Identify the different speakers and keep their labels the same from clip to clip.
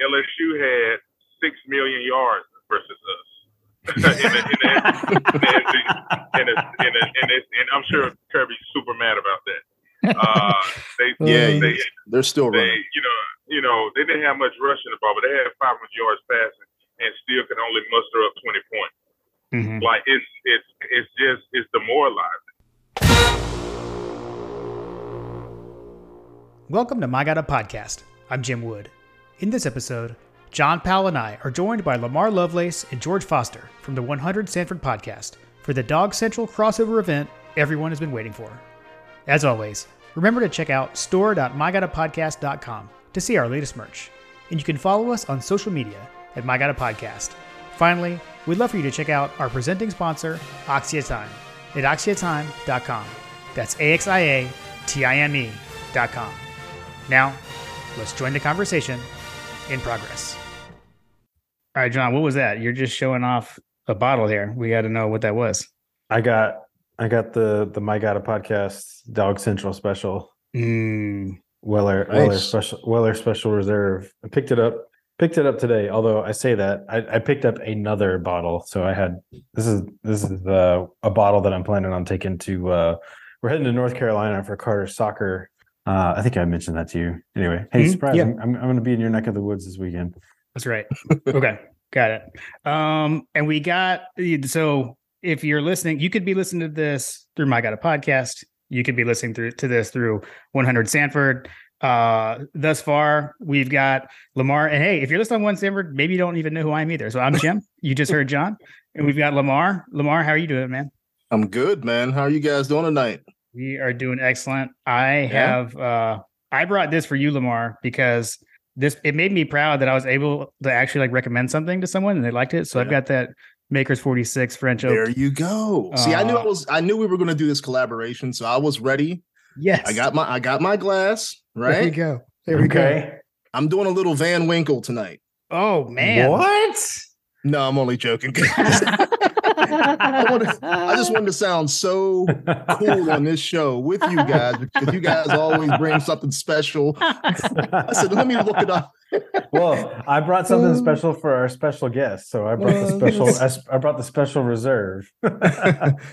Speaker 1: LSU had six million yards versus us. and I'm sure Kirby's super mad about that. Uh, they,
Speaker 2: Yeah,
Speaker 1: they,
Speaker 2: They're still
Speaker 1: they,
Speaker 2: running.
Speaker 1: you know, you know, they didn't have much rushing the ball, but they had 500 yards passing and still could only muster up 20 points.
Speaker 3: Mhm.
Speaker 1: Like it's it's it's just it's demoralizing.
Speaker 3: Welcome to My God Up Podcast. I'm Jim Wood. In this episode, John Powell and I are joined by Lamar Lovelace and George Foster from the 100 Sanford podcast for the Dog Central crossover event everyone has been waiting for. As always, remember to check out store.mygodapodcast.com to see our latest merch. And you can follow us on social media at My Podcast. Finally, we'd love for you to check out our presenting sponsor, Axia Time, at axiatime.com. That's A-X-I-A-T-I-M-E dot com. Now, let's join the conversation in progress. All right, John, what was that? You're just showing off a bottle here. We got to know what that was.
Speaker 4: I got I got the the My God a podcast Dog Central special
Speaker 3: Mm,
Speaker 4: Weller Weller
Speaker 2: Nice.
Speaker 4: special Weller special reserve. I picked it up picked it up today. Although I say that I, I picked up another bottle, so I had this is this is uh, a bottle that I'm planning on taking to. uh We're heading to North Carolina for Carter's soccer. Uh, I think I mentioned that to you. Anyway, hey,
Speaker 3: Mhm,
Speaker 4: surprise!
Speaker 3: yeah.
Speaker 4: I'm, I'm, I'm going to be in your neck of the woods this weekend.
Speaker 3: that's right. okay, got it. Um, and we got so if you're listening, you could be listening to this through My God a Podcast. You could be listening through to this through 100 Sanford. Uh, thus far, we've got Lamar. And hey, if you're listening on one Sanford, maybe you don't even know who I am either. So I'm Jim. you just heard John, and we've got Lamar. Lamar, how are you doing, man?
Speaker 2: I'm good, man. How are you guys doing tonight?
Speaker 3: We are doing excellent. I
Speaker 2: Yeah?
Speaker 3: have uh I brought this for you, Lamar, because this it made me proud that I was able to actually like recommend something to someone and they liked it. So I've got that Makers 46 French Oak.
Speaker 2: There you go. See, I knew I
Speaker 3: Uh,
Speaker 2: was I knew we were going to do this collaboration, so I was ready.
Speaker 3: Yes.
Speaker 2: I got my I got my glass, right?
Speaker 3: there we go. There we go.
Speaker 2: I'm doing a little Van Winkle tonight.
Speaker 3: Oh man.
Speaker 4: What?
Speaker 2: No, I'm only joking. I, wanted, I just wanted to sound so cool on this show with you guys because you guys always bring something special. I said, let me look it up.
Speaker 4: well, I brought something special for our special guest, so I brought the special.
Speaker 3: that's-
Speaker 4: I brought the special reserve.
Speaker 3: Oh,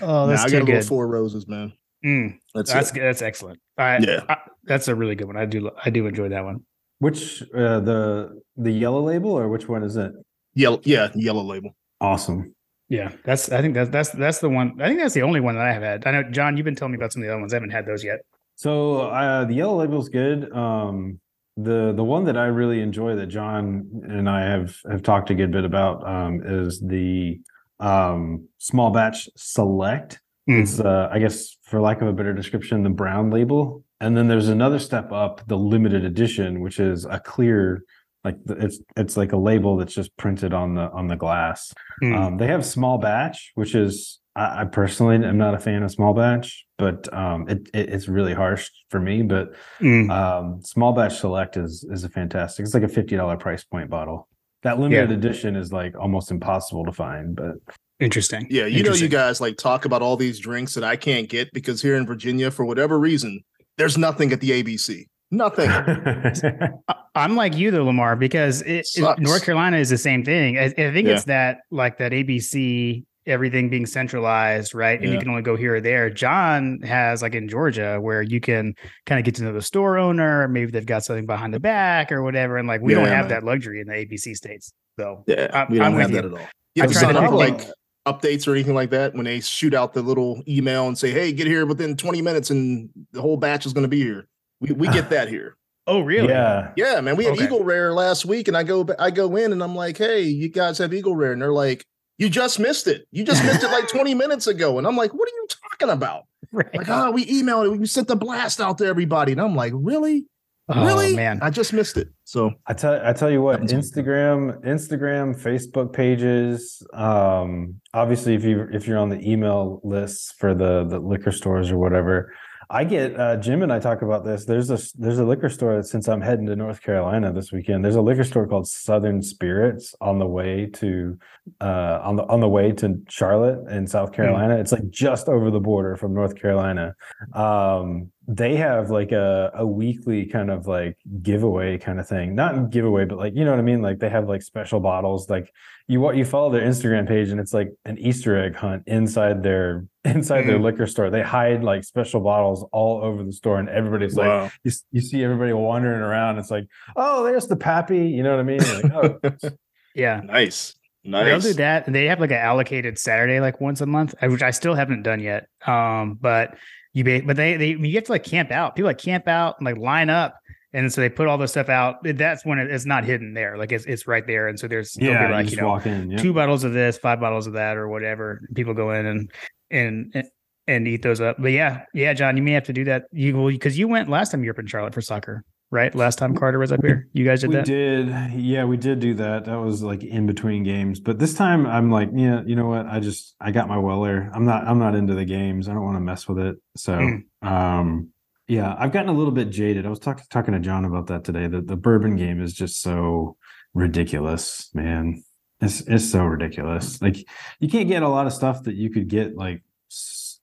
Speaker 2: Nah,
Speaker 3: that's
Speaker 2: I got
Speaker 3: too
Speaker 2: a four roses, man.
Speaker 3: Mm,
Speaker 2: That's,
Speaker 3: that's good. That's excellent. I,
Speaker 2: Yeah.
Speaker 3: I- that's a really good one. I do I do enjoy that one.
Speaker 4: Which uh, the the yellow label or which one is it?
Speaker 2: yellow. Yeah, yellow label.
Speaker 4: Awesome.
Speaker 3: Yeah, that's I think that's that's that's the one. I think that's the only one that I have had. I know John, you've been telling me about some of the other ones. I haven't had those yet.
Speaker 4: So uh, the yellow label is good. Um, the the one that I really enjoy that John and I have have talked a good bit about um, is the um, small batch select.
Speaker 3: Mm.
Speaker 4: It's uh, I guess for lack of a better description, the brown label. And then there's another step up, the limited edition, which is a clear, like it's it's like a label that's just printed on the on the glass.
Speaker 3: Mm.
Speaker 4: Um, they have small batch, which is I, I personally am not a fan of small batch, but um, it, it it's really harsh for me. But
Speaker 3: Mm.
Speaker 4: um, small batch select is is a fantastic. It's like a fifty dollar price point bottle. That limited
Speaker 3: Yeah.
Speaker 4: edition is like almost impossible to find, but
Speaker 3: Interesting.
Speaker 2: Yeah, you know, you guys like talk about all these drinks that I can't get because here in Virginia, for whatever reason, there's nothing at the ABC. Nothing.
Speaker 3: I- I'm like you though, Lamar, because it, it-
Speaker 2: Sucks.
Speaker 3: North Carolina is the same thing. I, I think
Speaker 2: Yeah.
Speaker 3: it's that like that ABC everything being centralized, right? And you can only go here or there. John has like in Georgia where you can kind of get to know the store owner. Maybe they've got something behind the back or whatever. And like we don't have
Speaker 2: man.
Speaker 3: that luxury in the ABC states. So
Speaker 2: Yeah,
Speaker 3: I'm-
Speaker 2: we don't
Speaker 3: I'm with
Speaker 2: have that
Speaker 3: you.
Speaker 2: at all. You
Speaker 3: I'm
Speaker 2: ever
Speaker 3: trying to think-
Speaker 2: like updates or anything like that when they shoot out the little email and say, "Hey, get here within 20 minutes and the whole batch is going to be here." We we get that here.
Speaker 3: Oh really?
Speaker 4: yeah,
Speaker 2: Yeah, man. We had
Speaker 3: Okay.
Speaker 2: Eagle Rare last week, and I go I go in and I'm like, "Hey, you guys have Eagle Rare?" And they're like, "You just missed it. You just missed it like 20 minutes ago." And I'm like, "What are you talking about?"
Speaker 3: Right.
Speaker 2: Like, "Oh, we emailed it. We sent the blast out to everybody." And I'm like, "Really?
Speaker 3: Oh,
Speaker 2: really?
Speaker 3: man.
Speaker 2: I just missed it." So
Speaker 4: I tell I tell you what,
Speaker 2: Happens all the time.
Speaker 4: Instagram, Instagram, Facebook pages. Um, obviously, if you if you're on the email lists for the the liquor stores or whatever, I get uh, Jim and I talk about this. There's a there's a liquor store since I'm heading to North Carolina this weekend. There's a liquor store called Southern Spirits on the way to uh, on the on the way to Charlotte in South Carolina. It's like just over the border from North Carolina. Um, they have like a, a weekly kind of like giveaway kind of thing not giveaway but like you know what i mean like they have like special bottles like you what you follow their instagram page and it's like an easter egg hunt inside their inside their
Speaker 2: Mm.
Speaker 4: liquor store they hide like special bottles all over the store and everybody's like you, you see everybody wandering around it's like oh there's the pappy you know what i mean like, oh,
Speaker 3: Yeah.
Speaker 2: Nice. Nice.
Speaker 3: They'll do that. and They have like an allocated Saturday, like once a month, uh, which I still haven't done yet. Um, but you, ba- but they, they, you have to like camp out. People like camp out and like line up, and so they put all this stuff out. That's when it, it's not hidden there, like it's it's right there. And so there's
Speaker 4: yeah
Speaker 3: be like
Speaker 4: you
Speaker 3: you know
Speaker 4: in yeah.
Speaker 3: two bottles of this, five bottles of that, or whatever. People go in and and and eat those up. But yeah, yeah, John, you may have to do that. You will because you went last time you were up in Charlotte for soccer, right? Last time Carter was up here, you guys did that?
Speaker 4: we
Speaker 3: that.
Speaker 4: did yeah we did do that. That was like in between games. But this time i'm like yeah you know what? I just i got my weller i'm not i'm not into the games. I don't want to mess with it. So
Speaker 3: Mm.
Speaker 4: um yeah i've gotten a little bit jaded. I was talking talking to john about that today. The, the bourbon game is just so ridiculous man. It's it's so ridiculous. Like you can't get a lot of stuff that you could get like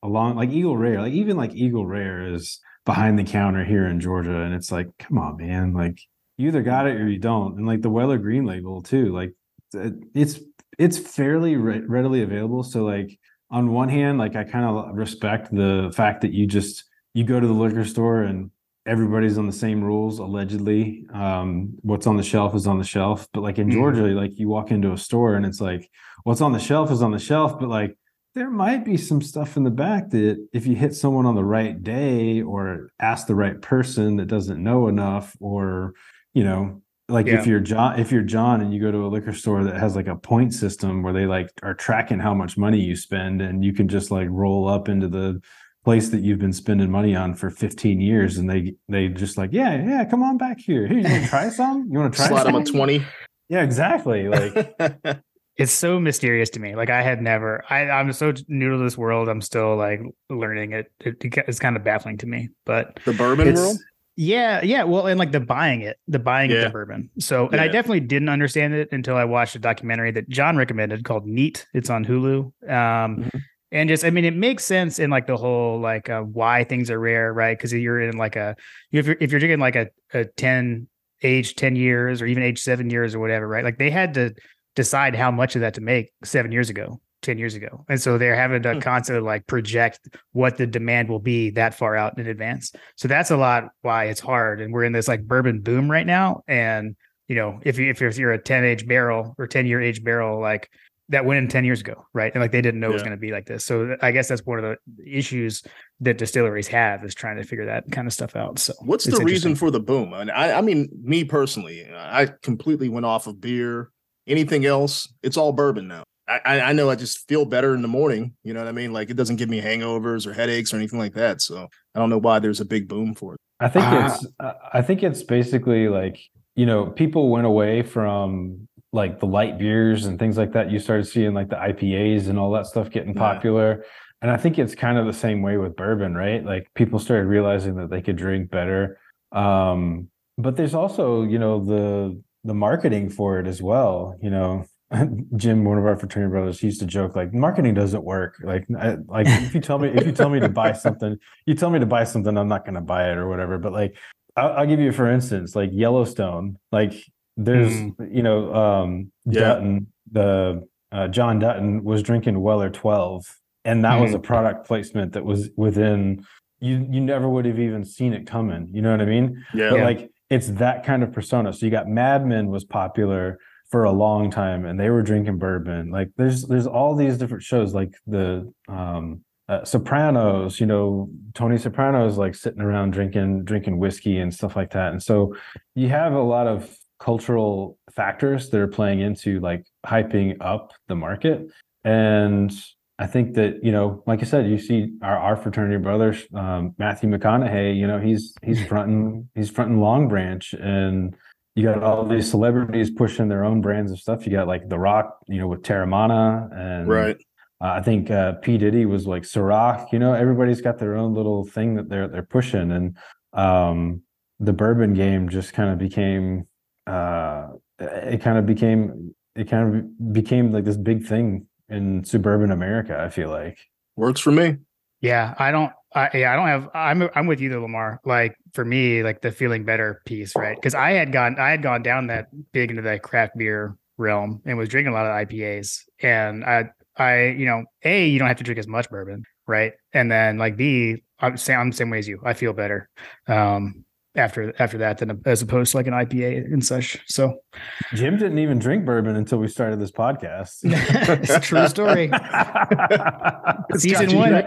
Speaker 4: along like eagle rare. Like even like eagle rare is behind the counter here in georgia and it's like come on man like you either got it or you don't. And like the weller green label too like it's it's fairly re- readily available. So like on one hand like i kind of respect the fact that you just you go to the liquor store and everybody's on the same rules allegedly. Um what's on the shelf is on the shelf. But like in
Speaker 3: Mhm.
Speaker 4: georgia like you walk into a store and it's like what's on the shelf is on the shelf. But like there might be some stuff in the back that if you hit someone on the right day or ask the right person that doesn't know enough or you know like
Speaker 3: Yeah.
Speaker 4: if you're john if you're john and you go to a liquor store that has like a point system where they like are tracking how much money you spend and you can just like roll up into the place that you've been spending money on for 15 years and they they just like yeah yeah come on back here here you want to try some you want to try
Speaker 2: Slide them a 20.
Speaker 4: yeah exactly like
Speaker 3: it's so mysterious to me. Like I had never, I, I'm so new to this world. I'm still like learning it. it. It's kind of baffling to me, but
Speaker 2: the bourbon
Speaker 3: it's,
Speaker 2: world?
Speaker 3: yeah, yeah. Well, and like the buying it, the buying of the bourbon. So, and I definitely didn't understand it until I watched a documentary that John recommended called Neat. It's on Hulu. Um,
Speaker 2: Mhm.
Speaker 3: and just, I mean, it makes sense in like the whole like uh, why things are rare, right? Because you're in like a, if you're if you're drinking like a a ten age ten years or even age seven years or whatever, right? Like they had to decide how much of that to make seven years ago, 10 years ago. And so they're having to
Speaker 2: Hmm.
Speaker 3: constantly like project what the demand will be that far out in advance. So that's a lot why it's hard. And we're in this like bourbon boom right now. And, you know, if you, if you're, if you're a 10 age barrel or 10 year age barrel, like that went in 10 years ago. Right. And like they didn't know it was going to be like this. So I guess that's one of the issues that distilleries have is trying to figure that kind of stuff out. So
Speaker 2: What's the reason for the boom? And I, I mean, me personally, I completely went off of beer. Anything else, it's all bourbon now. I, I I know I just feel better in the morning. You know what I mean? Like it doesn't give me hangovers or headaches or anything like that. So I don't know why there's a big boom for it.
Speaker 4: I think
Speaker 2: Ah.
Speaker 4: it's uh, I think it's basically like you know people went away from like the light beers and things like that. You started seeing like the IPAs and all that stuff getting
Speaker 2: Yeah.
Speaker 4: popular. And I think it's kind of the same way with bourbon, right? Like people started realizing that they could drink better. Um, but there's also, you know, the the marketing for it as well. You know, Jim, one of our fraternity brothers, he used to joke like marketing doesn't work. Like, I, like if you tell me if you tell me to buy something, you tell me to buy something, I'm not going to buy it or whatever. But like, I'll, I'll give you for instance, like Yellowstone. Like, there's you know, um,
Speaker 2: Yeah.
Speaker 4: Dutton, the uh, John Dutton was drinking Weller 12, and that was a product placement that was within. You you never would have even seen it coming. You know what I mean?
Speaker 2: Yeah.
Speaker 4: But like it's that kind of persona. So you got Mad Men was popular for a long time and they were drinking bourbon. Like there's there's all these different shows like the um uh, Sopranos, you know, Tony Soprano's like sitting around drinking drinking whiskey and stuff like that. And so you have a lot of cultural factors that are playing into like hyping up the market. And I think that you know, like I said, you see our, our fraternity brother um, Matthew McConaughey. You know, he's he's fronting he's fronting Long Branch, and you got all these celebrities pushing their own brands of stuff. You got like The Rock, you know, with Teremana, and
Speaker 2: Right.
Speaker 4: uh, I think uh, P Diddy was like Ciroc. You know, everybody's got their own little thing that they're they're pushing, and um, the bourbon game just kind of became uh, it kind of became it kind of became like this big thing in suburban America. I feel like.
Speaker 2: Works for me.
Speaker 3: Yeah, I don't Uh, yeah, I don't have. I'm I'm with you, though, Lamar. Like for me, like the feeling better piece, right? Because I had gone, I had gone down that big into that craft beer realm and was drinking a lot of IPAs, and I, I, you know, a you don't have to drink as much bourbon, right? And then like B, I'm same, I'm the same way as you. I feel better. Um, after after that than as opposed to like an IPA and such. So
Speaker 4: Jim didn't even drink bourbon until we started this podcast.
Speaker 3: it's a true story. Season one,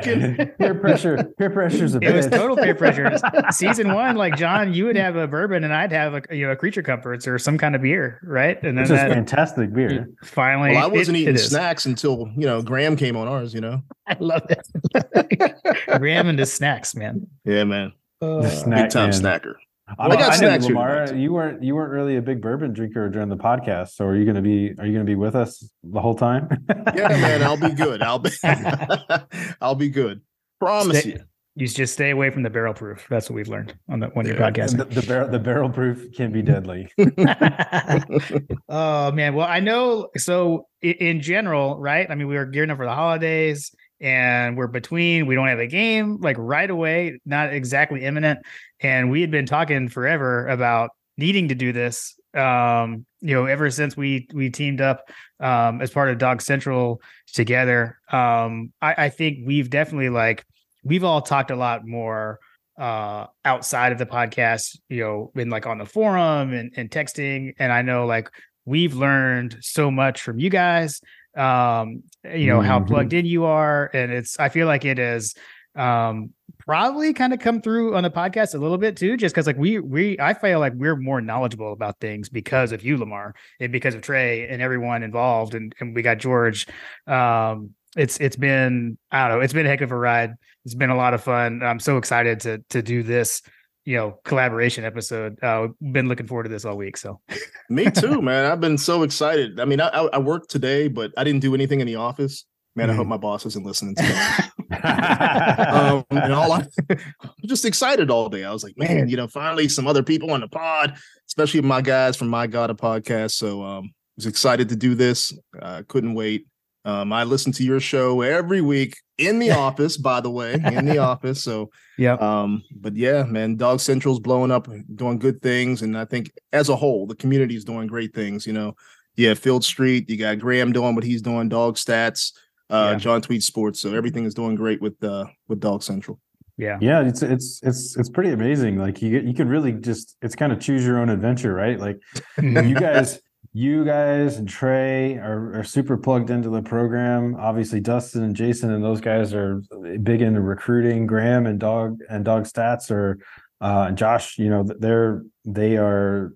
Speaker 4: peer pressure. Peer pressure is a
Speaker 3: it was total peer pressure. Season one, like John, you would have a bourbon and I'd have a you know a creature comforts or some kind of beer, right? And then
Speaker 4: Which that, fantastic beer.
Speaker 3: Finally,
Speaker 2: well, I wasn't it, eating it snacks until you know Graham came on ours. You know,
Speaker 3: I love it. Graham and his snacks, man.
Speaker 2: Yeah, man. Uh, big time snacker.
Speaker 4: I, got I snacks Lamar, you weren't you weren't really a big bourbon drinker during the podcast, so are you going to be are you going to be with us the whole time?
Speaker 2: yeah, man, I'll be good. I'll be I'll be good. Promise
Speaker 3: stay,
Speaker 2: you.
Speaker 3: You just stay away from the barrel proof. That's what we've learned on the one yeah, your podcast.
Speaker 4: The, the barrel the barrel proof can be deadly.
Speaker 3: oh man, well I know. So in general, right? I mean, we were gearing up for the holidays and we're between we don't have a game like right away not exactly imminent and we had been talking forever about needing to do this um you know ever since we we teamed up um as part of dog central together. Um i i think we've definitely like we've all talked a lot more uh outside of the podcast you know been like on the forum and, and texting and i know like we've learned so much from you guys um you know mm-hmm. how plugged in you are and it's i feel like it is um probably kind of come through on the podcast a little bit too just because like we we i feel like we're more knowledgeable about things because of you lamar and because of trey and everyone involved and, and we got george. Um it's it's been i don't know it's been a heck of a ride. It's been a lot of fun. I'm so excited to to do this you know collaboration episode. Uh been looking forward to this all week so.
Speaker 2: Me too man. I've been so excited. I mean i i worked today but i didn't do anything in the office. Man mm-hmm. i hope mm-hmm. my boss isn't listening to that um and all i am just excited all day. I was like man you know finally some other people on the pod especially my guys from my god a podcast. So um I was excited to do this. Uh, couldn't wait um, I listen to your show every week in the office, by the way, in the office. So
Speaker 3: yeah.
Speaker 2: Um, but yeah, man, Dog Central's blowing up, doing good things, and I think as a whole, the community is doing great things. You know, yeah, Field Street, you got Graham doing what he's doing, Dog Stats, uh, yeah. John Tweet Sports. So everything is doing great with uh with Dog Central.
Speaker 3: Yeah.
Speaker 4: Yeah, it's it's it's it's pretty amazing. Like you you can really just it's kind of choose your own adventure, right? Like you guys you guys and Trey are, are super plugged into the program. Obviously, Dustin and Jason and those guys are big into recruiting. Graham and Dog and Dog Stats are uh, and Josh. You know, they're they are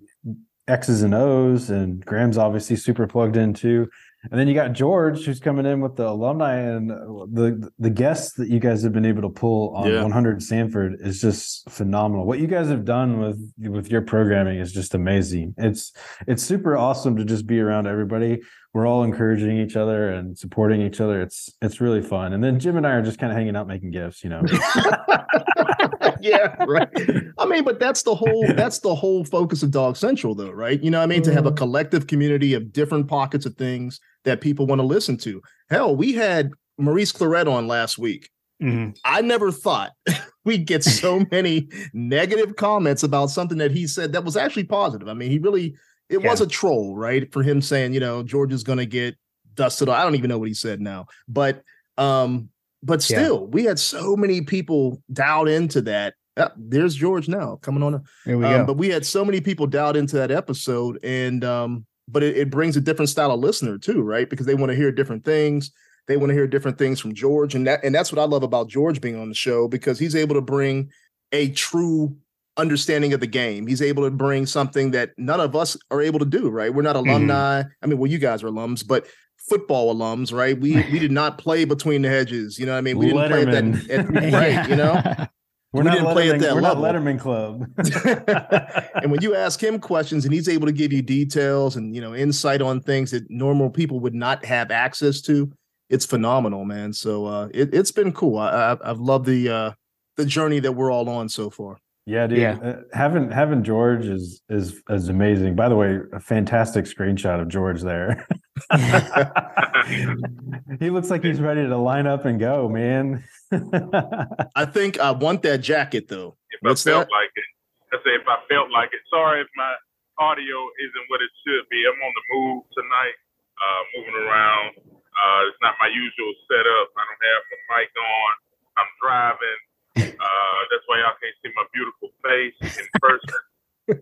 Speaker 4: X's and O's, and Graham's obviously super plugged in too. And then you got George, who's coming in with the alumni and the the guests that you guys have been able to pull on yeah. 100 Sanford is just phenomenal. What you guys have done with with your programming is just amazing. It's it's super awesome to just be around everybody. We're all encouraging each other and supporting each other. It's it's really fun. And then Jim and I are just kind of hanging out making gifts, you know.
Speaker 2: yeah, right. I mean, but that's the whole that's the whole focus of Dog Central, though, right? You know, I mean, to have a mm-hmm. collective community of different pockets of things that people want to listen to. Hell, we had Maurice Clarett on last week. Mm-hmm. I never thought we'd get so many negative comments about something that he said that was actually positive. I mean, he really it yeah. was a troll, right? For him saying, you know, George is gonna get dusted. I don't even know what he said now, but um, but still, yeah. we had so many people dialed into that. Uh, there's George now coming on.
Speaker 3: Here we
Speaker 2: um,
Speaker 3: go.
Speaker 2: But we had so many people dialed into that episode, and um, but it, it brings a different style of listener too, right? Because they want to hear different things. They want to hear different things from George, and that and that's what I love about George being on the show because he's able to bring a true understanding of the game. He's able to bring something that none of us are able to do, right? We're not mm-hmm. alumni. Mm-hmm. I mean, well, you guys are alums, but football alums, right? We we did not play between the hedges. You know what I mean? We didn't Letterman. play at that at, right, you know?
Speaker 4: We're we not didn't play at that we're level. not Letterman Club.
Speaker 2: and when you ask him questions and he's able to give you details and you know insight on things that normal people would not have access to, it's phenomenal, man. So uh, it, has been cool. I, have loved the uh, the journey that we're all on so far.
Speaker 4: Yeah, dude. Yeah. Uh, having having George is is is amazing. By the way, a fantastic screenshot of George there. he looks like he's ready to line up and go, man.
Speaker 2: I think I want that jacket though.
Speaker 1: If
Speaker 2: What's
Speaker 1: I felt
Speaker 2: that?
Speaker 1: like it. I say if I felt like it. Sorry if my audio isn't what it should be. I'm on the move tonight, uh, moving around. Uh, it's not my usual setup. I don't have my mic on. I'm driving. Uh, that's why y'all can't see my beautiful face in person.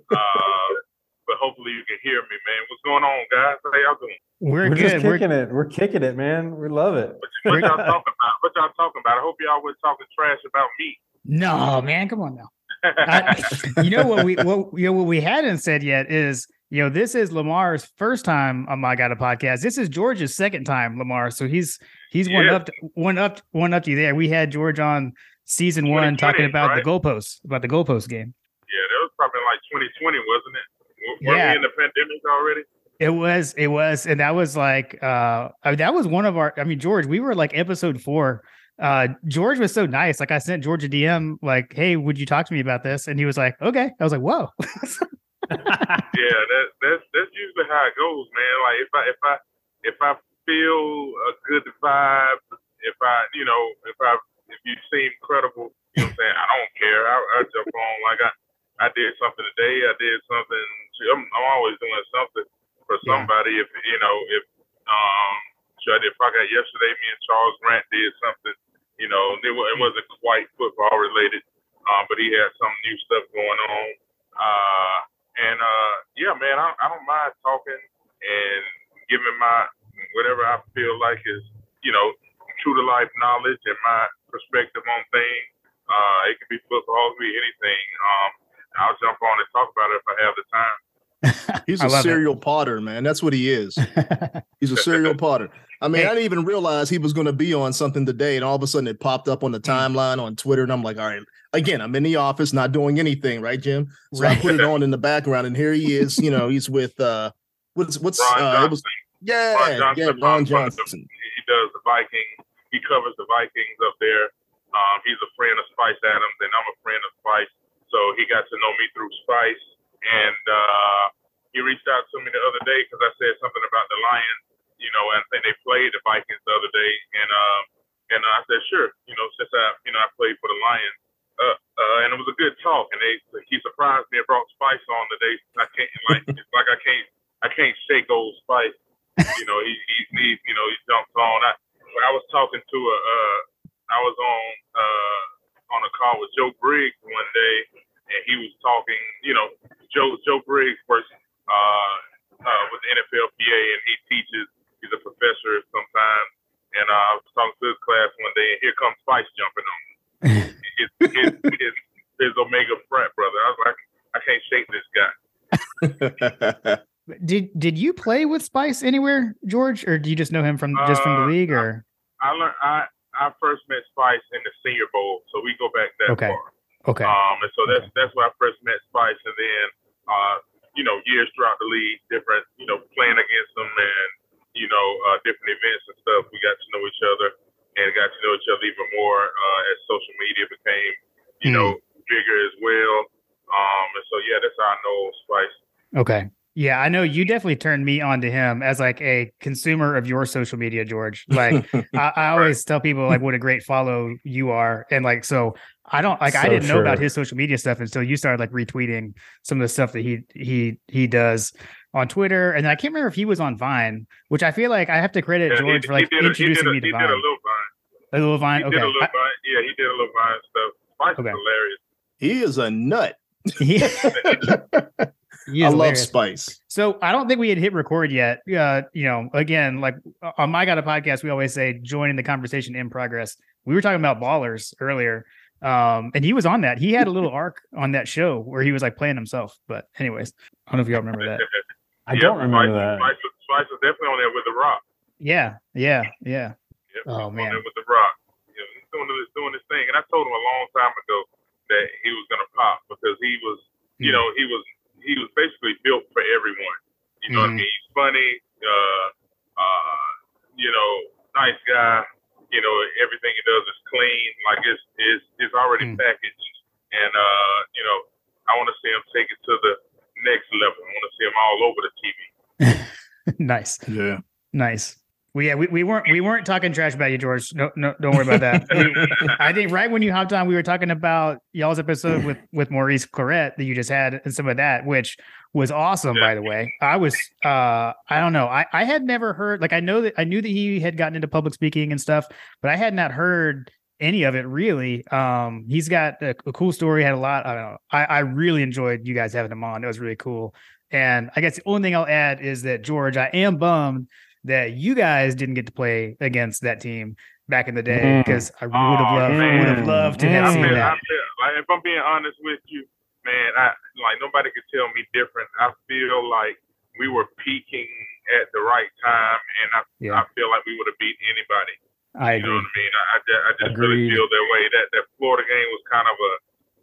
Speaker 1: But hopefully you can hear me, man. What's going on, guys? How y'all doing?
Speaker 3: We're,
Speaker 4: We're
Speaker 3: good.
Speaker 4: just
Speaker 3: We're,
Speaker 4: kicking it. We're kicking it, man. We love it.
Speaker 1: What y'all talking about? What y'all talking about? I hope y'all was talking trash about me.
Speaker 3: no, man, come on now. I, you know what we what you know what we hadn't said yet is you know this is Lamar's first time on my God a podcast. This is George's second time, Lamar. So he's he's one
Speaker 1: Yeah.
Speaker 3: up to, one up one up to you there. We had George on season one talking about
Speaker 1: right?
Speaker 3: the goalposts about the goalpost game.
Speaker 1: yeah, that was probably like 2020, wasn't it? Were
Speaker 3: Yeah.
Speaker 1: we in the pandemic already?
Speaker 3: It was it was and that was like uh I mean, that was one of our I mean George we were like episode four. Uh George was so nice. Like I sent George a DM like, "Hey, would you talk to me about this?" And he was like, "Okay." I was like, "Whoa."
Speaker 1: yeah, that that's that's usually how it goes, man. Like if I if I if I feel a good vibe, if I you know if I if you seem credible, you know what I'm saying. I don't care. I, I jump on like I I did something today. I did something. I'm I'm always doing something for
Speaker 3: Yeah.
Speaker 1: somebody. If you know if um sure I did podcast yesterday. Me and Charles Grant did something. You know, it, it wasn't quite football related, um, but he had some new stuff going on. Uh, and uh, yeah, man, I, I don't mind talking and giving my whatever I feel like is, you know, true to life knowledge and my perspective on things. Uh, it could be football, it could be anything. Um, I'll jump on and talk about it if I have the time.
Speaker 2: He's a
Speaker 3: love it.
Speaker 2: serial potter, man. That's what he is. He's a serial potter. I mean,
Speaker 3: Hey.
Speaker 2: I didn't even realize he was going to be on something today, and all of a sudden it popped up on the timeline on Twitter, and I'm like, all right. Again, I'm in the office, not doing anything, right, Jim? So I put it on in the background, and here he is. You know, he's with uh, what's what's
Speaker 1: Ron
Speaker 2: uh, it was yeah,
Speaker 1: Ron Johnson
Speaker 2: yeah, Ron Johnson.
Speaker 1: he does the Viking. He covers the Vikings up there. Um, he's a friend of Spice Adams, and I'm a friend of Spice. So he got to know me through Spice, and uh, he reached out to me the other day because I said something about the Lions, you know, and, and they played the Vikings the other day, and um, and I said sure, you know, since I you know I played for the Lions. Uh, uh, and it was a good talk, and they he surprised me and brought Spice on today. I can't like it's like I can't I can't shake old Spice. You know he he, he you know he jumps on. I I was talking to a uh, I was on uh, on a call with Joe Briggs one day, and he was talking. You know Joe Joe Briggs works uh, uh, with the NFLPA, and he teaches. He's a professor sometimes. And uh, I was talking to his class one day, and here comes Spice jumping on me. his, his, his, his Omega frat brother. I was like, I can't shake this guy.
Speaker 3: did did you play with Spice anywhere, George, or do you just know him from just from the
Speaker 1: Uh,
Speaker 3: league or
Speaker 1: I learned I I first met Spice in the Senior Bowl, so we go back that
Speaker 3: Okay.
Speaker 1: far.
Speaker 3: okay.
Speaker 1: Um, and so that's that's where I first met Spice, and then uh, you know, years throughout the league, different, you know, playing against them and you know, uh, different events and stuff. We got to know each other and got to know each other even more uh, as social media became, you
Speaker 3: Hmm.
Speaker 1: know, bigger as well. Um, and so yeah, that's how I know Spice.
Speaker 3: Okay. Yeah, I know you definitely turned me on to him as like a consumer of your social media, George. Like I, I always tell people like what a great follow you are. And like so I don't like I didn't know about his social media stuff until you started like retweeting some of the stuff that he he he does on Twitter. And I can't remember if he was on Vine, which I feel like I have to credit
Speaker 1: Yeah,
Speaker 3: George
Speaker 1: he,
Speaker 3: for like
Speaker 1: he did, a, he did,
Speaker 3: introducing
Speaker 1: a,
Speaker 3: me to
Speaker 1: he
Speaker 3: Vine.
Speaker 1: did a little Vine.
Speaker 3: A little Vine.
Speaker 1: He
Speaker 3: Okay.
Speaker 1: did a little
Speaker 3: I-
Speaker 1: Vine. Yeah, he did a little Vine stuff. Spice
Speaker 3: Okay.
Speaker 1: hilarious.
Speaker 2: he is a nut.
Speaker 3: he, he
Speaker 2: I love
Speaker 3: hilarious.
Speaker 2: Spice.
Speaker 3: So I don't think we had hit record yet. Uh, you know, again, like uh, on my got a podcast, we always say joining the conversation in progress. We were talking about ballers earlier. Um, and he was on that. He had a little arc on that show where he was like playing himself. But anyways, I don't know if y'all remember that.
Speaker 4: I don't remember
Speaker 1: Spice,
Speaker 4: that.
Speaker 1: Spice, was- Spice was definitely on there with the Rock.
Speaker 3: Yeah, yeah, yeah.
Speaker 1: Yep,
Speaker 3: Oh,
Speaker 1: he was on
Speaker 3: man.
Speaker 1: with the Rock. You know, he's doing this, doing this thing, and I told him a long time ago that he was gonna pop because he was, you
Speaker 3: Hmm.
Speaker 1: know, he was he was basically built for everyone. You know
Speaker 3: Mhm.
Speaker 1: what I mean? He's funny, uh, uh, you know, nice guy. You know, everything he does is clean. Like it's it's it's already
Speaker 3: Mm.
Speaker 1: packaged, and uh, you know, I want to see him take it to the next level. I want to see him all over the TV.
Speaker 3: nice.
Speaker 2: Yeah.
Speaker 3: Nice. Well, yeah, we, we weren't we weren't talking trash about you, George. No, no, don't worry about that. We- I think right when you hopped on, we were talking about y'all's episode with with Maurice Clarett that you just had and some of that, which was awesome, by the way. I was uh I don't know. I, I had never heard like I know that I knew that he had gotten into public speaking and stuff, but I had not heard any of it really. Um he's got a, a cool story, had a lot. I don't know. I, I really enjoyed you guys having him on. It was really cool. And I guess the only thing I'll add is that George, I am bummed that you guys didn't get to play against that team back in the day
Speaker 4: Mm.
Speaker 3: because I would have
Speaker 1: Oh,
Speaker 3: loved
Speaker 1: man.
Speaker 3: would have loved to have
Speaker 1: I
Speaker 3: seen
Speaker 1: feel, I
Speaker 3: that.
Speaker 1: feel like if I'm being honest with you, man, I like nobody could tell me different. I feel like we were peaking at the right time, and I
Speaker 3: Yeah.
Speaker 1: I feel like we would have beat anybody.
Speaker 3: I
Speaker 1: You know what I mean? I, I, ju- I just really feel that way. That that Florida game was kind of a,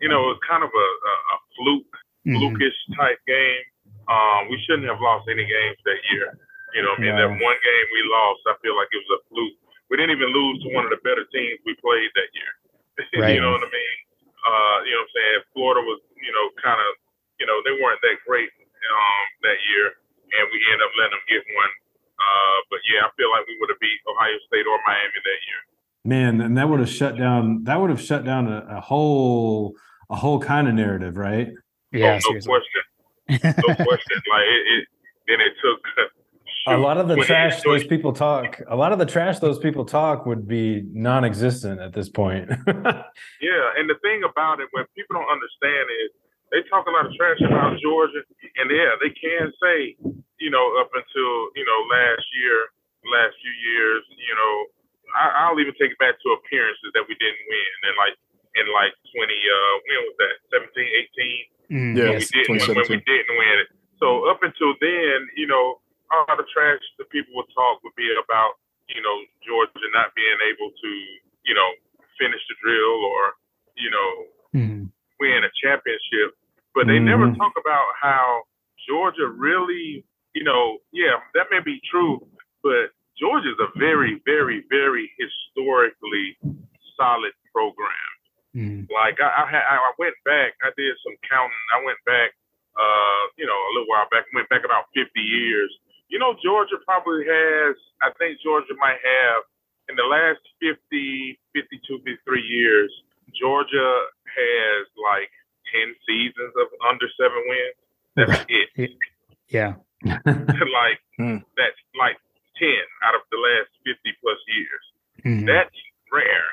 Speaker 1: you know, it was kind of a, a, a fluke,
Speaker 3: Mhm.
Speaker 1: flukish type game. Um, we shouldn't have lost any games that year. You know, what I mean, that one game we lost, I feel like it was a fluke. We didn't even lose to one of the better teams we played that year.
Speaker 3: Right.
Speaker 1: you know what I mean? Uh, you know what I'm saying? Florida was, you know, kind of, you know, they weren't that great um, that year, and we ended up letting them get one. Uh, but yeah, I feel like we would have beat Ohio State or Miami that year.
Speaker 4: Man, and that would have shut down. That would have shut down a, a whole, a whole kind of narrative, right?
Speaker 3: Yeah,
Speaker 1: oh, no
Speaker 3: seriously.
Speaker 1: question, no question. Like it, it, then it took
Speaker 4: A lot of the trash those people talk. A lot of the trash those people talk would be non-existent at this point.
Speaker 1: Yeah, and the thing about it, what people don't understand is they talk a lot of trash about Georgia, and yeah, they can say, you know, up until you know last year, last few years, you know, I, I'll even take it back to appearances that we didn't win, and like in like twenty, uh, when was that, 17, 18?
Speaker 3: Mm,
Speaker 2: Yeah.
Speaker 1: when we
Speaker 3: yes.
Speaker 1: didn't when, when we didn't win it. So up until then, you know, all the trash that people would talk would be about, you know, Georgia not being able to, you know, finish the drill or, you know,
Speaker 3: Mhm.
Speaker 1: win a championship. But they never
Speaker 4: Mhm.
Speaker 1: talk about how Georgia really, you know, yeah, that may be true, but Georgia's a very, very, very historically solid program
Speaker 3: Mhm.
Speaker 1: like I, I had I went back, I did some counting. I went back, uh, you know, a little while back. Went back about 50 years. You know, Georgia probably has. I think Georgia might have in the last 50, 52, 53 years. Georgia has like 10 seasons of under seven wins. That's it.
Speaker 3: Yeah.
Speaker 1: like
Speaker 2: Hmm.
Speaker 1: that's like 10 out of the last 50 plus years.
Speaker 3: Mhm.
Speaker 1: That's rare.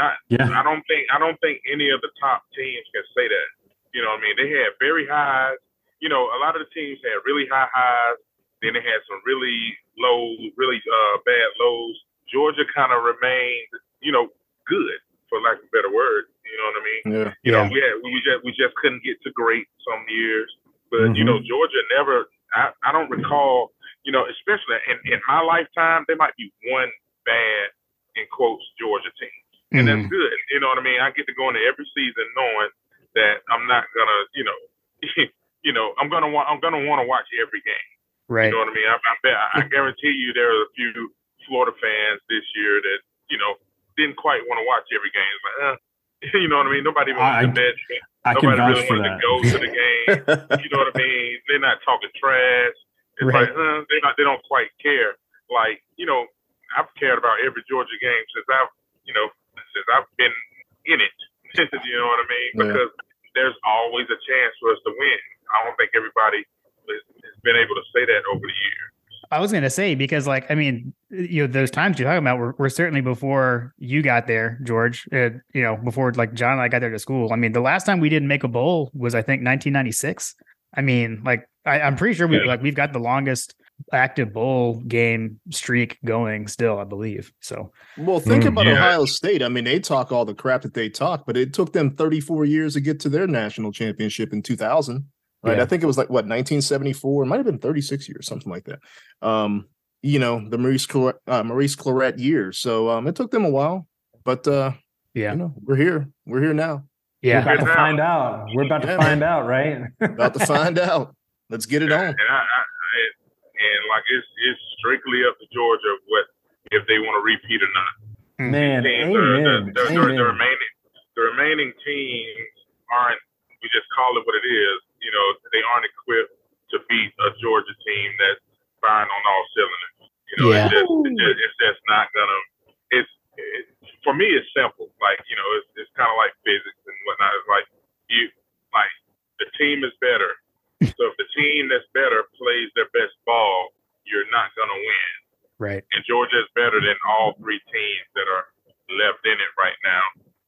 Speaker 1: Not
Speaker 4: yeah,
Speaker 1: I don't think I don't think any of the top teams can say that. You know what I mean? They had very highs. You know, a lot of the teams had really high highs. Then it had some really low, really uh, bad lows. Georgia kind of remained, you know, good for lack of a better word. You know what I mean?
Speaker 2: Yeah.
Speaker 1: You know,
Speaker 3: Yeah.
Speaker 1: we had, we just we just couldn't get to great some years. But you
Speaker 4: Mhm.
Speaker 1: know, Georgia never. I, I don't recall. You know, especially in, in my lifetime, there might be one bad in quotes Georgia team and that's
Speaker 3: Mhm.
Speaker 1: good. You know what I mean? I get to go into every season knowing that I'm not gonna, you know, you know, I'm gonna want, I'm gonna want to watch every game.
Speaker 3: Right.
Speaker 1: You know what I mean? I, I bet, I guarantee you, there are a few Florida fans this year that, you know, didn't quite want to watch every game. Like, uh, you know what I mean? Nobody
Speaker 4: I-
Speaker 1: wanted to bet.
Speaker 4: I can
Speaker 1: Nobody
Speaker 4: vouch
Speaker 1: really
Speaker 4: for
Speaker 1: wanted
Speaker 4: that.
Speaker 1: to go to the game. You know what I mean? They're not talking trash. It's
Speaker 3: Right.
Speaker 1: like uh, they not they don't quite care. Like you know, I've cared about every Georgia game since I've you know since I've been in it. you know what I mean?
Speaker 2: Yeah.
Speaker 1: Because there's always a chance for us to win. I don't think everybody been able to say that over the years.
Speaker 3: I was gonna say because, like, I mean, you know, those times you're talking about were, were certainly before you got there, George. Uh, you know, before like John and I got there to school. I mean, the last time we didn't make a bowl was I think 1996. I mean, like, I, I'm pretty sure we
Speaker 1: Yeah.
Speaker 3: like we've got the longest active bowl game streak going still, I believe. So
Speaker 2: Well, think
Speaker 4: Mm,
Speaker 2: about
Speaker 1: yeah.
Speaker 2: Ohio State. I mean, they talk all the crap that they talk, but it took them 34 years to get to their national championship in 2000. Right.
Speaker 3: Yeah.
Speaker 2: I think it was like what 1974. It might have been 36 years, something like that. Um, you know, the Maurice Clarett, uh, Maurice Clarett years. So um, it took them a while, but uh,
Speaker 3: yeah,
Speaker 2: you know, we're here. We're here now.
Speaker 4: We're
Speaker 3: yeah,
Speaker 4: about to
Speaker 1: Yeah.
Speaker 4: find out. We're about to
Speaker 2: Yeah,
Speaker 4: find out, right?
Speaker 2: About to find out. Let's get it on.
Speaker 1: And I, I, I and like it's it's strictly up to Georgia what if they want to repeat or not.
Speaker 4: Man,
Speaker 1: teams the,
Speaker 4: amen.
Speaker 1: the, the, the
Speaker 4: amen.
Speaker 1: remaining the remaining teams aren't we just call it what it is you know they aren't equipped to beat a Georgia team that's firing on all cylinders you know,
Speaker 3: Yeah.
Speaker 1: it's, just, it's just it's just not gonna. It's it, for me, it's simple. Like you know, it's it's kind of like physics and whatnot. It's like you like the team is better. so if the team that's better plays their best ball, you're not gonna win.
Speaker 3: Right.
Speaker 1: And Georgia is better than all three teams that are left in it right now.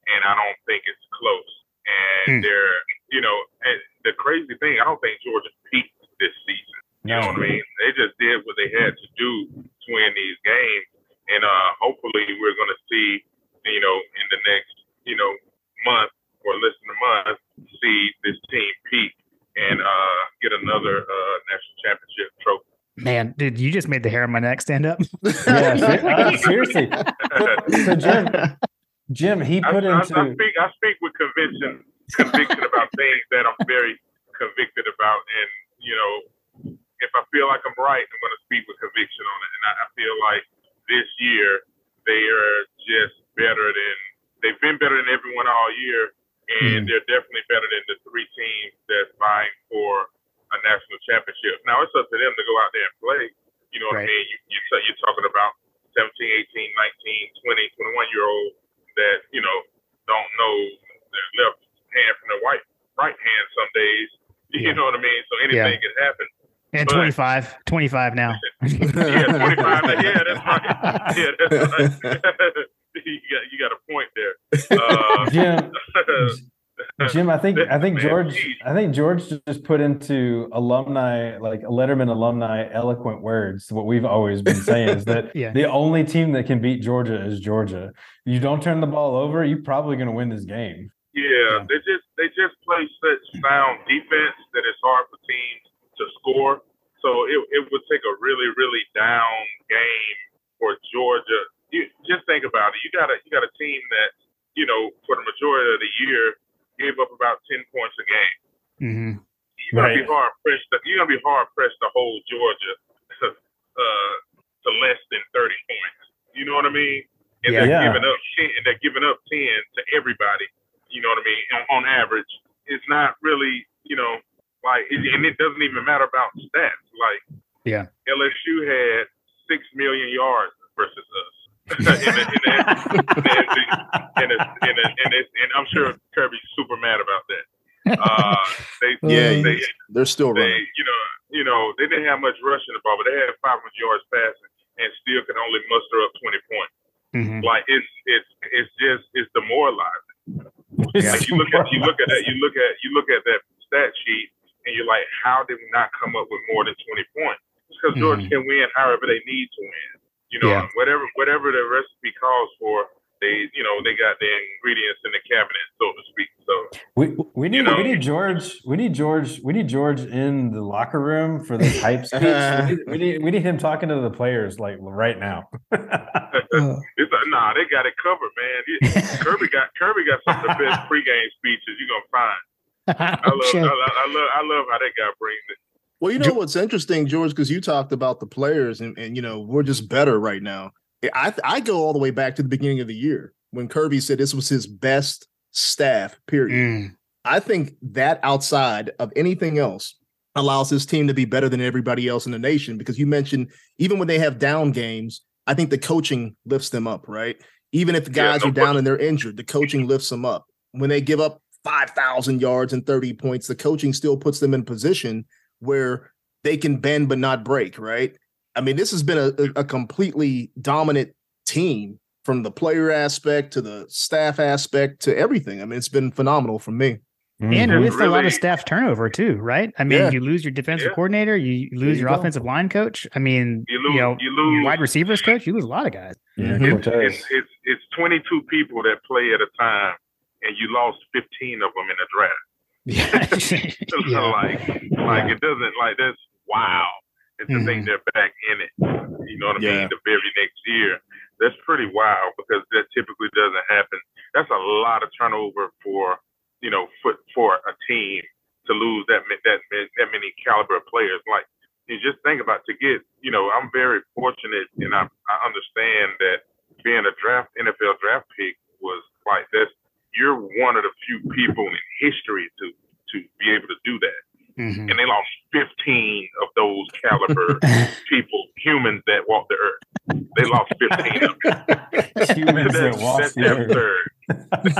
Speaker 1: And I don't think it's close. And
Speaker 3: Hmm.
Speaker 1: they're, you know, and the crazy thing, I don't think Georgia peaked this season. You know what I mean? They just did what they had to do to win these games. And uh, hopefully we're going to see, you know, in the next, you know, month or less than a month, see this team peak and uh, get another uh, national championship trophy.
Speaker 3: Man, dude, you just made the hair on my neck stand up.
Speaker 4: Yeah, uh, seriously. So Jim, Jim, he
Speaker 1: I,
Speaker 4: put
Speaker 1: I, I speak I speak with conviction conviction about things that I'm very convicted about, and you know, if I feel like I'm right, I'm going to speak with conviction on it. And I, I feel like this year they are just better than they've been better than everyone all year, and
Speaker 3: Mm.
Speaker 1: they're definitely better than the three teams that's vying for a national championship. Now it's up to them to go out there and play. You know what
Speaker 3: Right.
Speaker 1: I mean? You, you, you're talking about 17, 18, 19, 20, 21 year olds that, you know, don't know their left hand from their right, right hand some days. You
Speaker 3: Yeah.
Speaker 1: know what I mean? So anything
Speaker 3: Yeah.
Speaker 1: can happen.
Speaker 3: And
Speaker 1: But-
Speaker 3: 25, 25 now.
Speaker 1: Yeah, 25. yeah, that's right. Yeah, that's right. you, got, you got a point there. Uh,
Speaker 4: Jim. Jim, I think I think George. I think George just put into alumni like Letterman alumni eloquent words. What we've always been saying is that
Speaker 3: Yeah.
Speaker 4: the only team that can beat Georgia is Georgia. You don't turn the ball over, you're probably going to win this game.
Speaker 1: Yeah, they just they just play such sound defense that it's hard for teams to score. So it, it would take a really really down game for Georgia. You just think about it. You got a you got a team that you know for the majority of the year gave up about ten points a game.
Speaker 3: hmm
Speaker 1: You're gonna be hard pressed. To, you're gonna be hard pressed to hold Georgia uh, to less than thirty points. You know what I mean? And
Speaker 3: Yeah.
Speaker 1: they're
Speaker 4: Yeah.
Speaker 1: giving up ten. And they're giving up ten to everybody. You know what I mean? On, on average, it's not really you know like, it, and it doesn't even matter about stats. Like,
Speaker 3: Yeah.
Speaker 1: LSU had six million yards versus us. in the, in the, in the, in in the, in the, and I'm sure Kirby's super mad about that. Uh, they,
Speaker 2: Yeah,
Speaker 1: they,
Speaker 2: They're still
Speaker 1: they,
Speaker 2: running.
Speaker 1: you know, you know, they didn't have much rushing the ball, but they had 500 yards passing and still could only muster up 20 points.
Speaker 3: hmm
Speaker 1: Like it's it's it's just it's demoralizing.
Speaker 3: Yeah.
Speaker 1: Like you look at you look at that you look at you look at that stat sheet and you're like, how did we not come up with more than 20 points? It's because Georgia can win however they need to win. You know,
Speaker 3: Yeah.
Speaker 1: whatever whatever the recipe calls for, they you know they got the ingredients in the cabinet, so to speak. So
Speaker 4: We we need
Speaker 1: know-
Speaker 4: we need George we need George we need George in the locker room for the hype speech. we, need, we need we need him talking to the players like right now.
Speaker 1: it's like, nah, they got it covered, man. It- Kirby got Kirby got some of the best pregame speeches you're gonna find. I love, I,
Speaker 3: Sure.
Speaker 1: love, I love, I love how that guy brings it.
Speaker 2: Well, you know what's interesting, George, because you talked about the players, and, and you know we're just better right now. I I go all the way back to the beginning of the year when Kirby said this was his best staff. Period.
Speaker 3: Mm,
Speaker 2: I think that outside of anything else allows his team to be better than everybody else in the nation because you mentioned even when they have down games, I think the coaching lifts them up, right? Even if the
Speaker 1: Yeah,
Speaker 2: guys
Speaker 1: no
Speaker 2: are down and they're injured, the coaching lifts them up. When they give up 5,000 yards and 30 points, the coaching still puts them in position where they can bend but not break, right? I mean, this has been a, a- a completely dominant team from the player aspect to the staff aspect to everything. I mean, it's been phenomenal for me.
Speaker 3: And
Speaker 4: Mhm.
Speaker 3: with a lot of staff turnover too, right? I mean,
Speaker 2: Yeah.
Speaker 3: you lose your defensive
Speaker 1: Yeah.
Speaker 3: coordinator, you lose
Speaker 2: you
Speaker 3: your
Speaker 2: go.
Speaker 3: offensive line coach. I mean,
Speaker 1: You
Speaker 3: you,
Speaker 1: lose,
Speaker 3: know,
Speaker 1: you lose.
Speaker 3: wide receivers coach, you lose a lot of guys.
Speaker 4: Yeah,
Speaker 2: Mhm.
Speaker 4: Coach
Speaker 1: It's, it's it's 22 people that play at a time, and you lost 15 of them in the draft.
Speaker 3: Yeah.
Speaker 1: So
Speaker 3: yeah.
Speaker 1: like, like
Speaker 4: Yeah.
Speaker 1: it doesn't like that's wow. And to think they're back in it, you know what I
Speaker 2: Yeah.
Speaker 1: mean? The very next year, that's pretty wild because that typically doesn't happen. That's a lot of turnover for you know for for a team to lose that that that many caliber of players. Like you just think about to get you know I'm very fortunate and I I understand that being a draft NFL draft pick was like this. You're one of the few people in history to to be able to do that
Speaker 3: Mhm.
Speaker 1: and they lost 15 of those caliber people, humans that walk the earth. They lost 15 of them.
Speaker 4: Humans that walk the earth.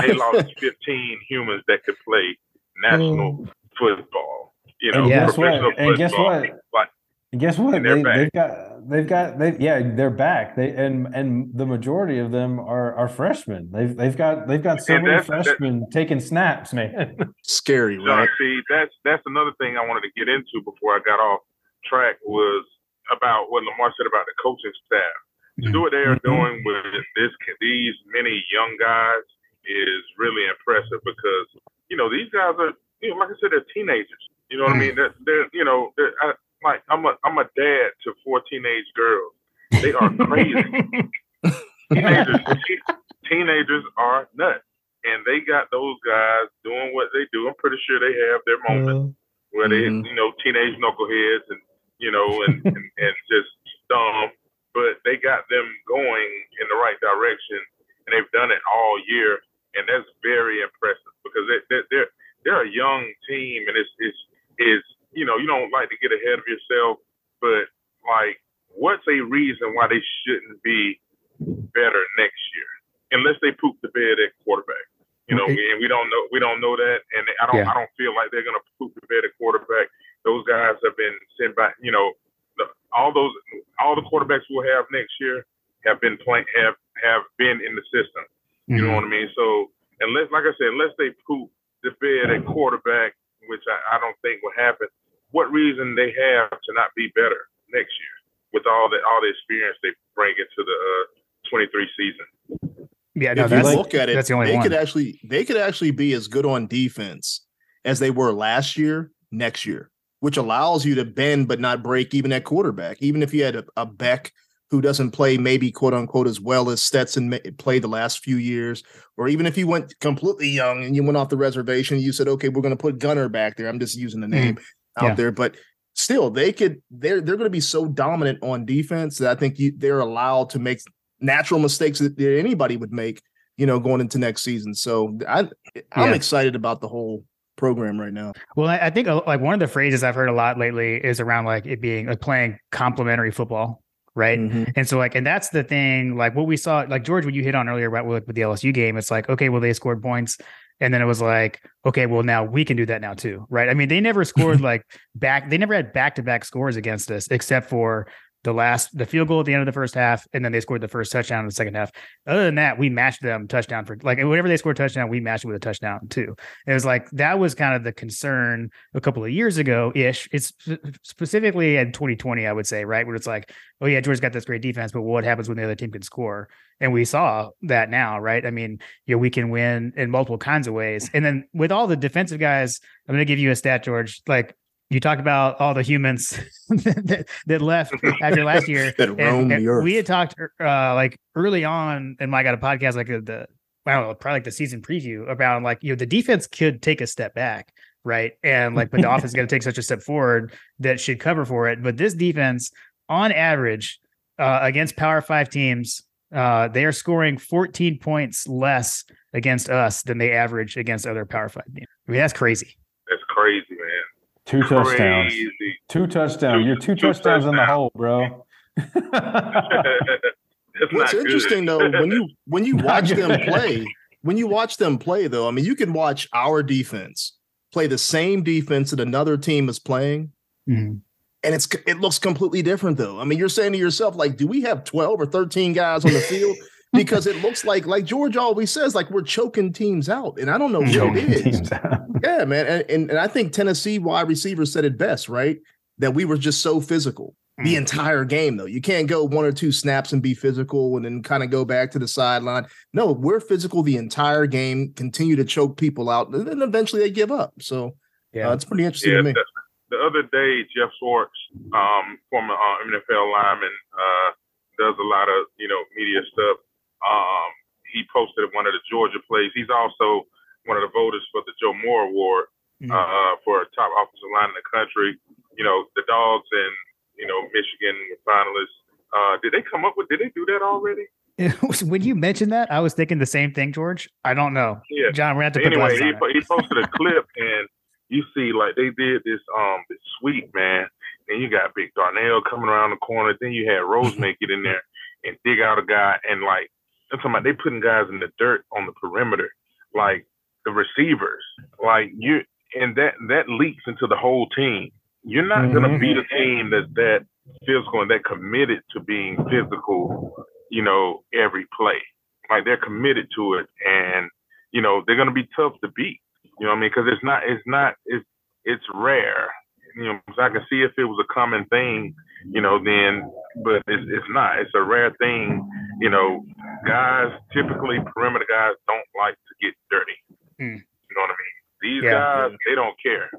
Speaker 1: They lost 15 humans that could play national football. You know,
Speaker 4: And guess what?
Speaker 1: professional
Speaker 4: And guess
Speaker 1: football.
Speaker 4: what?
Speaker 1: Like,
Speaker 4: And guess what?
Speaker 1: And they're
Speaker 4: They,
Speaker 1: back.
Speaker 4: they've got they've got they yeah they're back. They and and the majority of them are are freshmen. They've they've got they've got so
Speaker 1: And
Speaker 4: many
Speaker 1: that's- that's-
Speaker 4: freshmen taking snaps, man.
Speaker 2: Scary,
Speaker 1: John,
Speaker 2: right?
Speaker 1: see, that's that's another thing I wanted to get into before I got off track was about what Lamar said about the coaching staff. To do what they are
Speaker 4: Mhm.
Speaker 1: doing with this these many young guys is really impressive because you know these guys are you know like I said they're teenagers. You know what I mean? They're, they're you know they're, I, like I'm a I'm a dad to four teenage girls. They are crazy. teenagers te- teenagers are nuts, and they got those guys doing what they do. I'm pretty sure they have their moments where they
Speaker 2: Mhm.
Speaker 1: you know teenage knuckleheads and you know and, and and just dumb, but they got them going in the right direction, and they've done it all year, and that's very impressive because they, they, they're they're a young team, and it's it's is you know you don't like to get ahead of yourself, but like what's a reason why they shouldn't be better next year unless they poop the bed at quarterback. You know,
Speaker 2: Okay.
Speaker 1: and we don't know we don't know that, and I don't
Speaker 3: Yeah.
Speaker 1: I don't feel like they're gonna poop the bed at quarterback. Those guys have been sent back. You know, the, all those all the quarterbacks we'll have next year have been playing have have been in the system. You
Speaker 3: Mm-hmm.
Speaker 1: know what I mean? So unless, like I said, unless they poop the bed at quarterback, which I, I don't think will happen, reason they have to not be better next year with all the all the experience they bring into the uh, 23 season?
Speaker 3: Yeah, no,
Speaker 2: if you
Speaker 3: that's
Speaker 2: look at it,
Speaker 3: that's the only
Speaker 2: they
Speaker 3: one.
Speaker 2: could actually they could actually be as good on defense as they were last year, next year, which allows you to bend but not break even at quarterback. Even if you had a, a Beck who doesn't play maybe quote unquote as well as Stetson played the last few years, or even if you went completely young and you went off the reservation, you said, okay, we're going to put Gunner back there. I'm just using the name out
Speaker 3: Yeah.
Speaker 2: there, but still they could they're they're going to be so dominant on defense that I think you, they're allowed to make natural mistakes that anybody would make, you know, going into next season. So I I'm
Speaker 3: Yeah.
Speaker 2: excited about the whole program right now.
Speaker 3: Well, I I think uh, like one of the phrases I've heard a lot lately is around like it being like playing complementary football, right?
Speaker 2: Mhm.
Speaker 3: And so like, and that's the thing, like what we saw, like George, what you hit on earlier about with, with the LSU game, it's like, okay, well, they scored points. And then it was like, okay, well, now we can do that now too, right? I mean, they never scored like back, they never had back to back scores against us, except for the last, the field goal at the end of the first half. And then they scored the first touchdown in the second half. Other than that, we matched them touchdown for like whenever they scored touchdown, we matched it with a touchdown too. It was like that was kind of the concern a couple of years ago ish. It's specifically in 2020, I would say, right? Where it's like, oh yeah, Georgia's got this great defense, but what happens when the other team can score? And we saw that now, right? I mean, you know, we can win in multiple kinds of ways. And then with all the defensive guys, I'm going to give you a stat, George. Like you talk about all the humans that, that left after last year.
Speaker 2: That
Speaker 3: And- and
Speaker 2: the earth.
Speaker 3: we had talked uh, like early on in my got a podcast, like uh, the I don't know, probably like the season preview about like you know the defense could take a step back, right? And like, but the offense is going to take such a step forward that should cover for it. But this defense, on average, uh, against Power Five teams, uh, they are scoring 14 points less against us than they average against other Power Five teams. I mean, that's crazy.
Speaker 1: That's crazy, man.
Speaker 4: Two touchdowns.
Speaker 1: Crazy.
Speaker 4: Two touchdowns.
Speaker 1: Two-
Speaker 4: You're two,
Speaker 1: two
Speaker 4: touchdowns in the hole, bro.
Speaker 1: That's
Speaker 2: What's
Speaker 1: not good.
Speaker 2: interesting though, when you when you watch them play, when you watch them play though, I mean, you can watch our defense play the same defense that another team is playing, mm-hmm. and it's it looks completely different though. I mean, you're saying to yourself, like, do we have 12 or 13 guys on the field? Because it looks like, like George always says, like we're choking teams out, and I don't know what it is. Yeah, man, and, and and I think Tennessee wide receiver said it best, right? That we were just so physical the
Speaker 3: Mm.
Speaker 2: entire game, though. You can't go one or two snaps and be physical and then kind of go back to the sideline. No, we're physical the entire game, continue to choke people out, and then eventually they give up. So
Speaker 3: Yeah.
Speaker 2: uh, it's pretty interesting
Speaker 1: Yeah,
Speaker 2: to me.
Speaker 1: the, the other day, Geoff Schwartz, um, former uh, NFL lineman, uh, does a lot of you know media stuff. One of the Georgia plays. He's also one of the voters for the Joe Moore Award
Speaker 3: Mhm.
Speaker 1: uh, for top offensive line in the country. You know, the Dogs and you know Michigan were finalists. Uh, did they come up with? Did they do that already?
Speaker 3: when you mentioned that, I was thinking the same thing, George. I don't know.
Speaker 1: Yeah.
Speaker 3: John, to have to put
Speaker 1: anyway, he, po- he posted a clip and you see like they did this um this sweep, man. and you got Big Darnell coming around the corner. Then you had Rosemy get in there and dig out a guy, and like I'm talking about, they putting guys in the dirt on the perimeter, like the receivers, like you, and that that leaks into the whole team. You're not mm-hmm. gonna beat a team that's that physical and that committed to being physical, you know, every play. Like they're committed to it, and you know they're gonna be tough to beat. You know what I mean? Because it's not, it's not, it's it's rare. You know, so I can see if it was a common thing, you know, then, but it's, it's not. It's a rare thing. You know, guys typically perimeter guys don't like to get dirty. Mm. You know what I mean? These yeah, guys, yeah. they don't care.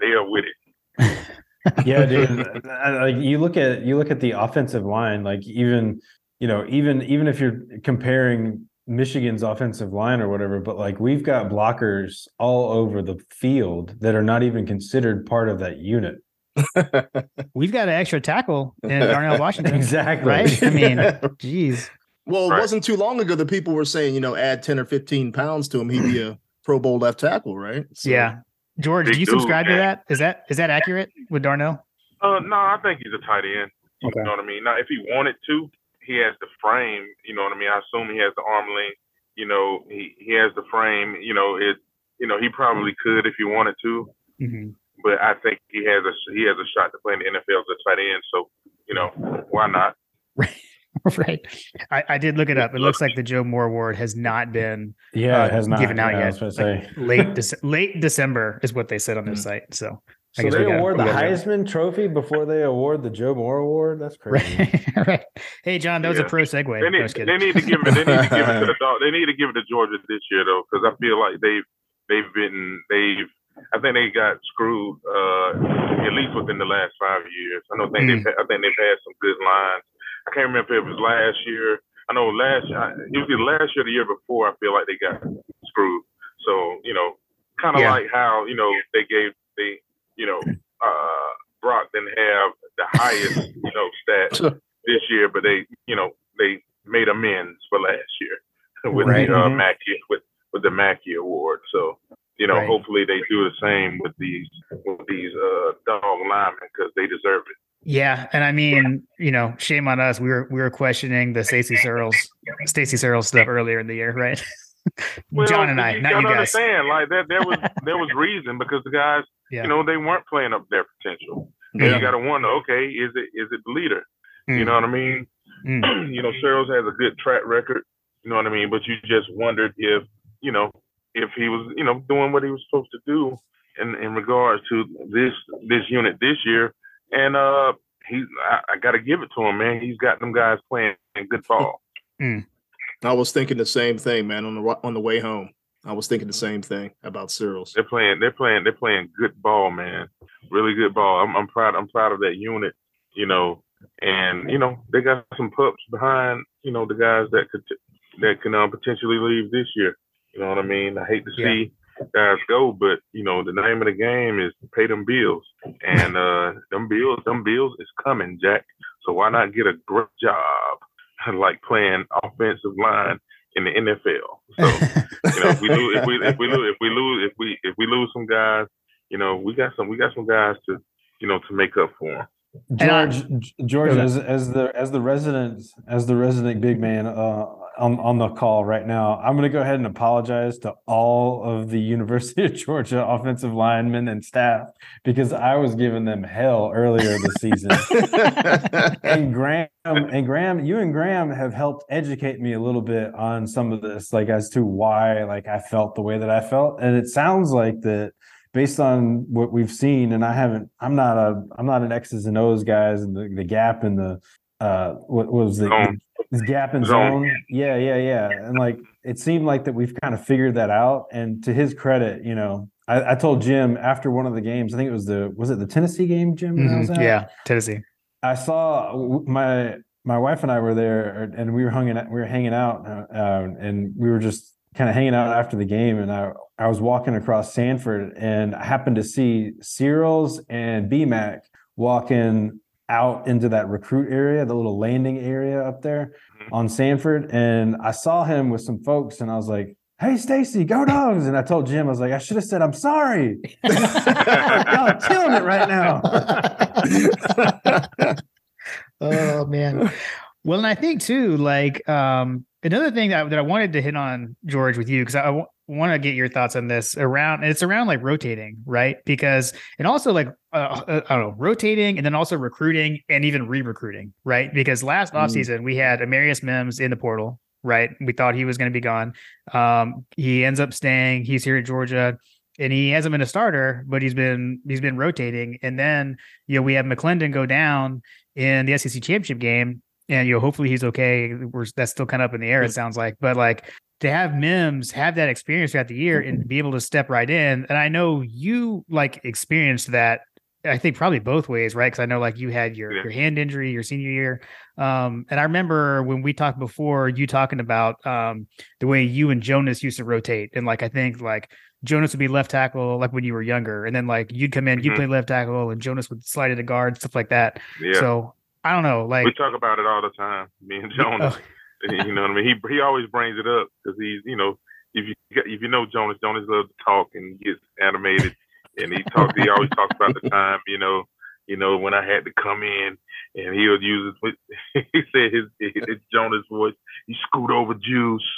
Speaker 1: They are with it.
Speaker 4: yeah, dude. Like you look at you look at the offensive line, like even you know, even even if you're comparing Michigan's offensive line or whatever, but like we've got blockers all over the field that are not even considered part of that unit.
Speaker 3: We've got an extra tackle in Darnell Washington.
Speaker 4: exactly.
Speaker 3: Right? I mean, geez.
Speaker 2: Well, it right. wasn't too long ago that people were saying, you know, add 10 or 15 pounds to him, he'd be a Pro Bowl left tackle, right?
Speaker 3: So, yeah. George, do you subscribe dude, to that? Is that is that accurate with Darnell?
Speaker 1: Uh, no, I think he's a tight end. You okay. know what I mean? Now, if he wanted to, he has the frame. You know what I mean? I assume he has the arm length. You know, he he has the frame. You know, it. You know, he probably could if he wanted to. Mm-hmm. But I think he has a he has a shot to play in the NFL as a tight end. So you know, why not?
Speaker 3: right. I, I, did look it up. It looks like the Joe Moore Award has not been
Speaker 4: yeah, uh, has not
Speaker 3: given out yeah, yet. Like late De- late December is what they said on their mm-hmm. site. So
Speaker 4: so they award got, the Heisman go. Trophy before they award the Joe Moore Award. That's crazy.
Speaker 3: Right. right. Hey, John, that was yeah. a pro segue.
Speaker 1: They need, they need to give it. They need to give it to the dog. They need to give it to Georgia this year though, because I feel like they've they've been they've. I think they got screwed uh, at least within the last five years. I don't think mm. they've. I think they've had some good lines. I can't remember if it was last year. I know last it was last year, the year before. I feel like they got screwed. So you know, kind of yeah. like how you know they gave they you know, uh, Brock didn't have the highest, you know, stats this year, but they, you know, they made amends for last year with right. the uh, mm-hmm. Mackey with with the Mackey Award. So, you know, right. hopefully they do the same with these with these uh, dog linemen because they deserve it.
Speaker 3: Yeah, and I mean, you know, shame on us. We were we were questioning the Stacy Searels Stacy Searels stuff earlier in the year, right?
Speaker 1: well, John and I, you not you guys. Understand, like that, there was there was reason because the guys, yeah. you know, they weren't playing up their potential. Yeah. you got to wonder, okay, is it is it the leader? Mm. You know what I mean? Mm. you know, Searels has a good track record. You know what I mean? But you just wondered if you know if he was you know doing what he was supposed to do in in regards to this this unit this year. And uh, he, I, I got to give it to him, man. He's got them guys playing good ball. Mm.
Speaker 2: I was thinking the same thing, man. On the on the way home, I was thinking the same thing about Searels.
Speaker 1: They're playing. They're playing. They're playing good ball, man. Really good ball. I'm, I'm proud. I'm proud of that unit. You know, and you know they got some pups behind. You know the guys that could that can uh, potentially leave this year. You know what I mean? I hate to see yeah. guys go, but you know the name of the game is pay them bills, and uh them bills, them bills is coming, Jack. So why not get a great job? like playing offensive line in the NFL. So you know, if we lose, if we if we lose, if we lose, if we if we lose some guys, you know, we got some we got some guys to you know to make up for them.
Speaker 4: George, George, as, as the as the resident as the resident big man uh, on on the call right now, I'm going to go ahead and apologize to all of the University of Georgia offensive linemen and staff because I was giving them hell earlier this season. and Graham and Graham, you and Graham have helped educate me a little bit on some of this, like as to why like I felt the way that I felt, and it sounds like that based on what we've seen, and I haven't, I'm not a, I'm not an X's and O's guys, and the, the gap in the, uh, what, what was the, the gap in zone. zone? Yeah, yeah, yeah. And like, it seemed like that we've kind of figured that out. And to his credit, you know, I, I told Jim after one of the games, I think it was the, was it the Tennessee game, Jim?
Speaker 3: Mm-hmm. Yeah, Tennessee.
Speaker 4: I saw my my wife and I were there, and we were hanging we were hanging out, uh, and we were just kind of hanging out after the game, and I I was walking across Sanford, and I happened to see Searels and BMAC walking out into that recruit area, the little landing area up there mm-hmm. on Sanford, and I saw him with some folks, and I was like, "Hey, Stacy, go dogs!" And I told Jim, I was like, "I should have said I'm sorry. Y'all killing it right now."
Speaker 3: oh man. Well, and I think too, like um, another thing that, that I wanted to hit on, George, with you, because I w- want to get your thoughts on this around, and it's around like rotating, right? Because, and also like, uh, uh, I don't know, rotating and then also recruiting and even re recruiting, right? Because last
Speaker 2: Mm.
Speaker 3: offseason, we had Amarius Mims in the portal, right? We thought he was going to be gone. Um, he ends up staying. He's here at Georgia. And he hasn't been a starter, but he's been he's been rotating. And then you know we have McClendon go down in the SEC championship game, and you know hopefully he's okay. We're that's still kind of up in the air. It sounds like, but like to have Mims have that experience throughout the year and be able to step right in. And I know you like experienced that. I think probably both ways, right? Because I know like you had your
Speaker 1: Yeah.
Speaker 3: your hand injury your senior year, um, and I remember when we talked before, you talking about um, the way you and Jonas used to rotate, and like I think like Jonas would be left tackle like when you were younger, and then like you'd come in, you'd
Speaker 1: Mhm.
Speaker 3: play left tackle, and Jonas would slide into guard, stuff like that.
Speaker 1: Yeah.
Speaker 3: So I don't know, like
Speaker 1: we talk about it all the time. Me and Jonas. You know what I mean? He he always brings it up because he's you know if you if you know Jonas, Jonas loves to talk and gets animated, and he talks. He always talks about the time you know you know when I had to come in, and he would use his. He said his it's Jonas' voice. You scoot over juice.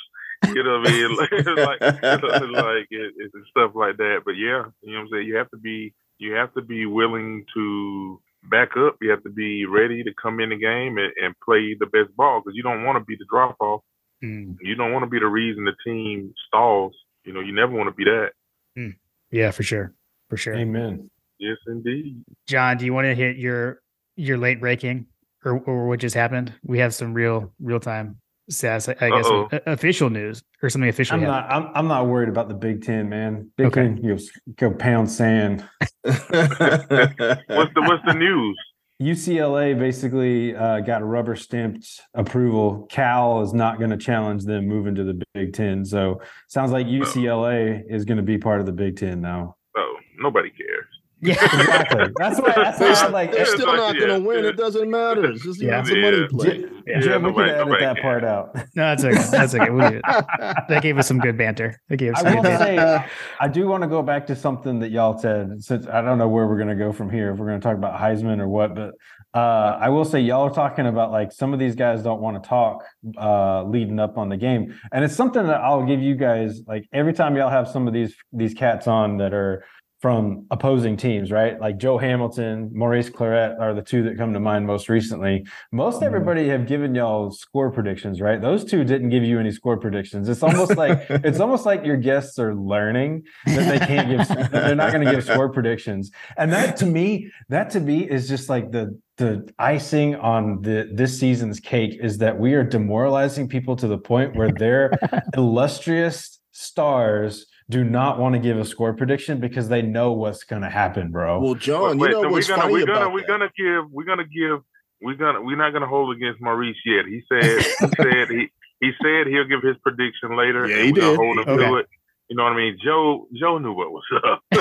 Speaker 1: You know what I mean? like like it, it's stuff like that. But yeah, you know what I'm saying. You have to be you have to be willing to back up. You have to be ready to come in the game and, and play the best ball because you don't want to be the drop off.
Speaker 3: mm,
Speaker 1: You don't want to be the reason the team stalls. You know, you never want to be that.
Speaker 3: yeah, for sure, for sure.
Speaker 4: Amen.
Speaker 1: Yes, indeed.
Speaker 3: John, do you want to hit your your late breaking or or what just happened? We have some real real time stats, I I guess,
Speaker 1: Uh-oh.
Speaker 3: official news or something official.
Speaker 4: I'm not. I'm, I'm not worried about the Big Ten, man. Big
Speaker 3: Okay.
Speaker 4: Ten, you know, go pound sand.
Speaker 1: What's the What's the news?
Speaker 4: UCLA basically uh, got a rubber stamped approval. Cal is not going to challenge them moving to the Big Ten. So sounds like UCLA is going to be part of the Big Ten now.
Speaker 1: Oh, nobody cares.
Speaker 3: Yeah,
Speaker 4: Exactly. That's what. That's what I'm like.
Speaker 2: they're still
Speaker 1: like,
Speaker 2: not going to win. It doesn't matter. It's just
Speaker 3: Yeah.
Speaker 2: it's a money
Speaker 1: Yeah.
Speaker 2: play.
Speaker 4: Jim,
Speaker 3: Yeah,
Speaker 4: Jim, we
Speaker 1: nobody-
Speaker 4: could edit
Speaker 1: nobody
Speaker 4: that
Speaker 1: cares.
Speaker 4: part out.
Speaker 3: no, that's okay. That's okay. We'll. That gave us some good banter. That gave us
Speaker 4: I
Speaker 3: some
Speaker 4: will
Speaker 3: banter.
Speaker 4: say, I do want to go back to something that y'all said. Since I don't know where we're going to go from here, if we're going to talk about Heisman or what, but uh, I will say y'all are talking about like some of these guys don't want to talk uh, leading up on the game, and it's something that I'll give you guys like every time y'all have some of these these cats on that are from opposing teams, right? Like Joe Hamilton, Maurice Clarett are the two that come to mind most recently. Most
Speaker 3: Mhm.
Speaker 4: everybody have given y'all score predictions, right? Those two didn't give you any score predictions. It's almost like it's almost like your guests are learning that they can't give they're not going to give score predictions. And that to me, that to me is just like the the icing on the this season's cake is that we are demoralizing people to the point where their illustrious stars do not want to give a score prediction because they know what's going to happen, bro.
Speaker 2: Well, John,
Speaker 1: Wait,
Speaker 2: you know
Speaker 1: so we're
Speaker 2: what's
Speaker 1: gonna
Speaker 2: funny
Speaker 1: we're gonna
Speaker 2: about
Speaker 1: we're gonna give we're gonna give we're gonna we're not gonna hold against Maurice yet. He said he said he he said he'll give his prediction later.
Speaker 2: Yeah, he did.
Speaker 1: hold him to it. You know what I mean? Joe Joe knew what was up. you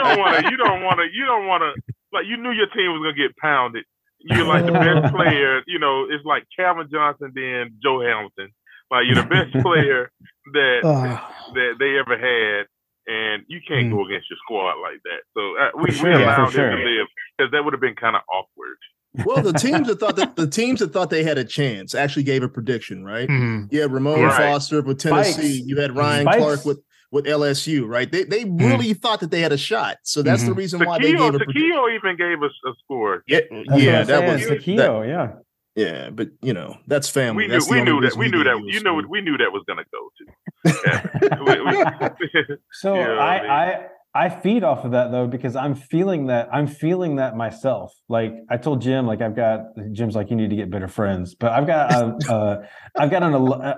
Speaker 1: don't want to. You don't want to. You don't want to. Like you knew your team was gonna get pounded. You're like the best player. You know, it's like Calvin Johnson, then Joe Hamilton. Like you're the best player that
Speaker 3: Oh,
Speaker 1: that they ever had, and you can't mm. go against your squad like that. So uh, we,
Speaker 4: sure,
Speaker 1: we
Speaker 4: yeah,
Speaker 1: allowed
Speaker 4: for sure.
Speaker 1: to live because that would have been kind of awkward.
Speaker 2: Well, the teams that thought that the teams that thought they had a chance actually gave a prediction, right?
Speaker 3: Mm-hmm.
Speaker 2: You had Ramon
Speaker 1: Right.
Speaker 2: Foster with Tennessee.
Speaker 4: Spikes.
Speaker 2: You had Ryan
Speaker 4: Spikes.
Speaker 2: Clark with with LSU, right? They they mm. really thought that they had a shot. So that's the mm-hmm. reason why they
Speaker 1: Takeo,
Speaker 2: gave a prediction.
Speaker 1: Takeo even gave us a score.
Speaker 2: Yeah,
Speaker 4: That's
Speaker 2: yeah, that was
Speaker 4: saying, Sakio, yeah.
Speaker 2: Yeah, but you know that's family.
Speaker 1: We knew,
Speaker 2: That's the
Speaker 1: we
Speaker 2: only
Speaker 1: knew that. We knew that.
Speaker 2: a
Speaker 1: You know,
Speaker 2: score.
Speaker 1: we knew that was gonna go to. Yeah. We- we-
Speaker 4: So I,
Speaker 1: I mean-
Speaker 4: I I feed off of that though because I'm feeling that I'm feeling that myself. Like I told Jim, like I've got Jim's like you need to get better friends, but I've got a, uh, I've got an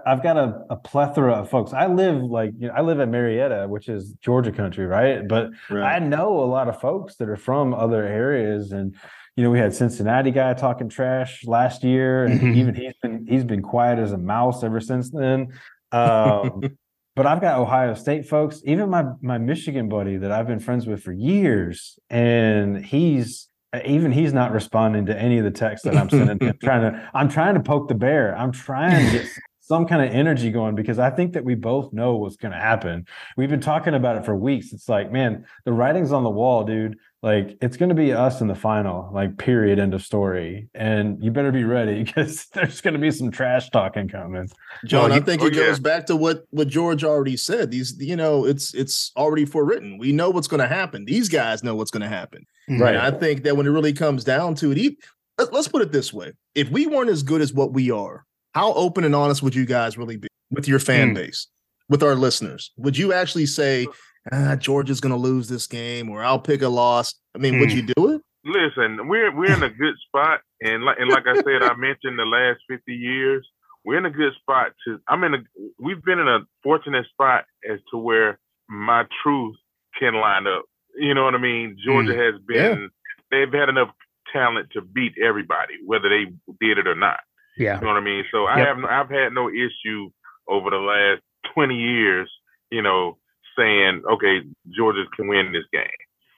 Speaker 4: I've got a, a plethora of folks. I live like you know I live at Marietta, which is Georgia country, right? But I know a lot of folks that are from other areas and you know we had Cincinnati guy talking trash last year and
Speaker 3: Mhm.
Speaker 4: even he's been he's been quiet as a mouse ever since then. Um, but I've got Ohio State folks, even my my Michigan buddy that I've been friends with for years and he's even he's not responding to any of the texts that I'm sending him trying to I'm trying to poke the bear. I'm trying to get some kind of energy going because I think that we both know what's going to happen. We've been talking about it for weeks. It's like, man, the writing's on the wall, dude. Like it's going to be us in the final, like period, end of story. And you better be ready because there's going to be some trash talking coming.
Speaker 2: John,
Speaker 1: Oh,
Speaker 2: I
Speaker 1: you-
Speaker 2: think
Speaker 1: oh,
Speaker 2: it goes
Speaker 1: yeah.
Speaker 2: back to what what George already said. These, you know, it's it's already forewritten. We know what's going to happen. These guys know what's going to happen.
Speaker 4: Right.
Speaker 2: And I think that when it really comes down to it, let- let's put it this way: if we weren't as good as what we are, how open and honest would you guys really be with your fan
Speaker 3: Mm.
Speaker 2: base, with our listeners? Would you actually say, ah, George is going to lose this game, or I'll pick a loss? I mean, would
Speaker 3: Mm.
Speaker 2: you do it?
Speaker 1: Listen, we're we're in a good spot, and like and like I said, I mentioned the last fifty years, we're in a good spot to. I'm in a. We've been in a fortunate spot as to where my truth can line up. You know what I mean? Georgia has been. They've had enough talent to beat everybody, whether they did it or not.
Speaker 3: Yeah.
Speaker 1: You know what I mean? So I have I've had no issue over the last 20 years, you know, saying, okay, Georgia can win this game.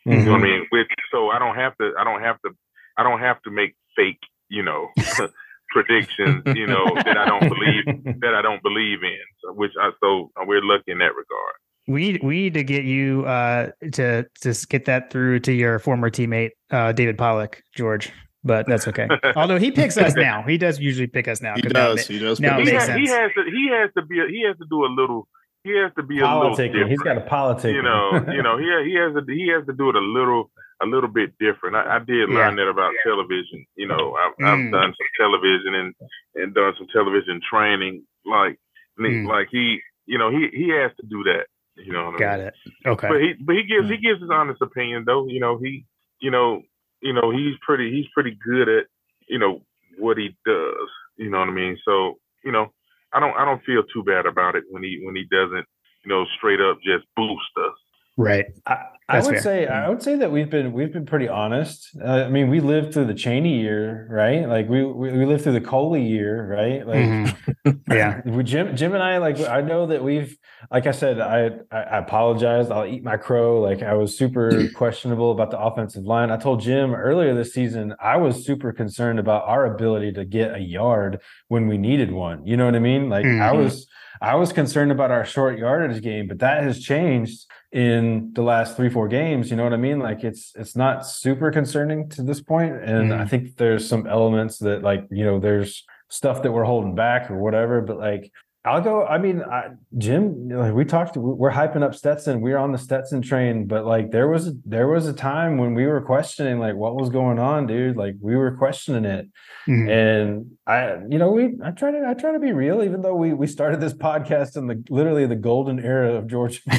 Speaker 1: You know what I mean? Which so I don't have to I don't have to I don't have to make fake, you know, predictions, you know, that I don't believe that I don't believe in. So, which I so we're lucky in that regard.
Speaker 3: We need we need to get you uh to to get that through to your former teammate uh David Pollack, George. But that's okay. Although he picks us now. He does usually pick us now.
Speaker 2: He
Speaker 3: 'cause now
Speaker 2: does.
Speaker 3: that-
Speaker 2: He does.
Speaker 3: now
Speaker 2: pick
Speaker 1: he,
Speaker 3: makes
Speaker 1: has, he has to he has to be a, he has to do a little he has to be a little different.
Speaker 4: He's got a politic.
Speaker 1: you know, you know, he he has to he has to do it a little a little bit different. I, I did learn that about television. You know, I've,
Speaker 3: Mm.
Speaker 1: I've done some television and and done some television training. Like
Speaker 3: Mm.
Speaker 1: like he, you know, he he has to do that. You know, what I
Speaker 3: Got
Speaker 1: mean?
Speaker 3: it. Okay.
Speaker 1: But he but he gives he gives his honest opinion though. You know, he you know you know he's pretty he's pretty good at you know what he does. You know what I mean? So you know, I don't I don't feel too bad about it when he when he doesn't you know straight up just boost us.
Speaker 3: Right.
Speaker 4: I, I would
Speaker 3: fair.
Speaker 4: say I would say that we've been we've been pretty honest. Uh, I mean, we lived through the Chaney year, right? Like we we, we lived through the Coley year, right? Like
Speaker 3: Mhm. Yeah.
Speaker 4: we- Jim Jim and I like I know that we've like I said I I, I apologize. I'll eat my crow. Like I was super questionable about the offensive line. I told Jim earlier this season I was super concerned about our ability to get a yard when we needed one. You know what I mean? Like I
Speaker 3: Mhm.
Speaker 4: was I was concerned about our short yardage game, but that has changed in the last three four games. You know what I mean? Like it's it's not super concerning to this point, and I mm. think there's some elements that like you know there's stuff that we're holding back or whatever. But like I'll go. I mean, I, Jim, like we talked, we're hyping up Stetson. We're on the Stetson train, but like there was there was a time when we were questioning like what was going on, dude. Like we were questioning it,
Speaker 3: Mhm.
Speaker 4: and I, you know, we I try to I try to be real, even though we we started this podcast in the literally the golden era of George.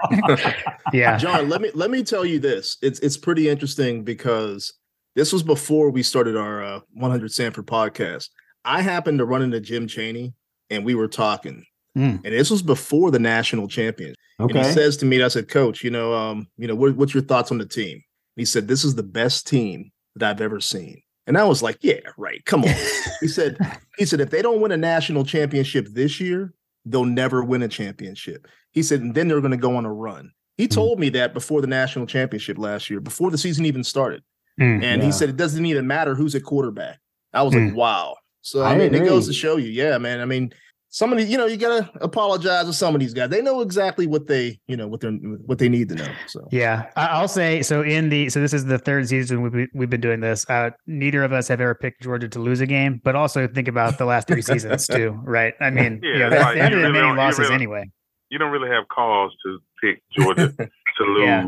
Speaker 3: Yeah.
Speaker 2: John, let me let me tell you this. It's it's pretty interesting because this was before we started our uh, 100 Sanford podcast. I happened to run into Jim Chaney and we were talking.
Speaker 3: Mm.
Speaker 2: And this was before the national championship. And he says to me, I said, Coach, you know, um, you know, what, what's your thoughts on the team? He said, This is the best team that I've ever seen. And I was like, Yeah, right. Come on. he said, he said, if they don't win a national championship this year, they'll never win a championship. He said, and then they're going to go on a run. He
Speaker 4: Hmm.
Speaker 2: told me that before the national championship last year, before the season even started.
Speaker 3: Mm.
Speaker 2: And
Speaker 4: Yeah.
Speaker 2: he said, it doesn't even matter who's at quarterback. I was
Speaker 3: Mm.
Speaker 2: like, wow. So, I,
Speaker 4: I
Speaker 2: mean, it goes to show you, yeah, man. I mean, some of the, you know, you got to apologize to some of these guys. They know exactly what they, you know, what they're, what they need to know. So,
Speaker 3: Yeah, I- I'll say so. In the so this is the third season we've we've been doing this. Uh, neither of us have ever picked Georgia to lose a game, but also think about the last three seasons too, right? I mean, you
Speaker 1: Yeah,
Speaker 3: know, they,
Speaker 1: like,
Speaker 3: they haven't
Speaker 1: really
Speaker 3: many losses
Speaker 1: really-
Speaker 3: anyway.
Speaker 1: You don't really have cause to pick Georgia to lose.
Speaker 3: Yeah.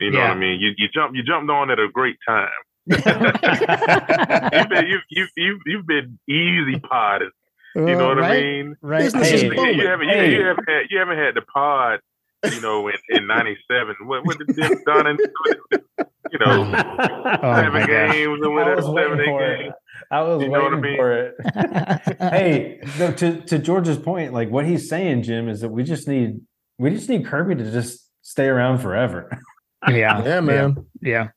Speaker 1: You know
Speaker 3: Yeah.
Speaker 1: what I mean? You you jump you jumped on at a great time. You've been you you you you've been easy potted. You know what I
Speaker 3: right?
Speaker 1: mean?
Speaker 3: Right.
Speaker 2: Business
Speaker 1: You,
Speaker 4: Hey,
Speaker 1: you, haven't, you,
Speaker 4: Hey.
Speaker 1: you haven't had you haven't had the pod, you know, in, in '97. What what did Jim Donnan, you know,
Speaker 3: Oh my
Speaker 1: seven
Speaker 3: gosh.
Speaker 1: games or
Speaker 4: I
Speaker 1: whatever,
Speaker 4: was
Speaker 1: seven
Speaker 4: waiting
Speaker 1: eight
Speaker 4: for
Speaker 1: games.
Speaker 4: it. I was
Speaker 1: You know what I
Speaker 4: waiting
Speaker 1: mean?
Speaker 4: for it. hey, no, to to George's point, like what he's saying, Jim, is that we just need we just need Kirby to just stay around forever.
Speaker 3: yeah,
Speaker 2: yeah, man.
Speaker 3: yeah.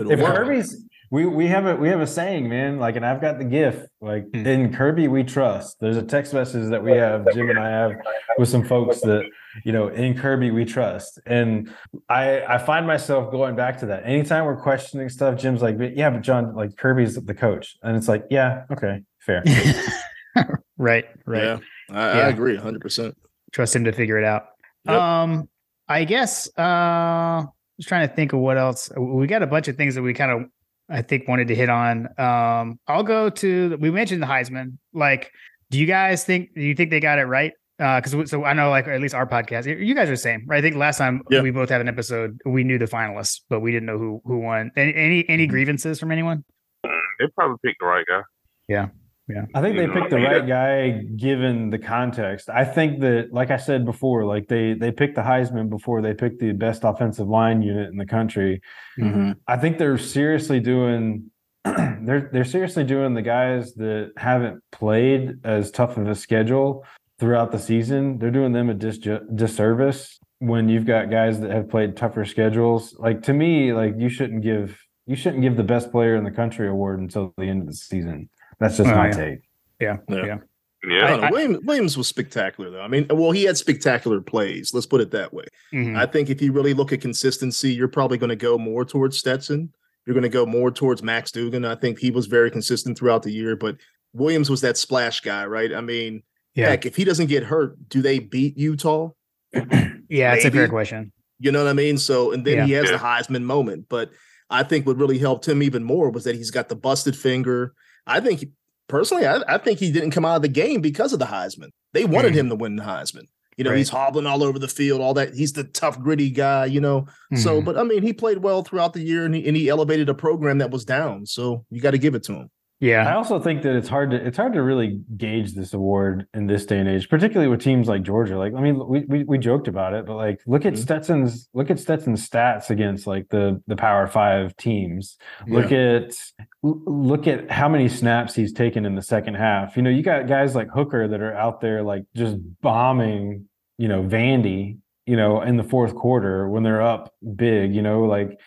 Speaker 2: It'll
Speaker 4: if
Speaker 2: work.
Speaker 4: Kirby's we we have a we have a saying, man. Like, and I've got the gift. Like
Speaker 3: Hmm.
Speaker 4: in Kirby, we trust. There's a text message that we have, Jim and I have, with some folks that you know in Kirby we trust. And I I find myself going back to that. Anytime we're questioning stuff, Jim's like, "Yeah, but John, like Kirby's the coach," and it's like, "Yeah, okay, fair."
Speaker 3: right, right.
Speaker 2: Yeah, I,
Speaker 3: Yeah.
Speaker 2: I agree 100%.
Speaker 3: Trust him to figure it out.
Speaker 2: Yep.
Speaker 3: Um, I guess uh just trying to think of what else. We got a bunch of things that we kind of, I think, wanted to hit on. Um, I'll go to. We mentioned the Heisman. Like, do you guys think? Do you think they got it right? Because uh, so I know, like at least our podcast, you guys are the same, right? I think last time yeah. we both had an episode, we knew the finalists, but we didn't know who who won. Any any, any mm-hmm. grievances from anyone?
Speaker 1: They probably picked the right guy.
Speaker 3: Yeah. Yeah.
Speaker 4: I think they picked the right guy given the context. I think that, like I said before, like they they picked the Heisman before they picked the best offensive line unit in the country. Mm-hmm. I think they're seriously doing they're they're seriously doing the guys that haven't played as tough of a schedule throughout the season. They're doing them a dis- disservice when you've got guys that have played tougher schedules. Like to me, like you shouldn't give you shouldn't give the best player in the country award until the end of the season. That's just oh, my
Speaker 3: yeah.
Speaker 4: take.
Speaker 3: Yeah. Yeah. yeah.
Speaker 1: Yeah,
Speaker 2: I, Williams, Williams was spectacular though. I mean, well, he had spectacular plays. Let's put it that way. Mm-hmm. I think if you really look at consistency, you're probably going to go more towards Stetson. You're going to go more towards Max Duggan. I think he was very consistent throughout the year, but Williams was that splash guy, right? I mean, yeah. heck, if he doesn't get hurt, do they beat Utah?
Speaker 3: yeah, it's a fair question.
Speaker 2: You know what I mean? So, and then yeah. he has yeah. the Heisman moment, but I think what really helped him even more was that he's got the busted finger. I think personally, I, I, think he didn't come out of the game because of the Heisman. They wanted mm. him to win the Heisman. You know, right. he's hobbling all over the field, all that. He's the tough, gritty guy, you know. Mm. So, mm-hmm. but I mean, he played well throughout the year and he, and he elevated a program that was down. So you got to give it to him.
Speaker 3: Yeah.
Speaker 4: I also think that it's hard to it's hard to really gauge this award in this day and age, particularly with teams like Georgia. Like, I mean, we we, we joked about it, but like look at mm-hmm. Stetson's look at Stetson's stats against like the the Power 5 teams. Yeah. Look at look at how many snaps he's taken in the second half. You know, you got guys like Hooker that are out there like just bombing, you know, Vandy you know, in the fourth quarter when they're up big, you know, like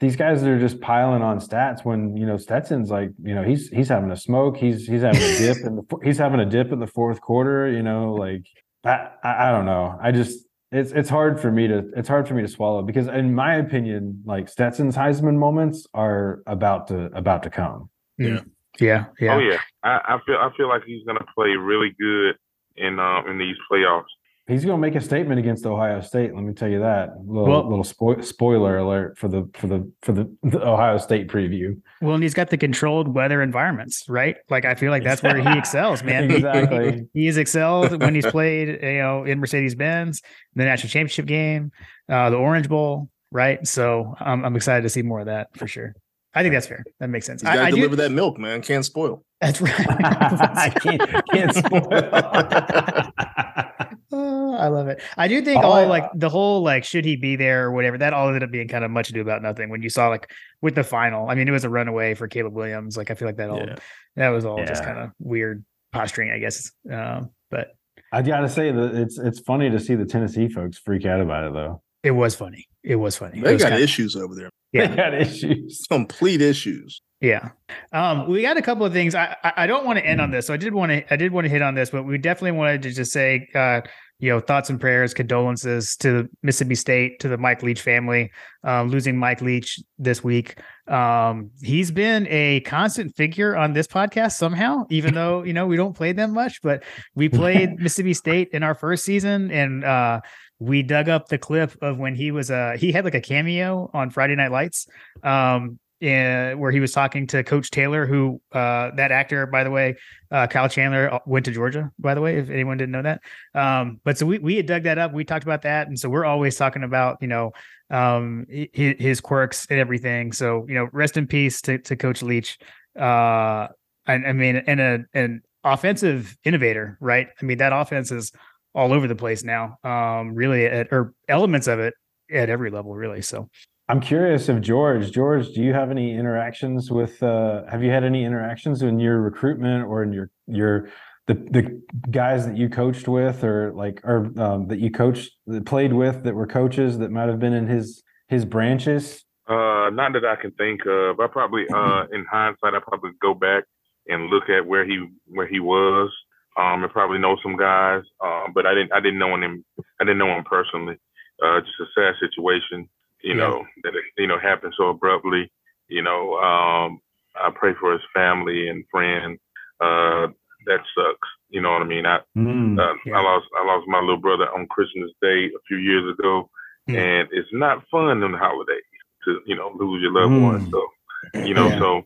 Speaker 4: these guys are just piling on stats when, you know, Stetson's like, you know, he's he's having a smoke, he's he's having a dip in the he's having a dip in the fourth quarter, you know, like I I, I don't know. I just it's it's hard for me to it's hard for me to swallow because in my opinion, like Stetson's Heisman moments are about to about to come.
Speaker 3: Yeah. Yeah. Yeah.
Speaker 1: Oh yeah. I, I feel I feel like he's gonna play really good in um in these playoffs.
Speaker 4: He's going to make a statement against Ohio State. Let me tell you that. Little, well, little spo- spoiler alert for the for the for the, the, Ohio State preview.
Speaker 3: Well, and he's got the controlled weather environments, right? Like I feel like that's where he excels, man.
Speaker 4: exactly.
Speaker 3: he, has excelled when he's played, you know, in Mercedes Benz, the national championship game, uh, the Orange Bowl, right? So I'm I'm excited to see more of that for sure. I think that's fair. That makes sense.
Speaker 2: You gotta I, deliver do, that milk, man. Can't spoil.
Speaker 3: That's right. I can't, can't spoil. I love it. I do think all like the whole like should he be there or whatever that all ended up being kind of much ado about nothing when you saw like with the final. I mean, it was a runaway for Caleb Williams. Like I feel like that all yeah. that was all yeah. just kind of weird posturing, I guess. Um, but
Speaker 4: I gotta say that it's it's funny to see the Tennessee folks freak out about it though.
Speaker 3: It was funny. It was funny.
Speaker 2: They
Speaker 3: was
Speaker 2: got issues of, over there.
Speaker 4: Yeah. They got issues.
Speaker 2: Complete issues.
Speaker 3: Yeah. Um, we got a couple of things. I, I don't want to end on this. So I did want to I did want to hit on this, but we definitely wanted to just say uh, you know, thoughts and prayers, condolences to Mississippi State, to the Mike Leach family, um, losing Mike Leach this week. Um, he's been a constant figure on this podcast somehow, even though, you know, we don't play them much, but we played Mississippi State in our first season and, uh, we dug up the clip of when he was uh he had like a cameo on Friday Night Lights. Um, in, where he was talking to Coach Taylor, who uh, that actor, by the way, uh, Kyle Chandler uh, went to Georgia, by the way, if anyone didn't know that. Um, but so we we had dug that up. We talked about that, and so we're always talking about you know um, his, his, quirks and everything. So you know, rest in peace to to Coach Leach. Uh, I, I mean, and a an offensive innovator, right? I mean, that offense is all over the place now. Um, really, at, or elements of it at every level, really. So
Speaker 4: I'm curious if George, George, do you have any interactions with? Uh, have you had any interactions in your recruitment or in your your the the guys that you coached with, or like, or um, that you coached, that played with, that were coaches that might have been in his his branches?
Speaker 1: Uh, not that I can think of. I probably, uh, in hindsight, I probably go back and look at where he where he was. Um, and probably know some guys, um, but I didn't I didn't know him. I didn't know him personally. Uh, just a sad situation you yeah. know, that it, you know, happened so abruptly. You know, um, I pray for his family and friends. Uh, that sucks. You know what I mean? I, mm, uh, yeah. I lost, I lost my little brother on Christmas Day a few years ago, mm. and it's not fun on the holidays to you know lose your loved mm. ones. So you know, yeah. so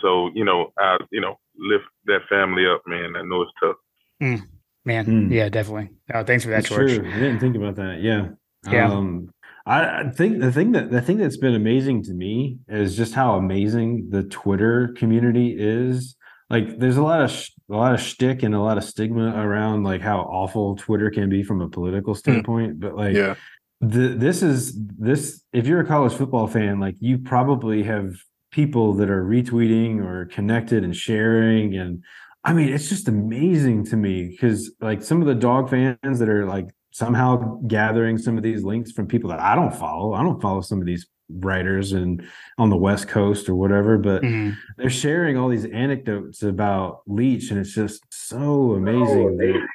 Speaker 1: so you know, I you know lift that family up, man. I know it's tough.
Speaker 3: Mm. Man, mm. yeah, definitely. Oh, thanks for that,
Speaker 4: That's
Speaker 3: George.
Speaker 4: True. I didn't think about that. Yeah.
Speaker 3: Yeah. Um,
Speaker 4: I think the thing that the thing that's been amazing to me is just how amazing the Twitter community is. Like, there's a lot of sh- a lot of shtick and a lot of stigma around like how awful Twitter can be from a political hmm. standpoint. Mm. But like, yeah. the, this is this. If you're a college football fan, like you probably have people that are retweeting or connected and sharing and I mean, it's just amazing to me because like some of the dog fans that are like somehow gathering some of these links from people that I don't follow. I don't follow some of these writers and on the West Coast or whatever, but mm-hmm. they're sharing all these anecdotes about Leach, and it's just so amazing. Oh,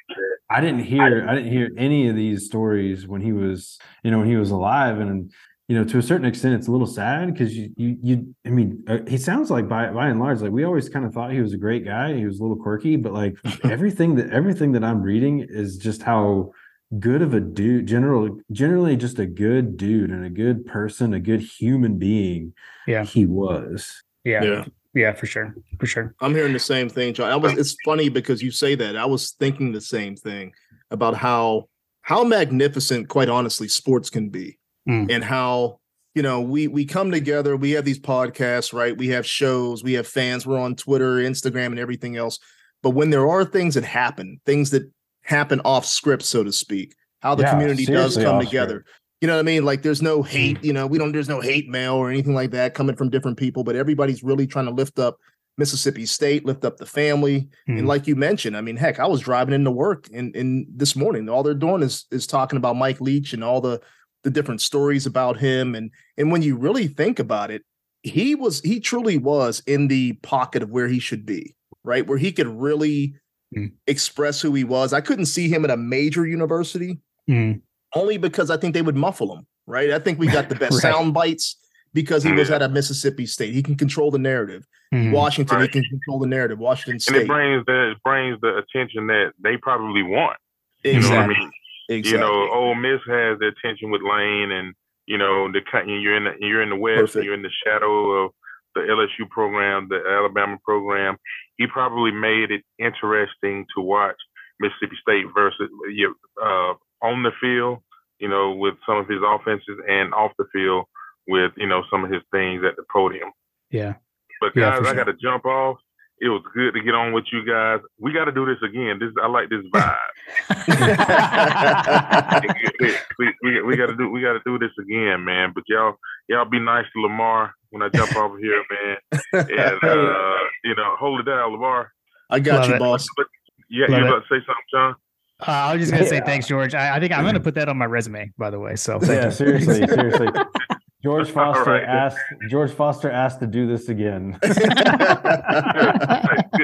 Speaker 4: I didn't hear I didn't hear any of these stories when he was, you know, when he was alive. And you know, to a certain extent, it's a little sad because you, you, you, I mean, uh, he sounds like by by and large, like we always kind of thought he was a great guy. He was a little quirky, but like everything that everything that I'm reading is just how good of a dude general generally just a good dude and a good person a good human being
Speaker 3: yeah.
Speaker 4: he was.
Speaker 3: Yeah. Yeah, yeah for sure. For sure.
Speaker 2: I'm hearing the same thing john. I was it's funny because you say that. I was thinking the same thing about how how magnificent quite honestly sports can be mm. and how you know we we come together we have these podcasts right? We have shows we have fans we're on twitter instagram and everything else. But when there are things that happen things that happen off script, so to speak. How the yeah, community does come together. Script. You know what I mean? Like there's no hate, you know, we don't there's no hate mail or anything like that coming from different people, but everybody's really trying to lift up Mississippi State, lift up the family. mm And like you mentioned, I mean, heck, I was driving into work and in this morning. All they're doing is is talking about Mike Leach and all the the different stories about him. And and when you really think about it, he was he truly was in the pocket of where he should be, right? Where he could really mm. express who he was. I couldn't see him at a major university mm. only because I think they would muffle him, right? I think we got the best right. sound bites because he was at a Mississippi State. He can control the narrative. Mm. Washington, right. he can control the narrative. Washington State.
Speaker 1: And it brings the it brings the attention that they probably want. Exactly. You know what I mean? Exactly. You know, Ole Miss has the attention with Lane and you know, the you're in the you're in the West, you're in the shadow of the LSU program, the Alabama program, he probably made it interesting to watch Mississippi State versus uh, on the field, you know, with some of his offenses and off the field with you know some of his things at the podium.
Speaker 3: Yeah.
Speaker 1: But guys, yeah, sure. I got to jump off. It was good to get on with you guys. We got to do this again. This I like this vibe. we, we, we got to do we got to do this again, man. But y'all y'all be nice to Lamar when I jump off here, man. And uh, you know, hold it down, Lamar.
Speaker 2: I got Love you, it. boss.
Speaker 1: But, yeah, you about to say something, John?
Speaker 3: Uh, I was just gonna say thanks, George. I, I think I'm gonna put that on my resume, by the way. So
Speaker 4: yeah, seriously, seriously. George Foster right. asked. George Foster asked to do this again.
Speaker 1: it's, good,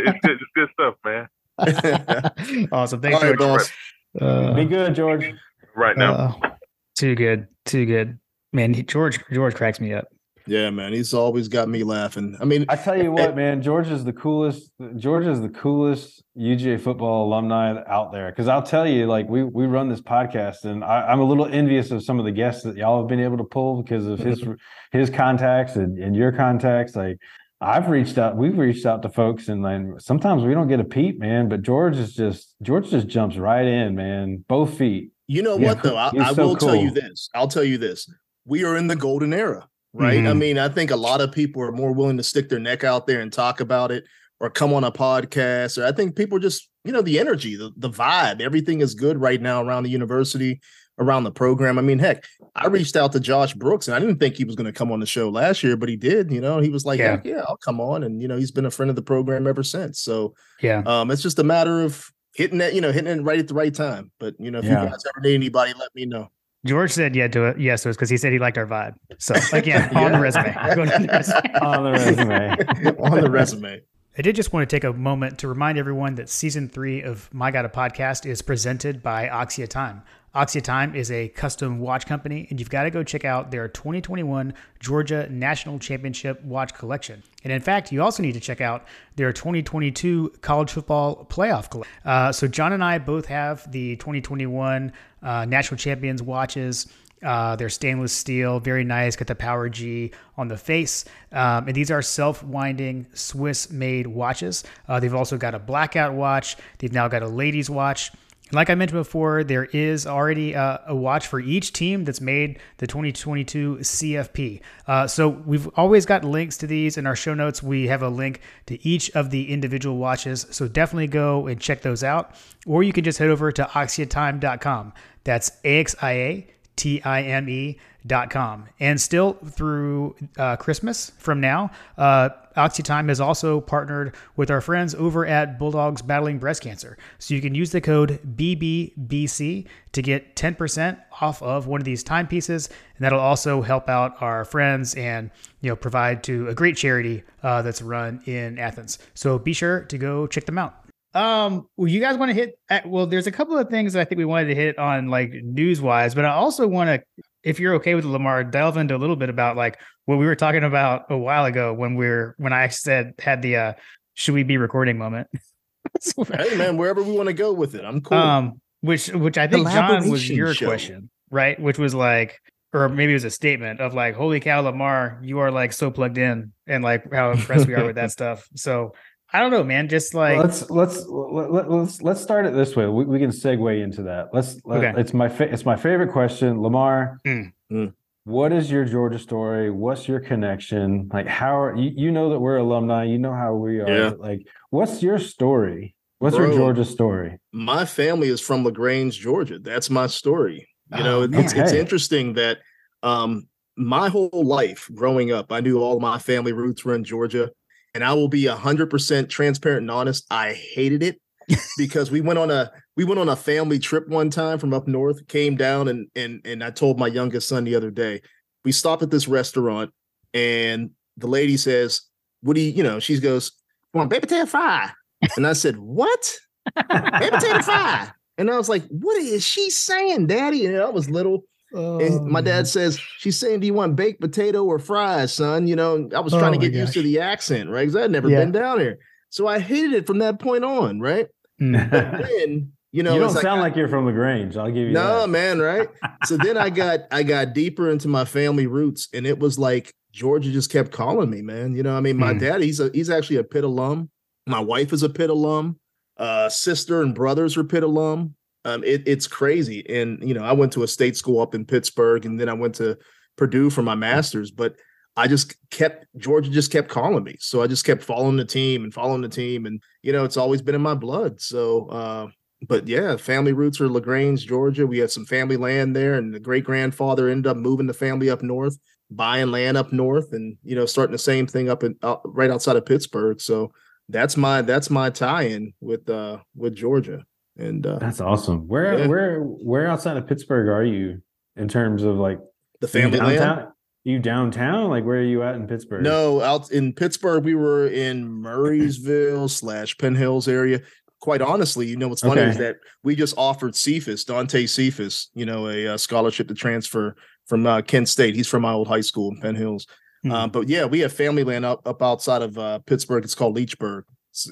Speaker 1: it's, good, it's good stuff, man.
Speaker 3: awesome. Thanks, George.
Speaker 4: boss. Uh, Be good, George.
Speaker 1: Right now.
Speaker 3: Uh, too good. Too good. Man, George. George cracks me up.
Speaker 2: Yeah, man, he's always got me laughing. I mean,
Speaker 4: I tell you eh, what, eh, man, George is the coolest. George is the coolest UGA football alumni out there. Because I'll tell you, like we we run this podcast, and I, am a little envious of some of the guests that y'all have been able to pull because of his his contacts and, and your contacts. Like I've reached out, we've reached out to folks, and then sometimes we don't get a peep, man. But George is just George just jumps right in, man, both feet.
Speaker 2: You know what though? I, I so will cool. tell you this. I'll tell you this. We are in the golden era right? Mm-hmm. I mean, I think a lot of people are more willing to stick their neck out there and talk about it or come on a podcast. Or I think people just, you know, the energy, the, the vibe, everything is good right now around the university, around the program. I mean, heck, I reached out to Josh Brooks and I didn't think he was going to come on the show last year, but he did. You know, he was like, yeah. yeah, I'll come on. And, you know, he's been a friend of the program ever since. So,
Speaker 3: yeah,
Speaker 2: um, it's just a matter of hitting that, you know, hitting it right at the right time. But, you know, if yeah. you guys ever need anybody, let me know.
Speaker 3: George said yeah to it. Yes, it was because he said he liked our vibe. So again, yeah. on the resume.
Speaker 4: on the resume. on the resume.
Speaker 2: on the resume.
Speaker 3: I did just want to take a moment to remind everyone that season three of My God a Podcast is presented by Axia Time. Axia Time is a custom watch company, and you've got to go check out their 2021 Georgia National Championship watch collection. And in fact, you also need to check out their 2022 college football playoff collection. Uh, so, John and I both have the 2021 uh, National Champions watches. Uh, they're stainless steel, very nice. Got the Power G on the face, um, and these are self-winding Swiss-made watches. Uh, they've also got a blackout watch. They've now got a ladies' watch. Like I mentioned before, there is already a, a, watch for each team that's made the 2022 CFP. Uh, so we've always got links to these in our show notes. We have a link to each of the individual watches. So definitely go and check those out. Or you can just head over to axiatime.com. That's A-X-I-A T-I-M-E dot com. And still through uh, Christmas from now, uh, Axia Time has also partnered with our friends over at Bulldogs Battling Breast Cancer. So you can use the code BBBC to get 10% off of one of these timepieces. And that'll also help out our friends and, you know, provide to a great charity uh, that's run in Athens. So be sure to go check them out. Um, well, you guys want to hit? At, well, there's a couple of things that I think we wanted to hit on, like news wise, but I also want to, if you're okay with Lamar, delve into a little bit about like what we were talking about a while ago when we are when I said had the uh, should we be recording moment.
Speaker 2: hey man, wherever we want to go with it, I'm cool.
Speaker 3: Um, which which I think John was your show. question, right? Which was like, or maybe it was a statement of like, "Holy cow, Lamar, you are like so plugged in," and like how impressed we are with that stuff. So I don't know, man. Just like
Speaker 4: let's let's let, let's let's start it this way. We, we can segue into that. Let's. Let, okay. It's my fa- it's my favorite question, Lamar. Mm. Mm. What is your Georgia story? What's your connection? Like, how are you? You know that we're alumni. You know how we are. Yeah. Like, what's your story? What's Bro, your Georgia story?
Speaker 2: My family is from LaGrange, Georgia. That's my story. You know, oh, it's it's interesting that um my whole life growing up, I knew all my family roots were in Georgia and I will be hundred percent transparent and honest. I hated it because we went on a we went on a family trip one time from up north, came down and and and I told my youngest son the other day, we stopped at this restaurant and the lady says, What do you, you know, she goes, "Want baby potato fry. And I said, What? baby potato fry. And I was like, What is she saying, Daddy? And I was little. Oh, and my dad says, She's saying, Do you want baked potato or fries, son? You know, I was trying oh to get used to the accent, right? Because I'd never yeah. been down here. So I hated it from that point on, right? Then, you know,
Speaker 4: you don't sound like, like, you're from LaGrange. I'll give you
Speaker 2: no,
Speaker 4: that.
Speaker 2: man, right? so then I got I got deeper into my family roots, and it was like Georgia just kept calling me, man. You know, I mean, my mm. dad, he's a he's actually a Pitt alum. My wife is a Pitt alum. Uh, sister and brothers are Pitt alum. Um, it, it's crazy. And, you know, I went to a state school up in Pittsburgh and then I went to Purdue for my master's, but I just kept, Georgia just kept calling me. So I just kept following the team and following the team. And, you know, it's always been in my blood. So, uh, but yeah, family roots are LaGrange, Georgia. We had some family land there, and the great grandfather ended up moving the family up north, buying land up north, and you know, starting the same thing up in uh, right outside of Pittsburgh. So that's my that's my tie-in with uh with Georgia. And uh,
Speaker 4: that's awesome. Where yeah. where where outside of Pittsburgh are you in terms of like
Speaker 2: the family downtown? Land?
Speaker 4: You downtown? Like where are you at in Pittsburgh?
Speaker 2: No, out in Pittsburgh, we were in Murrysville slash Penn Hills area. Quite honestly, you know what's funny okay. is that we just offered Cephas, Dante Cephas, you know, a, a scholarship to transfer from uh, Kent State. He's from my old high school in Penn Hills. Mm-hmm. Um, but yeah, we have family land up up outside of uh, Pittsburgh. It's called Leechburg.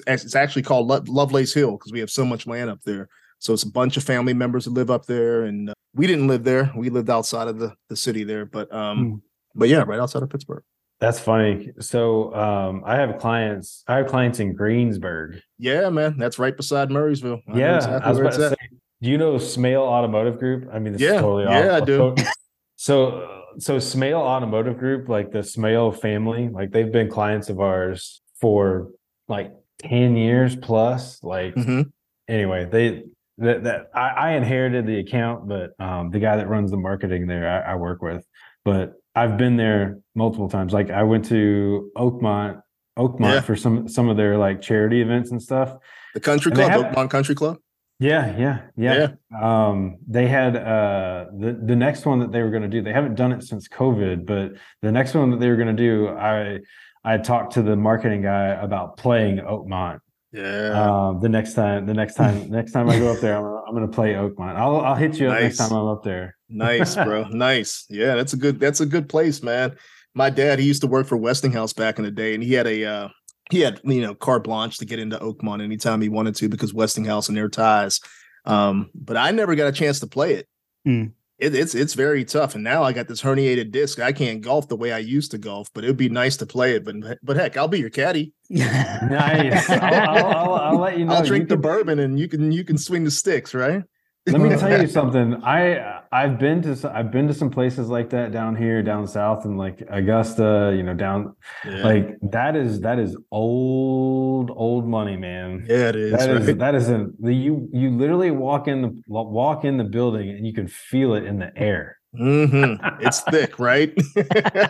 Speaker 2: It's, actually called Lo- Lovelace Hill because we have so much land up there. So it's a bunch of family members that live up there, and uh, we didn't live there. We lived outside of the, the city there, but um, hmm. but yeah, right outside of Pittsburgh.
Speaker 4: That's funny. So um, I have clients. I have clients in Greensburg.
Speaker 2: Yeah, man, that's right beside Murrysville.
Speaker 4: I yeah, exactly I was about to say. Do you know Smail Automotive Group? I mean, this
Speaker 2: yeah,
Speaker 4: is totally
Speaker 2: yeah,
Speaker 4: off.
Speaker 2: I do.
Speaker 4: So, so Smail Automotive Group, like the Smail family, like they've been clients of ours for like 10 years plus. Like, mm-hmm. anyway, they, that, that I, I, inherited the account, but um, the guy that runs the marketing there, I, I, work with. But I've been there multiple times. Like, I went to Oakmont, Oakmont yeah. for some some of their like charity events and stuff.
Speaker 2: The country club, have, Oakmont Country Club.
Speaker 4: Yeah, yeah, yeah. yeah. Um, they had uh, the the next one that they were going to do. They haven't done it since COVID, but the next one that they were going to do, I I talked to the marketing guy about playing Oakmont.
Speaker 2: Yeah.
Speaker 4: Um, the next time, the next time, next time I go up there, I'm, I'm going to play Oakmont. I'll I'll hit you up nice. next time I'm up there.
Speaker 2: nice, bro. nice. Yeah, that's a good that's a good place, man. My dad, he used to work for Westinghouse back in the day, and he had a uh, he had you know carte blanche to get into Oakmont anytime he wanted to because Westinghouse and their ties. Um, but I never got a chance to play it.
Speaker 3: Mm.
Speaker 2: It, it's it's very tough. And now I got this herniated disc. I can't golf the way I used to golf, but it would be nice to play it. But but heck, I'll be your caddy.
Speaker 4: nice. I'll, I'll, I'll, I'll let you know.
Speaker 2: I'll drink
Speaker 4: You
Speaker 2: the
Speaker 4: can-
Speaker 2: bourbon and you can you can swing the sticks, right?
Speaker 4: Let me tell you something. I I've been to s- I've been to some places like that down here, down south, and like Augusta. You know, down
Speaker 2: Yeah,
Speaker 4: like that is that is old old money, man.
Speaker 2: yeah it is.
Speaker 4: That is
Speaker 2: right?
Speaker 4: that isn't the you you literally walk in the walk in the building and you can feel it in the air.
Speaker 2: Mhm. It's thick, right?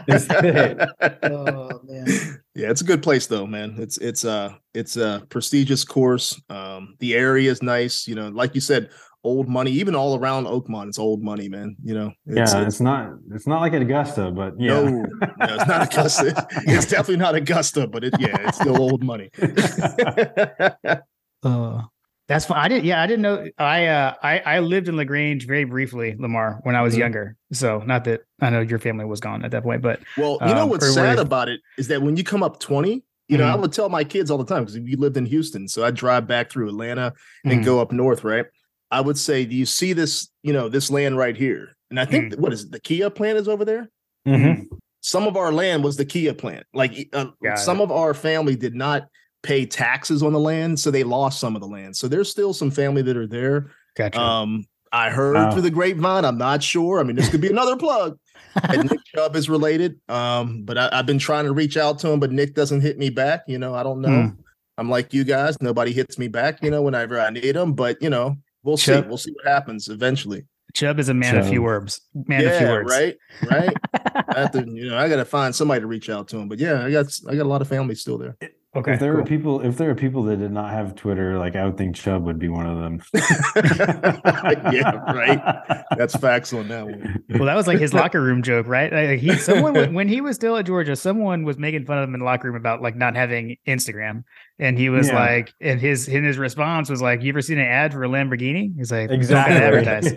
Speaker 4: It's thick.
Speaker 3: oh man.
Speaker 2: Yeah, it's a good place though, man. It's it's uh it's a prestigious course. Um, the area is nice. You know, like you said, old money. Even all around Oakmont, it's old money, man. You know, it's,
Speaker 4: yeah,
Speaker 2: it's,
Speaker 4: it's not it's not like Augusta, but yeah.
Speaker 2: no, no, it's not Augusta. it's definitely not Augusta, but it yeah, it's still old money.
Speaker 3: Uh, that's fine. I didn't. Yeah, I didn't know. I uh, I I lived in LaGrange very briefly, Lamar, when I was
Speaker 2: Mhm.
Speaker 3: younger. So not that I know your family was gone at that point, but
Speaker 2: well, you know
Speaker 3: Um,
Speaker 2: what's sad
Speaker 3: where-
Speaker 2: about it is that when you come up twenty. You know, I
Speaker 3: Mhm.
Speaker 2: would tell my kids all the time because we lived in Houston. So I drive back through Atlanta and
Speaker 3: Mhm.
Speaker 2: go up north, right? I would say, do you see this, you know, this land right here? And I think what is it, the Kia plant is over there?
Speaker 4: Mhm.
Speaker 2: some of our land was the Kia plant. Like uh, some
Speaker 3: it.
Speaker 2: of our family did not pay taxes on the land, so they lost some of the land. So there's still some family that are there.
Speaker 3: gotcha.
Speaker 2: Um, I heard
Speaker 4: Wow.
Speaker 2: through the grapevine. I'm not sure. I mean, this could be another plug. And Nick Chubb is related. Um, but I, I've been trying to reach out to him, but Nick doesn't hit me back. You know, I don't know.
Speaker 3: Hmm.
Speaker 2: I'm like you guys. Nobody hits me back. You know, whenever I need them. But you know, we'll see. We'll see what happens eventually.
Speaker 3: Chubb is a man of few words. Man of few words.
Speaker 2: right, right. I have to, you know, I got to find somebody to reach out to him. But yeah, I got I got a lot of family still there.
Speaker 3: Okay.
Speaker 4: if there were
Speaker 3: cool.
Speaker 4: people, if there are people that did not have Twitter, like I would think Chubb would be one of them.
Speaker 2: yeah, right. That's facts on that one.
Speaker 3: well, that was like his locker room joke, right? Like he, someone when he was still at Georgia, someone was making fun of him in the locker room about like not having Instagram, and he was
Speaker 4: Yeah.
Speaker 3: like, and his and his response was like, "You ever seen an ad for a Lamborghini?" He's like,
Speaker 4: Exactly.
Speaker 3: Advertise."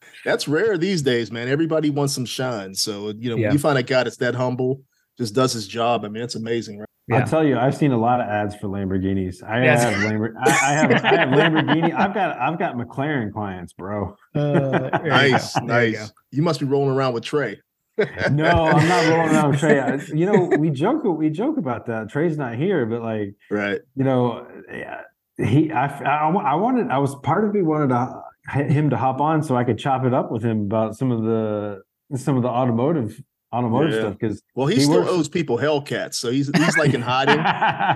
Speaker 2: That's rare these days, man. Everybody wants some shine. So you know,
Speaker 3: Yeah.
Speaker 2: when you find a guy that's that humble, just does his job. I mean, it's amazing, right?
Speaker 3: Yeah.
Speaker 4: I'll tell you, I've seen a lot of ads for Lamborghinis. I
Speaker 3: Yes.
Speaker 4: have Lamborghini. I, I have I have Lamborghini. I've got I've got McLaren clients, bro.
Speaker 3: Uh, there you
Speaker 2: Nice,
Speaker 3: you
Speaker 2: nice. You must be rolling around with Trey.
Speaker 4: No, I'm not rolling around with Trey. I, you know, we joke we joke about that. Trey's not here, but like
Speaker 2: Right.
Speaker 4: you know, yeah, he I, I I wanted I was part of me wanted to him to hop on so I could chop it up with him about some of the some of the automotive automotive
Speaker 2: Yeah.
Speaker 4: stuff because
Speaker 2: Well, he,
Speaker 4: He
Speaker 2: still
Speaker 4: works-
Speaker 2: owes people Hellcats, so he's he's like in hiding.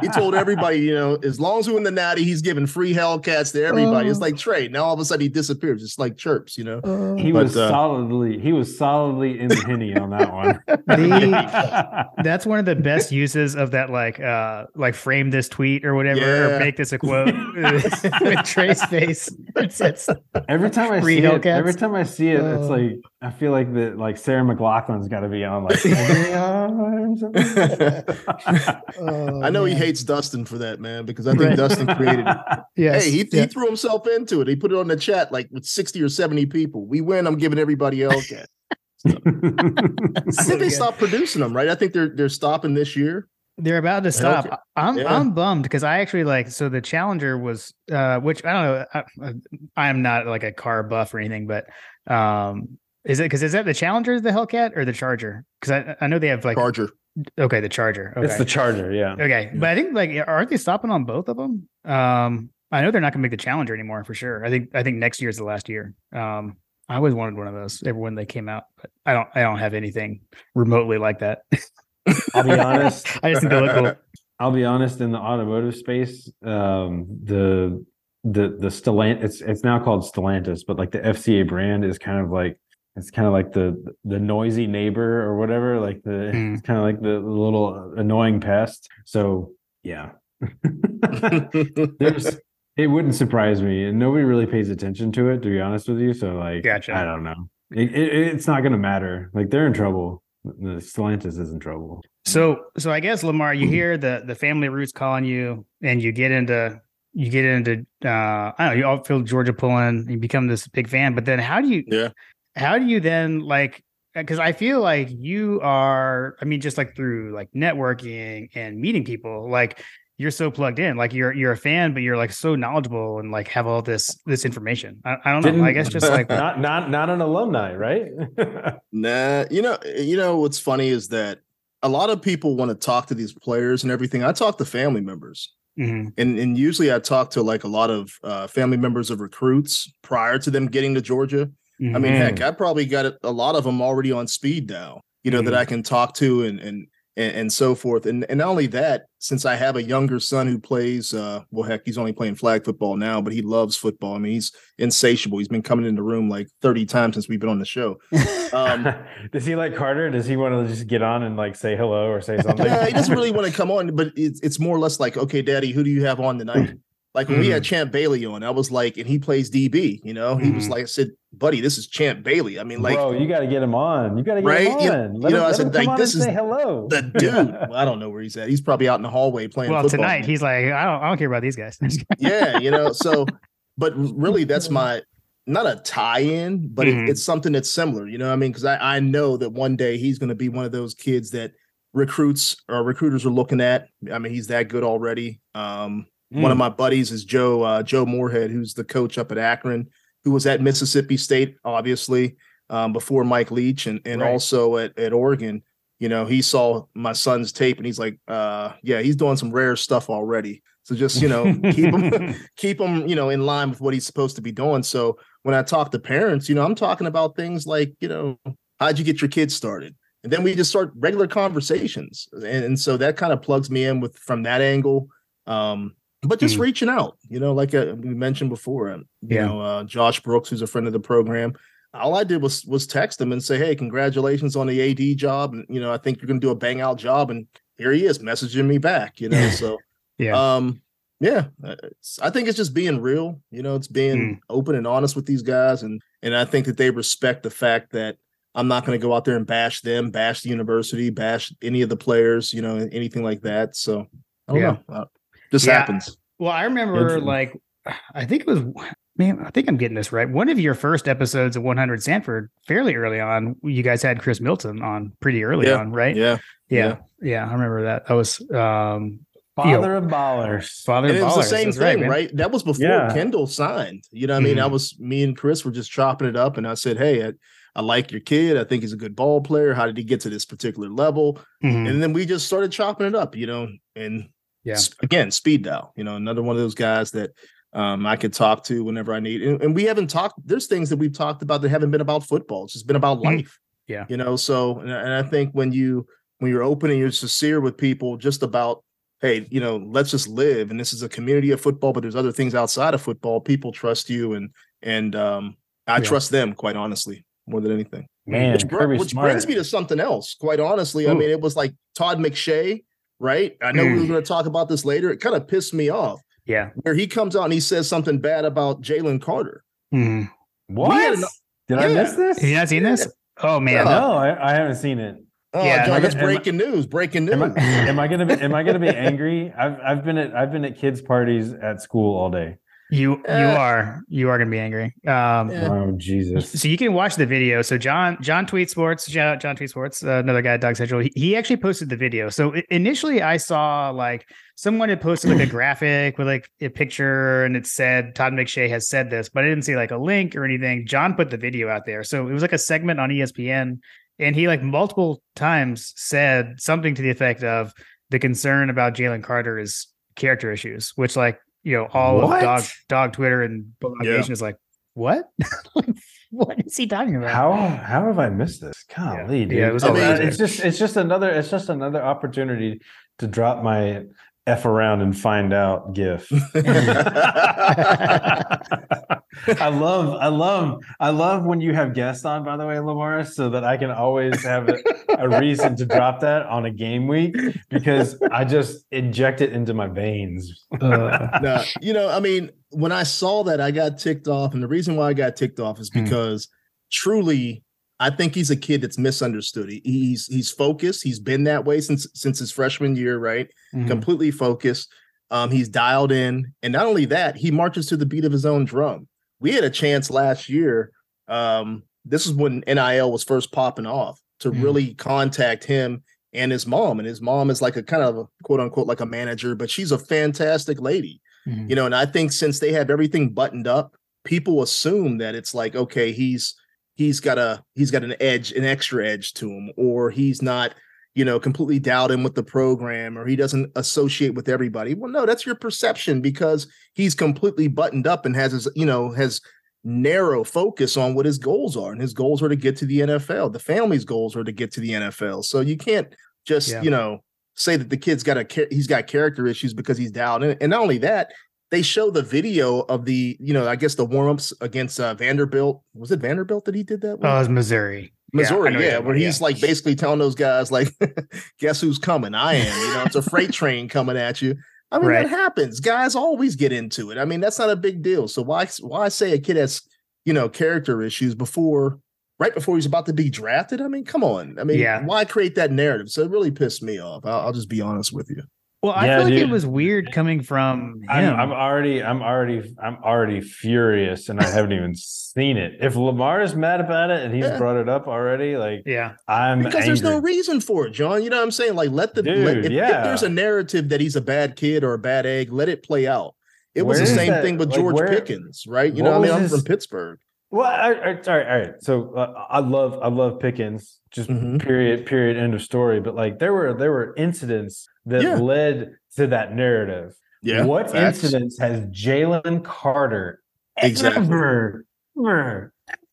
Speaker 2: He told everybody, you know, as long as we're in the natty, he's giving free Hellcats to everybody. It's
Speaker 3: Oh.
Speaker 2: like Trey. Now all of a sudden he disappears, just like chirps, you know.
Speaker 4: he
Speaker 2: But,
Speaker 4: was
Speaker 2: uh,
Speaker 4: solidly he was solidly in the henny on that one.
Speaker 3: The- that's one of the best uses of that like uh like frame this tweet or whatever
Speaker 2: Yeah.
Speaker 3: or make this a quote with Trey's face. It's, it's
Speaker 4: every time I
Speaker 3: Free
Speaker 4: see it, every time I see it, it's
Speaker 3: Oh.
Speaker 4: like I feel like that like Sarah McLachlan's got to be on like.
Speaker 2: I know he hates Dustin for that, man, because I think
Speaker 3: Right.
Speaker 2: Dustin created it.
Speaker 3: yes,
Speaker 2: Hey, he,
Speaker 3: yeah.
Speaker 2: he threw himself into it. He put it on the chat like with 60 or 70 people. We win, I'm giving everybody Hellcat. I think they
Speaker 3: good.
Speaker 2: stopped producing them, right? I think they're they're stopping this year.
Speaker 3: They're about to stop.
Speaker 2: Hellcat.
Speaker 3: I'm
Speaker 2: Yeah.
Speaker 3: I'm bummed because I actually like so the Challenger was uh which I don't know I, I am not like a car buff or anything but um is it because is that the Challenger the Hellcat or the Charger because I I know they have like
Speaker 2: Charger.
Speaker 3: okay the Charger okay
Speaker 4: It's the Charger, yeah.
Speaker 3: okay but I think like aren't they stopping on both of them um I know they're not gonna make the Challenger anymore for sure I think I think next year is the last year um I always wanted one of those ever when they came out but I don't I don't have anything remotely like that
Speaker 4: I'll be honest.
Speaker 3: I just think they look cool.
Speaker 4: I'll be honest. In the automotive space, um, the the the Stellant it's it's now called Stellantis, but like the FCA brand is kind of like it's kind of like the the noisy neighbor or whatever. Like the
Speaker 3: Mm.
Speaker 4: it's kind of like the little annoying pest. So yeah, there's it wouldn't surprise me, and nobody really pays attention to it. To be honest with you, so like
Speaker 3: Gotcha.
Speaker 4: I don't know. It, it, it's not going to matter. Like they're in trouble. The Stellantis is in trouble.
Speaker 3: So so I guess Lamar, you hear the the family roots calling you, and you get into you get into uh I don't know, you all feel Georgia pulling, you become this big fan, but then how do you
Speaker 2: Yeah.
Speaker 3: How do you then like because I feel like you are, I mean, just like through like networking and meeting people, like you're so plugged in. Like you're you're a fan, but you're like so knowledgeable and like have all this this information. I, I don't know.
Speaker 4: Didn't-
Speaker 3: I guess just like
Speaker 4: not not not an alumni, right?
Speaker 2: Nah, you know, you know what's funny is that a lot of people want to talk to these players and everything. I talk to family members,
Speaker 3: Mhm.
Speaker 2: and and usually I talk to like a lot of uh, family members of recruits prior to them getting to Georgia. I mean, heck, I probably got a, lot of them already on speed now. You know that
Speaker 3: Mhm.
Speaker 2: I can talk to and and and, and so forth. And and not only that, since I have a younger son who plays, uh, well, heck, he's only playing flag football now, but he loves football. I mean, he's insatiable. He's been coming in the room like thirty times since we've been on the show. Um,
Speaker 4: Does he like Carter? Does he want to just get on and like say hello or say something?
Speaker 2: Yeah, he doesn't really want to come on, but it's it's more or less like, okay, Daddy, who do you have on tonight? Like when we had Champ Bailey on, I was like, and he plays DB. You know, he was
Speaker 3: Mhm.
Speaker 2: like, I said, buddy, this is Champ Bailey. I mean, like
Speaker 4: Bro, you got to get him on. You got to get
Speaker 2: Right?
Speaker 4: him
Speaker 2: You-
Speaker 4: on.
Speaker 2: you
Speaker 4: Let
Speaker 2: know,
Speaker 4: him,
Speaker 2: I said, like, this is
Speaker 4: say hello.
Speaker 2: the dude. Well, I don't know where he's at. He's probably out in the hallway playing.
Speaker 3: well,
Speaker 2: football.
Speaker 3: tonight he's like, I don't I don't care about these guys.
Speaker 2: yeah, you know. So, but really, that's my not a tie-in, but it-
Speaker 3: Mhm.
Speaker 2: it's something that's similar. You know, what I mean, because I I know that one day he's going to be one of those kids that recruits or recruiters are looking at. I mean, he's that good already. Um, One of
Speaker 4: Mm.
Speaker 2: my buddies is Joe uh, Joe Moorhead, who's the coach up at Akron, who was at Mississippi State, obviously, um, before Mike Leach, and and
Speaker 3: Right.
Speaker 2: also at at Oregon. You know, he saw my son's tape, and he's like, uh, "Yeah, he's doing some rare stuff already." So just you know, keep him keep him you know in line with what he's supposed to be doing. So when I talk to parents, you know, I'm talking about things like you know, how'd you get your kids started? And then we just start regular conversations, and, and so that kind of plugs me in with from that angle. Um, but just
Speaker 3: Hmm.
Speaker 2: reaching out, you know, like uh, we mentioned before, um, you
Speaker 3: Yeah.
Speaker 2: know, uh, Josh Brooks, who's a friend of the program. All I did was was text him and say, "Hey, congratulations on the AD job, and you know, I think you're going to do a bang out job." And here he is messaging me back, you know. So,
Speaker 3: Yeah.
Speaker 2: um, yeah, uh, it's, I think it's just being real. You know, it's being
Speaker 3: Mm.
Speaker 2: open and honest with these guys, and and I think that they respect the fact that I'm not going to go out there and bash them, bash the university, bash any of the players, you know, anything like that. So I don't
Speaker 3: Yeah.
Speaker 2: know, uh, just
Speaker 3: Yeah.
Speaker 2: happens.
Speaker 3: Well, I remember like I think it was man, I think I'm getting this right. One of your first episodes of 100 Sanford, fairly early on, you guys had Chris Milton on pretty early
Speaker 2: Yeah.
Speaker 3: on, right?
Speaker 2: Yeah,
Speaker 3: yeah, yeah. I remember that. That was um
Speaker 4: Father of ballers.
Speaker 3: father
Speaker 2: and
Speaker 3: of
Speaker 2: it was the
Speaker 3: ballers.
Speaker 2: same
Speaker 3: That's
Speaker 2: thing,
Speaker 3: man.
Speaker 2: right, That was before
Speaker 4: Yeah.
Speaker 2: Kendall signed. You know, what I mean, I
Speaker 3: Mhm.
Speaker 2: was me and Chris were just chopping it up, and I said, "Hey, I, I like your kid. I think he's a good ball player. How did he get to this particular level?"
Speaker 3: Mhm.
Speaker 2: And then we just started chopping it up, you know, and
Speaker 3: Yeah.
Speaker 2: again, speed dial, you know, another one of those guys that um, I could talk to whenever I need. And, and we haven't talked, there's things that we've talked about that haven't been about football. It's just been about
Speaker 3: Mhm.
Speaker 2: life.
Speaker 3: Yeah.
Speaker 2: You know, so, and, I- and I think when you, when you're open and you're sincere with people just about, hey, you know, let's just live. And this is a community of football, but there's other things outside of football. People trust you and, and um, I
Speaker 3: Yeah.
Speaker 2: trust them quite honestly, more than anything.
Speaker 4: Man,
Speaker 2: Which, br- which brings me to something else. Quite honestly, I mean, it was like Todd McShay, right? I know we were
Speaker 3: Mm.
Speaker 2: going to talk about this later. It kind of pissed me off
Speaker 3: Yeah.
Speaker 2: where he comes out and he says something bad about Jalen Carter.
Speaker 3: Mhm.
Speaker 4: What?
Speaker 2: an-
Speaker 4: Did I miss this?
Speaker 3: Have you not seen this? Oh man.
Speaker 2: Yeah.
Speaker 4: No, I, I haven't seen it.
Speaker 2: Oh,
Speaker 3: Yeah.
Speaker 2: John, that's
Speaker 4: gonna- I-
Speaker 2: breaking news. Breaking news.
Speaker 4: Am I, am I gonna be am I gonna be angry? I've I've been at I've been at kids' parties at school all day.
Speaker 3: You you
Speaker 2: Uh,
Speaker 3: are you are gonna be angry. Um
Speaker 2: Yeah.
Speaker 4: Oh Jesus.
Speaker 3: So you can watch the video. So John John Tweet Sports, shout out John Tweet Sports, uh, another guy at Dog Central. He, he actually posted the video. So initially, I saw like someone had posted like a graphic with like a picture, and it said Todd McShay has said this, but I didn't see like a link or anything. John put the video out there, so it was like a segment on ESPN, and he like multiple times said something to the effect of the concern about Jalen Carter is character issues, which like you know all
Speaker 4: What?
Speaker 3: of dog dog Twitter and Bulldog
Speaker 2: Yeah.
Speaker 3: Nation is like what what is he talking about?
Speaker 4: How how have I missed this? Golly,
Speaker 3: Yeah.
Speaker 4: dude.
Speaker 3: Yeah, it was
Speaker 4: I mean, it's just it's just another it's just another opportunity to drop my f around and find out gif. I love, I love, I love when you have guests on, by the way, Lamar, so that I can always have a, a reason to drop that on a game week because I just inject it into my veins.
Speaker 3: Uh,
Speaker 2: no, you know, I mean, when I saw that, I got ticked off, and the reason why I got ticked off is
Speaker 3: Hmm.
Speaker 2: because truly, I think he's a kid that's misunderstood. He, he's he's focused. He's been that way since since his freshman year, right?
Speaker 3: mhm.
Speaker 2: Completely focused. Um, he's dialed in, and not only that, he marches to the beat of his own drum. We had a chance last year. Um, this is when NIL was first popping off to
Speaker 3: Mhm.
Speaker 2: really contact him and his mom. And his mom is like a kind of a, quote unquote like a manager, but she's a fantastic lady.
Speaker 3: Mhm.
Speaker 2: You know, and I think since they have everything buttoned up, people assume that it's like, okay, he's he's got a he's got an edge, an extra edge to him, or he's not, you know, completely dialed in with the program, or he doesn't associate with everybody. Well, no, that's your perception because he's completely buttoned up and has his, you know, has narrow focus on what his goals are. And his goals are to get to the NFL. The family's goals are to get to the NFL. So you can't just,
Speaker 3: Yeah.
Speaker 2: you know, say that the kid's got a he's got character issues because he's down. And, and not only that, they show the video of the, you know, I guess the warm-ups against uh, Vanderbilt. Was it Vanderbilt that he did that with?
Speaker 3: Oh, it was Missouri.
Speaker 2: Missouri,
Speaker 3: know
Speaker 2: yeah, where he's
Speaker 3: yeah.
Speaker 2: like basically telling those guys, like, guess who's coming? I am. You know, it's a freight train coming at you. I mean,
Speaker 3: Right.
Speaker 2: that happens. Guys always get into it. I mean, that's not a big deal. So why why say a kid has, you know, character issues before right before he's about to be drafted? I mean, come on. I mean,
Speaker 3: Yeah.
Speaker 2: why create that narrative? So it really pissed me off. I'll, I'll just be honest with you.
Speaker 3: Well, I
Speaker 4: Yeah,
Speaker 3: feel like it was weird coming from him.
Speaker 4: I'm, I'm already, I'm already, I'm already furious, and I haven't even seen it. If Lamar is mad about it and he's
Speaker 2: Yeah.
Speaker 4: brought it up already, like
Speaker 3: yeah.
Speaker 4: I'm
Speaker 2: Because there's no reason for it, John. You know what I'm saying? Like, let the
Speaker 4: Dude,
Speaker 2: if, if
Speaker 4: yeah.
Speaker 2: there's a narrative that he's a bad kid or a bad egg, let it play out. It was
Speaker 4: Where
Speaker 2: the same
Speaker 4: that-
Speaker 2: thing with
Speaker 4: like,
Speaker 2: George
Speaker 4: where-
Speaker 2: Pickens, right? You know, what I mean,
Speaker 4: was
Speaker 2: I'm
Speaker 4: his-
Speaker 2: from Pittsburgh.
Speaker 4: Well, I, I, all right, all right. So uh, I love, I love Pickens. Just
Speaker 2: Mhm.
Speaker 4: period, period, end of story. But like there were, there were incidents that
Speaker 2: Yeah.
Speaker 4: led to that narrative. Yeah, what
Speaker 2: facts.
Speaker 4: incidents has Jalen Carter
Speaker 2: Exactly.
Speaker 4: ever, ever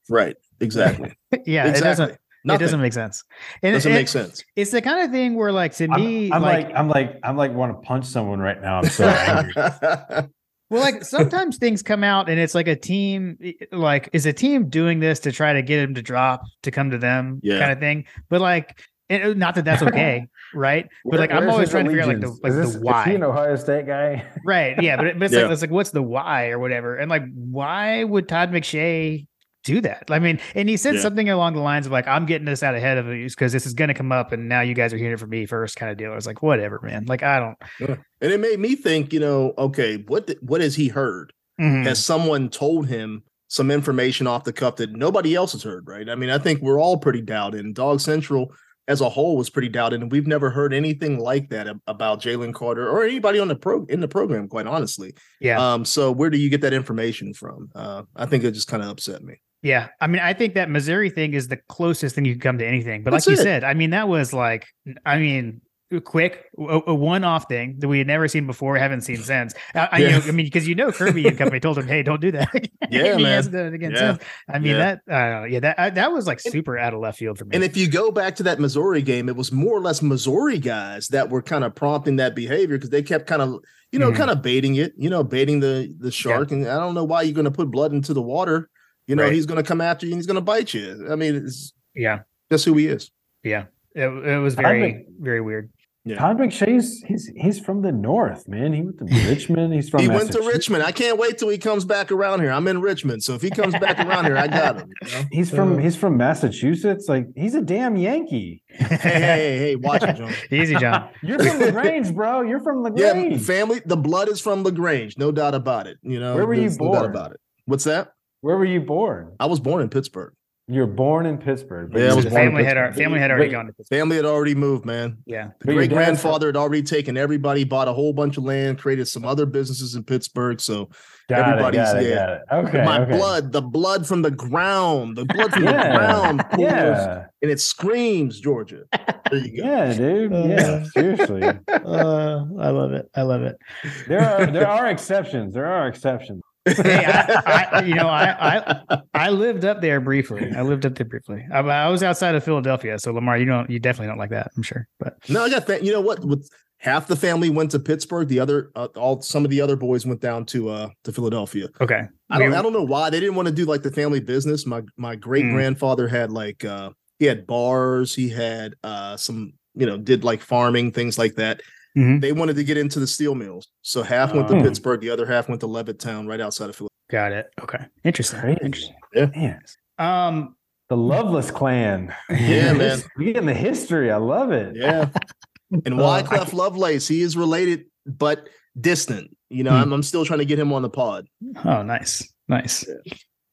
Speaker 2: Right. Exactly.
Speaker 3: Yeah. It doesn't it doesn't make sense. And
Speaker 2: Doesn't
Speaker 3: it-
Speaker 2: make sense.
Speaker 3: It's the kind of thing where like to
Speaker 4: I'm,
Speaker 3: me,
Speaker 4: I'm
Speaker 3: like,
Speaker 4: like, I'm like, I'm like, want to punch someone right now. I'm so angry.
Speaker 3: well, like sometimes things come out and it's like a team like is a team doing this to try to get him to drop to come to them
Speaker 2: Yeah.
Speaker 3: kind of thing. But like it, uh, not that that's okay, right? But like I'm always
Speaker 4: his
Speaker 3: trying to figure out like the
Speaker 4: allegiance?
Speaker 3: like
Speaker 4: Is
Speaker 3: the
Speaker 4: this- is
Speaker 3: why.
Speaker 4: he an Ohio State guy?
Speaker 3: Right. Yeah. But, it- but it's
Speaker 2: Yeah.
Speaker 3: like it's like what's the why or whatever. And like why would Todd McShay do that? I mean, and he said
Speaker 2: Yeah.
Speaker 3: something along the lines of like, I'm getting this out ahead of you because this is gonna come up and now you guys are hearing it from me first kind of deal. I was like, whatever, man. Like I don't
Speaker 2: and it made me think, you know, okay, what th- what has he heard?
Speaker 3: Mhm.
Speaker 2: Has someone told him some information off the cuff that nobody else has heard, right? I mean, I think we're all pretty dialed in. Dog Central as a whole was pretty doubted, and we've never heard anything like that about Jalen Carter or anybody on the pro in the program, quite honestly.
Speaker 3: yeah.
Speaker 2: Um, so where do you get that information from? Uh, I think it just kind of upset me.
Speaker 3: Yeah, I mean, I think that Missouri thing is the closest thing you can come to anything. But
Speaker 2: That's
Speaker 3: like you
Speaker 2: it.
Speaker 3: said, I mean, that was like, I mean, quick, a, a one-off thing that we had never seen before, haven't seen since. I, I, you know, I mean, because you know, Kirby and company told him, "Hey, don't do that."
Speaker 2: Yeah,
Speaker 3: and he hasn't done it again
Speaker 2: Yeah.
Speaker 3: since. I mean,
Speaker 2: Yeah.
Speaker 3: that, uh, yeah, that I, that was like super out of left field for me.
Speaker 2: And if you go back to that Missouri game, it was more or less Missouri guys that were kind of prompting that behavior because they kept kind of, you know,
Speaker 3: Mhm.
Speaker 2: kind of baiting it, you know, baiting the the shark. And I don't know why you're going to put blood into the water. You know,
Speaker 3: Right.
Speaker 2: he's going to come after you and he's going to bite you. I mean, it's
Speaker 3: yeah,
Speaker 2: that's who he is.
Speaker 3: yeah, it, it was very,
Speaker 4: think-
Speaker 3: very weird.
Speaker 2: Yeah.
Speaker 4: Todd McShay's he's he's from the north, man. He went to Richmond. He's from
Speaker 2: he went to
Speaker 4: Massachusetts.
Speaker 2: Richmond. I can't wait till he comes back around here. I'm in Richmond, so if he comes back around here, I got him. you know?
Speaker 4: He's from he's from Massachusetts. Like he's a damn Yankee.
Speaker 2: Hey, hey, hey, hey, watch it, John.
Speaker 3: Easy, John.
Speaker 4: You're from LaGrange, bro. You're from LaGrange.
Speaker 2: Yeah, family. The blood is from LaGrange, no doubt about it. You know,
Speaker 4: Where were you
Speaker 2: there's no doubt
Speaker 4: born?
Speaker 2: about it. What's that?
Speaker 4: Where were you born?
Speaker 2: I was born in Pittsburgh.
Speaker 4: You're born in Pittsburgh. but
Speaker 2: Yeah, was
Speaker 3: the
Speaker 4: just-
Speaker 3: family had our family had already
Speaker 4: Wait,
Speaker 3: gone to Pittsburgh.
Speaker 2: Family had already moved, man.
Speaker 3: Yeah,
Speaker 2: The great grandfather had already taken everybody, bought a whole bunch of land, created some other businesses in Pittsburgh. So
Speaker 4: Got it,
Speaker 2: everybody's
Speaker 4: it,
Speaker 2: there.
Speaker 4: got it. Okay.
Speaker 2: my
Speaker 4: okay.
Speaker 2: blood, the blood from the ground, the blood from
Speaker 4: Yeah,
Speaker 2: the ground pools,
Speaker 4: Yeah.
Speaker 2: and it screams Georgia. There you go.
Speaker 4: Yeah, dude. Yeah, seriously.
Speaker 3: uh, I love it. I love it.
Speaker 4: There are there are exceptions. There are exceptions.
Speaker 3: Hey, I, I, you know, I, I, I lived up there briefly. I lived up there briefly. I, I was outside of Philadelphia, so Lamar, you don't, you definitely don't like that. I'm sure, but
Speaker 2: No, I got that. You know what? With half the family went to Pittsburgh, the other, uh, all some of the other boys went down to uh to Philadelphia.
Speaker 3: okay.
Speaker 2: I don't, I don't know why they didn't want to do like the family business. My my great
Speaker 3: Mm.
Speaker 2: grandfather had like uh he had bars, he had uh some you know did like farming things like that.
Speaker 3: Mhm.
Speaker 2: They wanted to get into the steel mills, so half went to
Speaker 4: Oh.
Speaker 2: Pittsburgh, the other half went to Levittown, right outside of Philadelphia.
Speaker 3: Got it. Okay. Interesting.
Speaker 4: Crazy.
Speaker 3: Interesting.
Speaker 4: Man,
Speaker 3: Um,
Speaker 4: the Lovelace clan.
Speaker 2: Yeah, man.
Speaker 4: We getting the history. I love it.
Speaker 2: Yeah, and
Speaker 3: Uh,
Speaker 2: Wyclef Lovelace, he is related but distant. You know,
Speaker 3: Hmm.
Speaker 2: I'm I'm still trying to get him on the pod.
Speaker 3: oh, nice. Nice.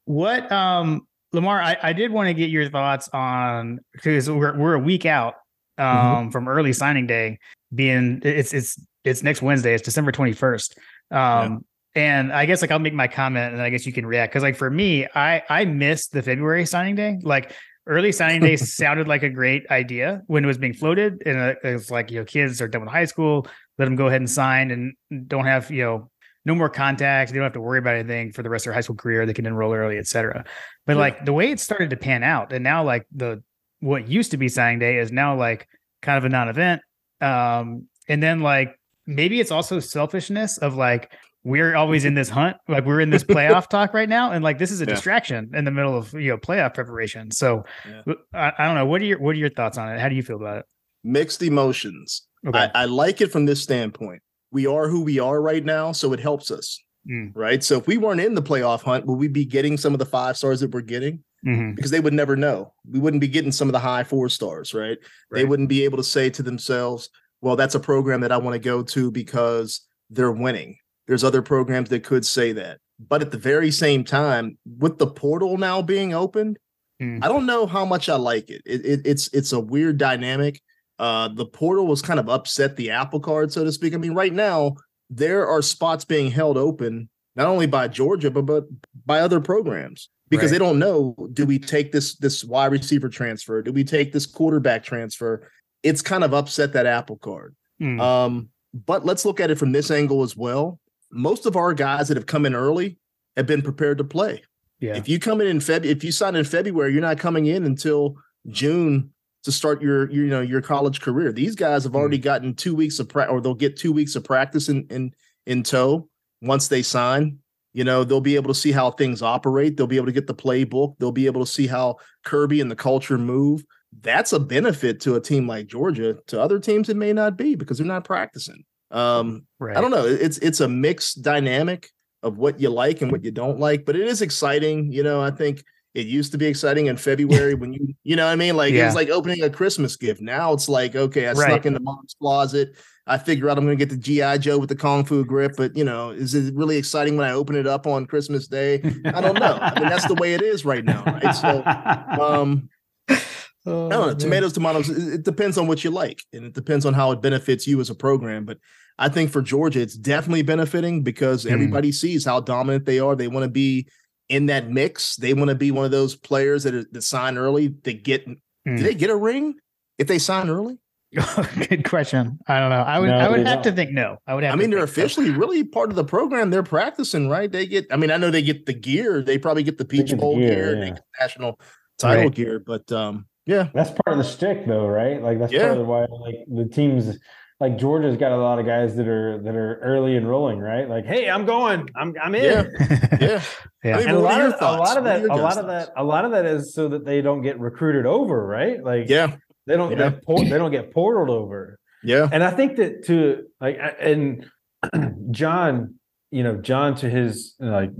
Speaker 3: What, um, Lamar, I, I did want to get your thoughts on because we're, we're a week out um, mm-hmm. from early signing day being it's it's it's next Wednesday. It's December twenty first. Um, yeah. and I guess like I'll make my comment and I guess you can react because like for me, I I missed the February signing day. Like early signing day sounded like a great idea when it was being floated, and it's like you know kids are done with high school, let them go ahead and sign and don't have you know no more contacts. They don't have to worry about anything for the rest of their high school career. They can enroll early, etc. But yeah. like the way it started to pan out, and now like the what used to be signing day is now like kind of a non-event. Um, and then like maybe it's also selfishness of like we're always in this hunt, like we're in this playoff talk right now, and like this is a yeah. distraction in the middle of you know playoff preparation. So yeah. I, I, don't know. What are your what are your thoughts on it? How do you feel about it?
Speaker 2: Mixed emotions. Okay. I, I like it from this standpoint. We are who we are right now, so it helps us. Mm. Right. So if we weren't in the playoff hunt, would we be getting some of the five stars that we're getting? Mm-hmm. Because they would never know. We wouldn't be getting some of the high four stars, right? right? They wouldn't be able to say to themselves, well, that's a program that I want to go to because they're winning. There's other programs that could say that. But at the very same time, with the portal now being opened, mm. I don't know how much I like it. it, it it's it's a weird dynamic. Uh, the portal was kind of upset the apple card, so to speak. I mean, right now there are spots being held open not only by Georgia but but by other programs because right. they don't know do we take this this wide receiver transfer? Do we take this quarterback transfer? It's kind of upset that apple card mm. um, but let's look at it from this angle as well. Most of our guys that have come in early have been prepared to play. Yeah. If you come in in february if you sign in february you're not coming in until june to start your, your you know your college career. These guys have already mm. gotten two weeks of practice or they'll get two weeks of practice in in in tow once they sign you know, they'll be able to see how things operate. They'll be able to get the playbook. They'll be able to see how Kirby and the culture move. That's a benefit to a team like Georgia. To other teams, it may not be because they're not practicing. Um, right. I don't know. It's it's a mixed dynamic of what you like and what you don't like, but it is exciting. You know, I think it used to be exciting in February when you, you know what I mean? Like yeah. it was like opening a Christmas gift. Now it's like, okay, I right. snuck into mom's closet. I figure out I'm going to get the GI Joe with the kung fu grip, but you know, is it really exciting when I open it up on Christmas Day? I don't know. I mean, that's the way it is right now, right? So, um, oh, I don't know. Man. Tomatoes, tomatoes. It depends on what you like, and it depends on how it benefits you as a program. But I think for Georgia, it's definitely benefiting because mm. everybody sees how dominant they are. They want to be in that mix. They want to be one of those players that, are, that sign early. They get. Mm. Do they get a ring if they sign early?
Speaker 3: Good question. I don't know. I would no, I would have don't. to think no. I would have
Speaker 2: I mean, they're officially so. really part of the program. They're practicing, right? They get I mean, I know they get the gear. They probably get the Peach Bowl gear, gear yeah. and national title right. gear, but um yeah.
Speaker 4: That's part of the stick though, right? Like that's yeah. part of why like the teams like Georgia's got a lot of guys that are that are early enrolling, right? Like, hey, I'm going, I'm I'm in.
Speaker 2: Yeah, yeah.
Speaker 4: yeah. I mean, and a lot of a lot of that, a lot of that, a lot of that is so that they don't get recruited over, right? Like,
Speaker 2: yeah,
Speaker 4: they don't yeah. they don't get portaled over.
Speaker 2: Yeah.
Speaker 4: And I think that to like and John, you know, John to his like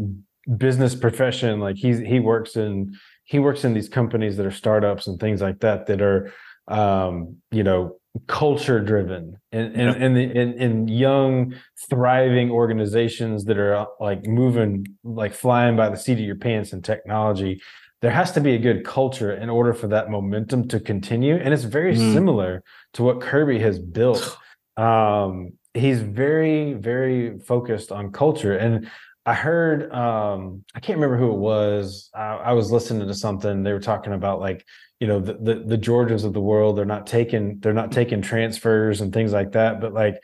Speaker 4: business profession, like he's he works in he works in these companies that are startups and things like that that are um, you know, culture driven and in, in, in, in, in young thriving organizations that are like moving like flying by the seat of your pants in technology there has to be a good culture in order for that momentum to continue. And it's very mm. similar to what Kirby has built. Um, he's very, very focused on culture. And I heard, um, I can't remember who it was. I, I, was listening to something. They were talking about like, you know, the, the the Georgias of the world. They're not taking, they're not taking transfers and things like that. But like,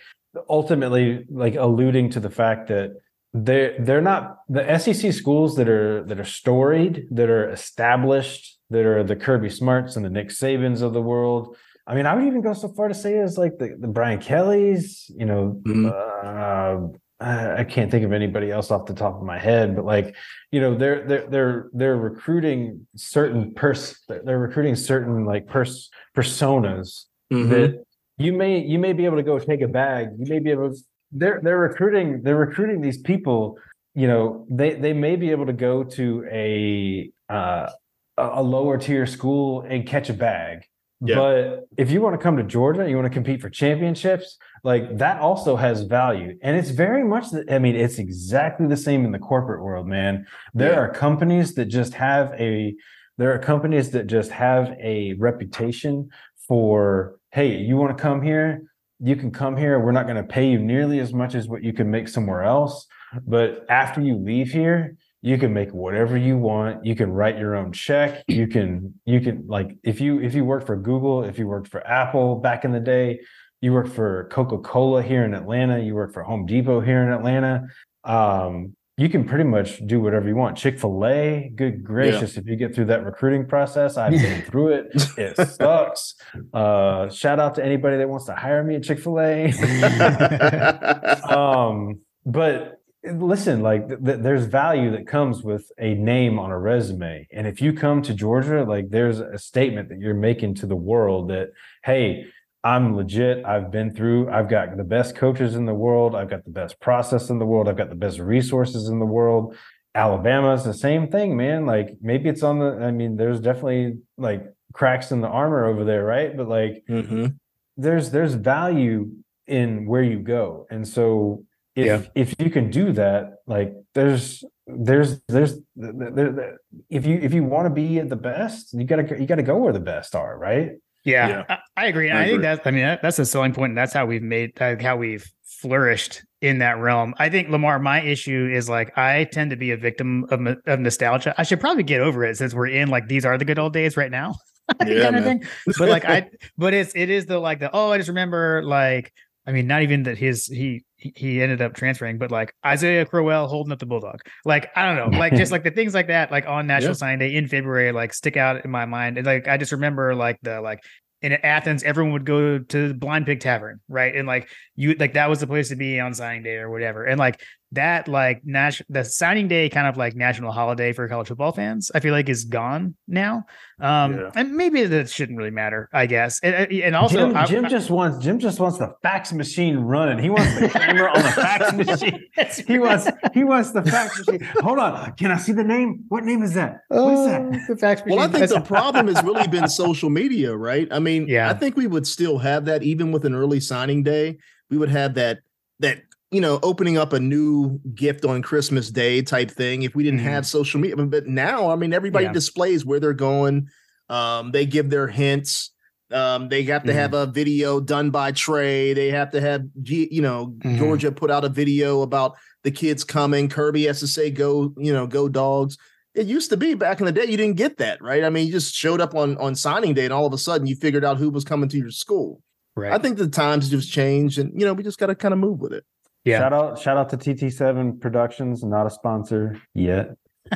Speaker 4: ultimately, like alluding to the fact that they're they're not the SEC schools that are that are storied, that are established, that are the Kirby Smarts and the Nick Sabans of the world. I mean, I would even go so far to say as like the, the Brian Kellys, you know, mm-hmm. uh, I can't think of anybody else off the top of my head, but like, you know, they're they're they're they're recruiting certain pers they're recruiting certain like pers personas mm-hmm. that you may you may be able to go take a bag, you may be able to they're they're recruiting they're recruiting these people you know they they may be able to go to a uh, a lower tier school and catch a bag yeah. but if you want to come to georgia you want to compete for championships like that also has value and it's very much the, i mean it's exactly the same in the corporate world man there yeah. are companies that just have a there are companies that just have a reputation for hey, you want to come here? You can come here. We're not going to pay you nearly as much as what you can make somewhere else. But after you leave here, you can make whatever you want. You can write your own check. You can, you can like if you if you work for Google, if you worked for Apple back in the day, you work for Coca-Cola here in Atlanta, you work for Home Depot here in Atlanta. Um, you can pretty much do whatever you want. Chick fil A, good gracious, yeah. if you get through that recruiting process, I've been through it. It sucks. Uh, shout out to anybody that wants to hire me at Chick fil A. um, but listen, like th- th- there's value that comes with a name on a resume. And if you come to Georgia, like there's a statement that you're making to the world that, hey, I'm legit. I've been through, I've got the best coaches in the world. I've got the best process in the world. I've got the best resources in the world. Alabama's the same thing, man. Like maybe it's on the, I mean, there's definitely like cracks in the armor over there, right? But like mm-hmm. there's there's value in where you go. And so if yeah. if you can do that, like there's there's there's there, there, if you if you want to be at the best, you gotta you gotta go where the best are, right?
Speaker 3: Yeah, yeah. I, I, agree. I, I, think that I mean that, that's a selling point, and that's how we've made uh, how we've flourished in that realm. I think Lamar, my issue is like I tend to be a victim of, of nostalgia. I should probably get over it since we're in like these are the good old days right now. Yeah, kind of thing. But like I, but it's it is the like the oh I just remember like I mean not even that his he he ended up transferring, but like Isaiah Crowell holding up the bulldog, like I don't know, like just like the things like that, like on National yeah. Sign Day in February, like stick out in my mind. And like I just remember like the like in Athens, everyone would go to the Blind Pig Tavern, right? And like you, like that was the place to be on signing day or whatever. And like that like national the signing day kind of like national holiday for college football fans i feel like is gone now. Um yeah. and maybe that shouldn't really matter i guess. And, and also
Speaker 4: jim,
Speaker 3: I,
Speaker 4: jim I, just wants jim just wants the fax machine running. He wants the camera on the fax machine. He wants he wants the fax machine. Hold on. Can i see the name? What name is that? What is that?
Speaker 2: Oh, the fax machine well i think the problem has really been social media right? I mean yeah. i think we would still have that even with an early signing day. We would have that that you know, opening up a new gift on Christmas Day type thing if we didn't mm-hmm. have social media. But now, I mean, everybody yeah. displays where they're going. Um, they give their hints. Um, they have to mm-hmm. have a video done by Trey. They have to have, you know, mm-hmm. Georgia put out a video about the kids coming. Kirby has to say, go, you know, go dogs. It used to be back in the day, you didn't get that, right? I mean, you just showed up on on signing day and all of a sudden you figured out who was coming to your school. Right. I think the times just changed and, you know, we just got to kind of move with it.
Speaker 4: Yeah. Shout out shout out to TT7 Productions, not a sponsor yet.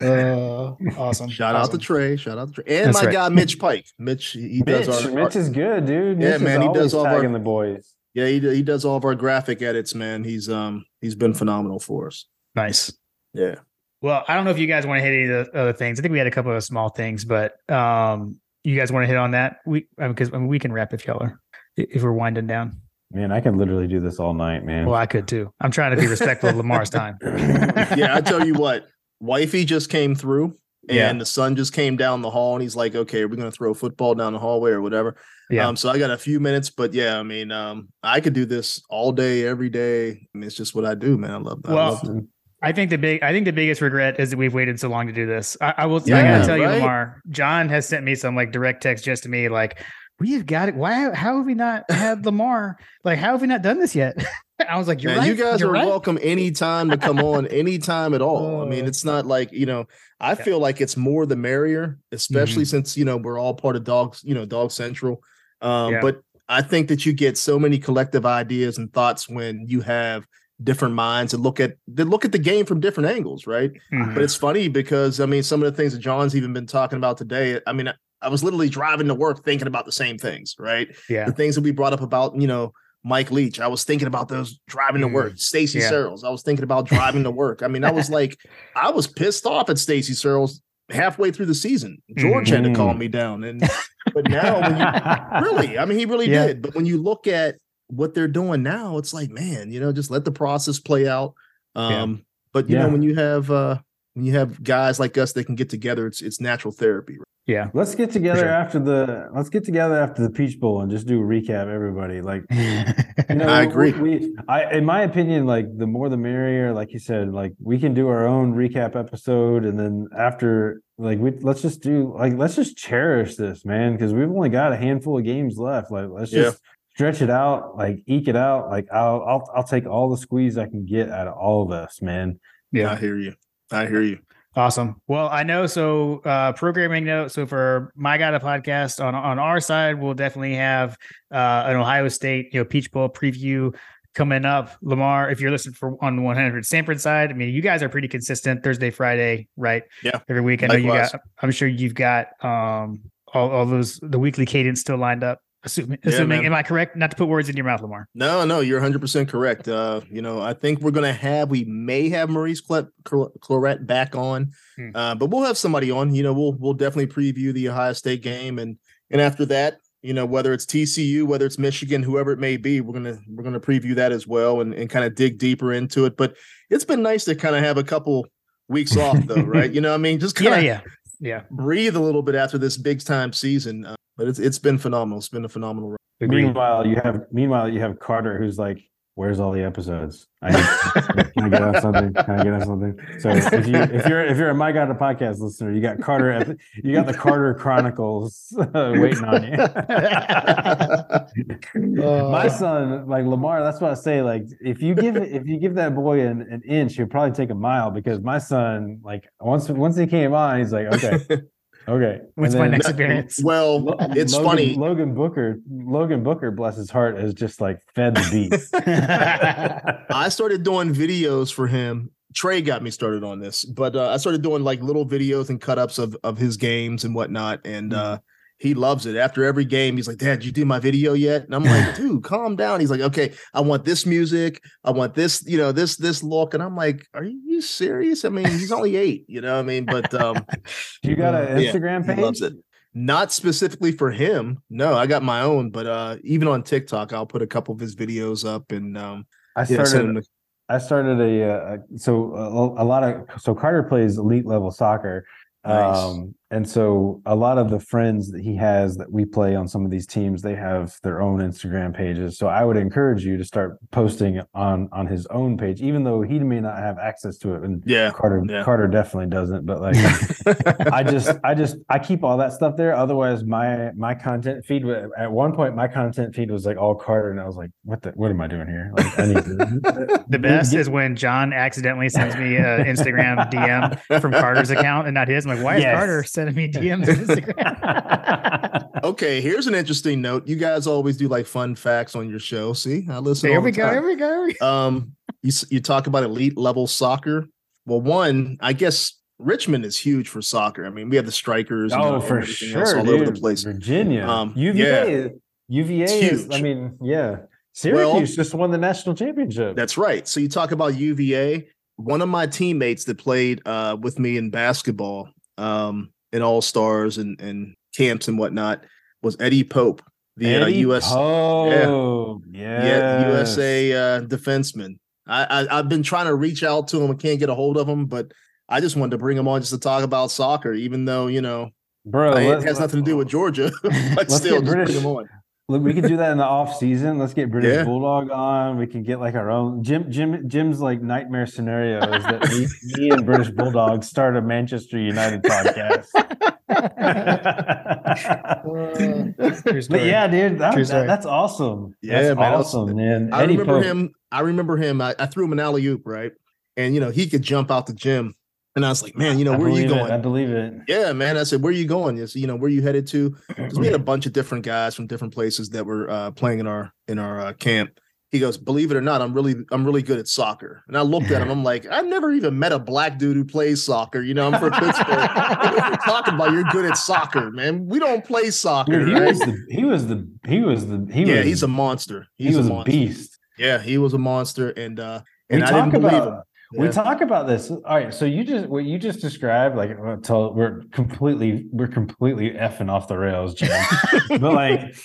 Speaker 3: uh, awesome.
Speaker 2: Shout
Speaker 3: awesome.
Speaker 2: out to Trey. Shout out to Trey. And That's my right. guy Mitch Pike. Mitch, he Mitch,
Speaker 4: does our Mitch is good, dude.
Speaker 2: Yeah, Mitch man, he does all our
Speaker 4: the boys.
Speaker 2: Yeah, he he does all of our graphic edits, man. He's um he's been phenomenal for us.
Speaker 3: Nice.
Speaker 2: Yeah.
Speaker 3: Well, I don't know if you guys want to hit any of the other things. I think we had a couple of small things, but um you guys want to hit on that? We because I mean, we can wrap if y'all are if we're winding down.
Speaker 4: Man, I can literally do this all night, man.
Speaker 3: Well, I could too. I'm trying to be respectful of Lamar's time.
Speaker 2: yeah, I tell you what, wifey just came through and yeah. the son just came down the hall and he's like, okay, are we're gonna throw a football down the hallway or whatever. Yeah. Um, so I got a few minutes, but yeah, I mean, um, I could do this all day, every day. I mean, it's just what I do, man. I love that. Well, I, love
Speaker 3: I think the big, I think the biggest regret is that we've waited so long to do this. I, I will, yeah, I gotta tell right? you, Lamar, John has sent me some like direct text just to me, like, we've got it. Why? How have we not had Lamar? Like, how have we not done this yet? I was like, you're Man, right.
Speaker 2: You guys
Speaker 3: you're
Speaker 2: are
Speaker 3: right.
Speaker 2: welcome anytime to come on, anytime at all. Oh. I mean, oh. it's not like you know. I feel like it's more the merrier, especially mm-hmm. since you know we're all part of Dogs, you know, Dog Central. Um, yeah. But I think that you get so many collective ideas and thoughts when you have different minds and look at they look at the game from different angles, right? Mm-hmm. But it's funny because I mean, some of the things that John's even been talking about today. I mean, I was literally driving to work thinking about the same things, right?
Speaker 3: Yeah.
Speaker 2: The things that we brought up about, you know, Mike Leach. I was thinking about those driving to work. Mm. Stacy yeah. Searels. I was thinking about driving to work. I mean, I was like, I was pissed off at Stacy Searels halfway through the season. George mm-hmm. had to calm mm-hmm. me down. And but now when you really, I mean, he really yeah. did. But when you look at what they're doing now, it's like, man, you know, just let the process play out. Um, yeah. but you know, when you have uh when you have guys like us that can get together, it's it's natural therapy. Right?
Speaker 3: Yeah.
Speaker 4: Let's get together
Speaker 3: sure.
Speaker 4: after the let's get together after the Peach Bowl and just do a recap. Everybody, like, you know,
Speaker 2: I agree.
Speaker 4: We, I, in my opinion, like the more the merrier. Like you said, like we can do our own recap episode, and then after, like, we let's just do like let's just cherish this, man, because we've only got a handful of games left. Like, let's just stretch it out, like eke it out. Like, I'll I'll I'll take all the squeeze I can get out of all of us, man.
Speaker 2: Yeah, I hear you. I hear you.
Speaker 3: Awesome. Well, I know. So, uh, programming note. So, for my guy, the podcast on on our side, we'll definitely have uh, an Ohio State, you know, Peach Bowl preview coming up. Lamar, if you're listening for on the 100 Sanford side, I mean, you guys are pretty consistent Thursday, Friday, right?
Speaker 2: Yeah.
Speaker 3: Every week. I know
Speaker 2: Likewise.
Speaker 3: you got. I'm sure you've got um all, all those the weekly cadence still lined up. Assuming,
Speaker 2: Yeah,
Speaker 3: assuming, am I correct? Not to put words in your mouth, Lamar.
Speaker 2: No, no, you're 100% correct. Uh, you know, I think we're going to have, we may have Maurice Cl- Cl- Clarett back on,
Speaker 3: Hmm.
Speaker 2: uh, but we'll have somebody on. You know, we'll we'll definitely preview the Ohio State game, and and after that, you know, whether it's TCU, whether it's Michigan, whoever it may be, we're gonna we're gonna preview that as well, and and kind of dig deeper into it. But it's been nice to kind of have a couple weeks off, though, right? You know, what I mean, just kind
Speaker 3: Yeah,
Speaker 2: of
Speaker 3: yeah, yeah.
Speaker 2: breathe a little bit after this big time season. Uh, but it's it's been phenomenal. It's been a phenomenal. Run.
Speaker 3: Agreed.
Speaker 4: Meanwhile, you have meanwhile you have Carter who's like, "Where's all the episodes? I need, can I get on something? Can I get on something?" So if you if you're if you're a My God a podcast listener, you got Carter, you got the Carter Chronicles uh, waiting on you. My son, like Lamar, that's what I say. Like, if you give if you give that boy an, an inch, he'll probably take a mile. Because my son, like, once once he came on, he's like, okay, okay.
Speaker 3: What's
Speaker 4: And
Speaker 3: my next appearance?
Speaker 2: Well,
Speaker 4: Lo-
Speaker 2: it's
Speaker 4: Logan,
Speaker 2: funny.
Speaker 4: Logan Booker, Logan Booker, bless his heart, has just like fed the beast.
Speaker 2: I started doing videos for him. Trey got me started on this, but uh, I started doing like little videos and cut ups of of his games and whatnot, and uh, he loves it. After every game, he's like, "Dad, you do my video yet?" And I'm like, "Dude, calm down." He's like, "Okay, I want this music. I want this, you know, this this look." And I'm like, "Are you serious?" I mean, he's only eight, you know. what I mean, but um,
Speaker 4: you got an
Speaker 2: Yeah,
Speaker 4: Instagram
Speaker 2: he
Speaker 4: page?
Speaker 2: loves it. Not specifically for him. No, I got my own, but uh, even on TikTok, I'll put a couple of his videos up and um,
Speaker 4: I
Speaker 2: yeah,
Speaker 4: started. I started a, uh, so a, a lot of so Carter plays elite level soccer,
Speaker 2: Nice.
Speaker 4: um, and so a lot of the friends that he has that we play on some of these teams, they have their own Instagram pages. So I would encourage you to start posting on on his own page, even though he may not have access to it. And
Speaker 2: yeah.
Speaker 4: Carter
Speaker 2: yeah.
Speaker 4: Carter definitely doesn't, but like I just I just I keep all that stuff there. Otherwise, my my content feed at one point my content feed was like all Carter, and I was like, what the what am I doing here? Like I need to
Speaker 3: The best is when John accidentally sends me an Instagram DM from Carter's account and not his. I'm like, why is
Speaker 4: Yes.
Speaker 3: Carter sending me DMs on Instagram?
Speaker 2: Okay, here's an interesting note. You guys always do like fun facts on your show. See, I listen.
Speaker 3: Here
Speaker 2: all
Speaker 3: we
Speaker 2: the
Speaker 3: go.
Speaker 2: time.
Speaker 3: Here we go. here we go.
Speaker 2: Um, you you talk about elite level soccer. Well, one, I guess Richmond is huge for soccer. I mean, we have the strikers.
Speaker 4: oh,
Speaker 2: and
Speaker 4: for
Speaker 2: everything
Speaker 4: sure,
Speaker 2: else all
Speaker 4: dude.
Speaker 2: over the place.
Speaker 4: Virginia,
Speaker 2: Um,
Speaker 4: UVA,
Speaker 2: yeah.
Speaker 4: UVA is. I mean, yeah,
Speaker 2: Well-
Speaker 4: Syracuse just won the national championship.
Speaker 2: That's right. So you talk about UVA. One of my teammates that played uh, with me in basketball, um, in All Stars and and camps and whatnot, was Eddie Pope, the uh,
Speaker 4: Eddie
Speaker 2: US
Speaker 4: Pope,
Speaker 2: yeah,
Speaker 4: yes.
Speaker 2: USA uh, defenseman. I, I I've been trying to reach out to him. I can't get a hold of him, but I just wanted to bring him on just to talk about soccer, even though you know
Speaker 4: bro.
Speaker 2: It has nothing to do with Georgia, but still, bring him on.
Speaker 4: Look, we could do that in the off season. Let's get British
Speaker 2: Yeah.
Speaker 4: Bulldog on. We can get like our own Jim. Jim. Jim's like nightmare scenario is that me, me and British Bulldog start a Manchester United podcast. But yeah, dude, that, that- that's awesome.
Speaker 2: Yeah,
Speaker 4: that's
Speaker 2: man,
Speaker 4: awesome, man.
Speaker 2: I
Speaker 4: Eddie
Speaker 2: remember
Speaker 4: Pope.
Speaker 2: him. I remember him. I, I threw him an alley oop, right? And you know he could jump out the gym, and I was like, man, you know
Speaker 4: I
Speaker 2: where are you
Speaker 4: believe it,
Speaker 2: going?
Speaker 4: I believe it.
Speaker 2: Yeah, man. I said, where are you going? Yes, you know, where are you headed to? Because we had a bunch of different guys from different places that were uh, playing in our in our uh, camp. He goes, believe it or not, I'm really I'm really good at soccer. And I looked at him. I'm like, I've never even met a black dude who plays soccer. You know, I'm from Pittsburgh. what are you talking about? You're good at soccer, man. We don't play soccer.
Speaker 4: Dude, he
Speaker 2: right?
Speaker 4: was the he was the he was the he
Speaker 2: yeah,
Speaker 4: was
Speaker 2: he's a monster.
Speaker 4: he was
Speaker 2: a
Speaker 4: a beast.
Speaker 2: Yeah, he was a monster, and uh,
Speaker 4: We
Speaker 2: and I
Speaker 4: talk
Speaker 2: didn't believe
Speaker 4: about
Speaker 2: him.
Speaker 4: We talk about this. All right, so you just what you just described, like uh, tell we're completely we're completely effing off the rails, Jim. but like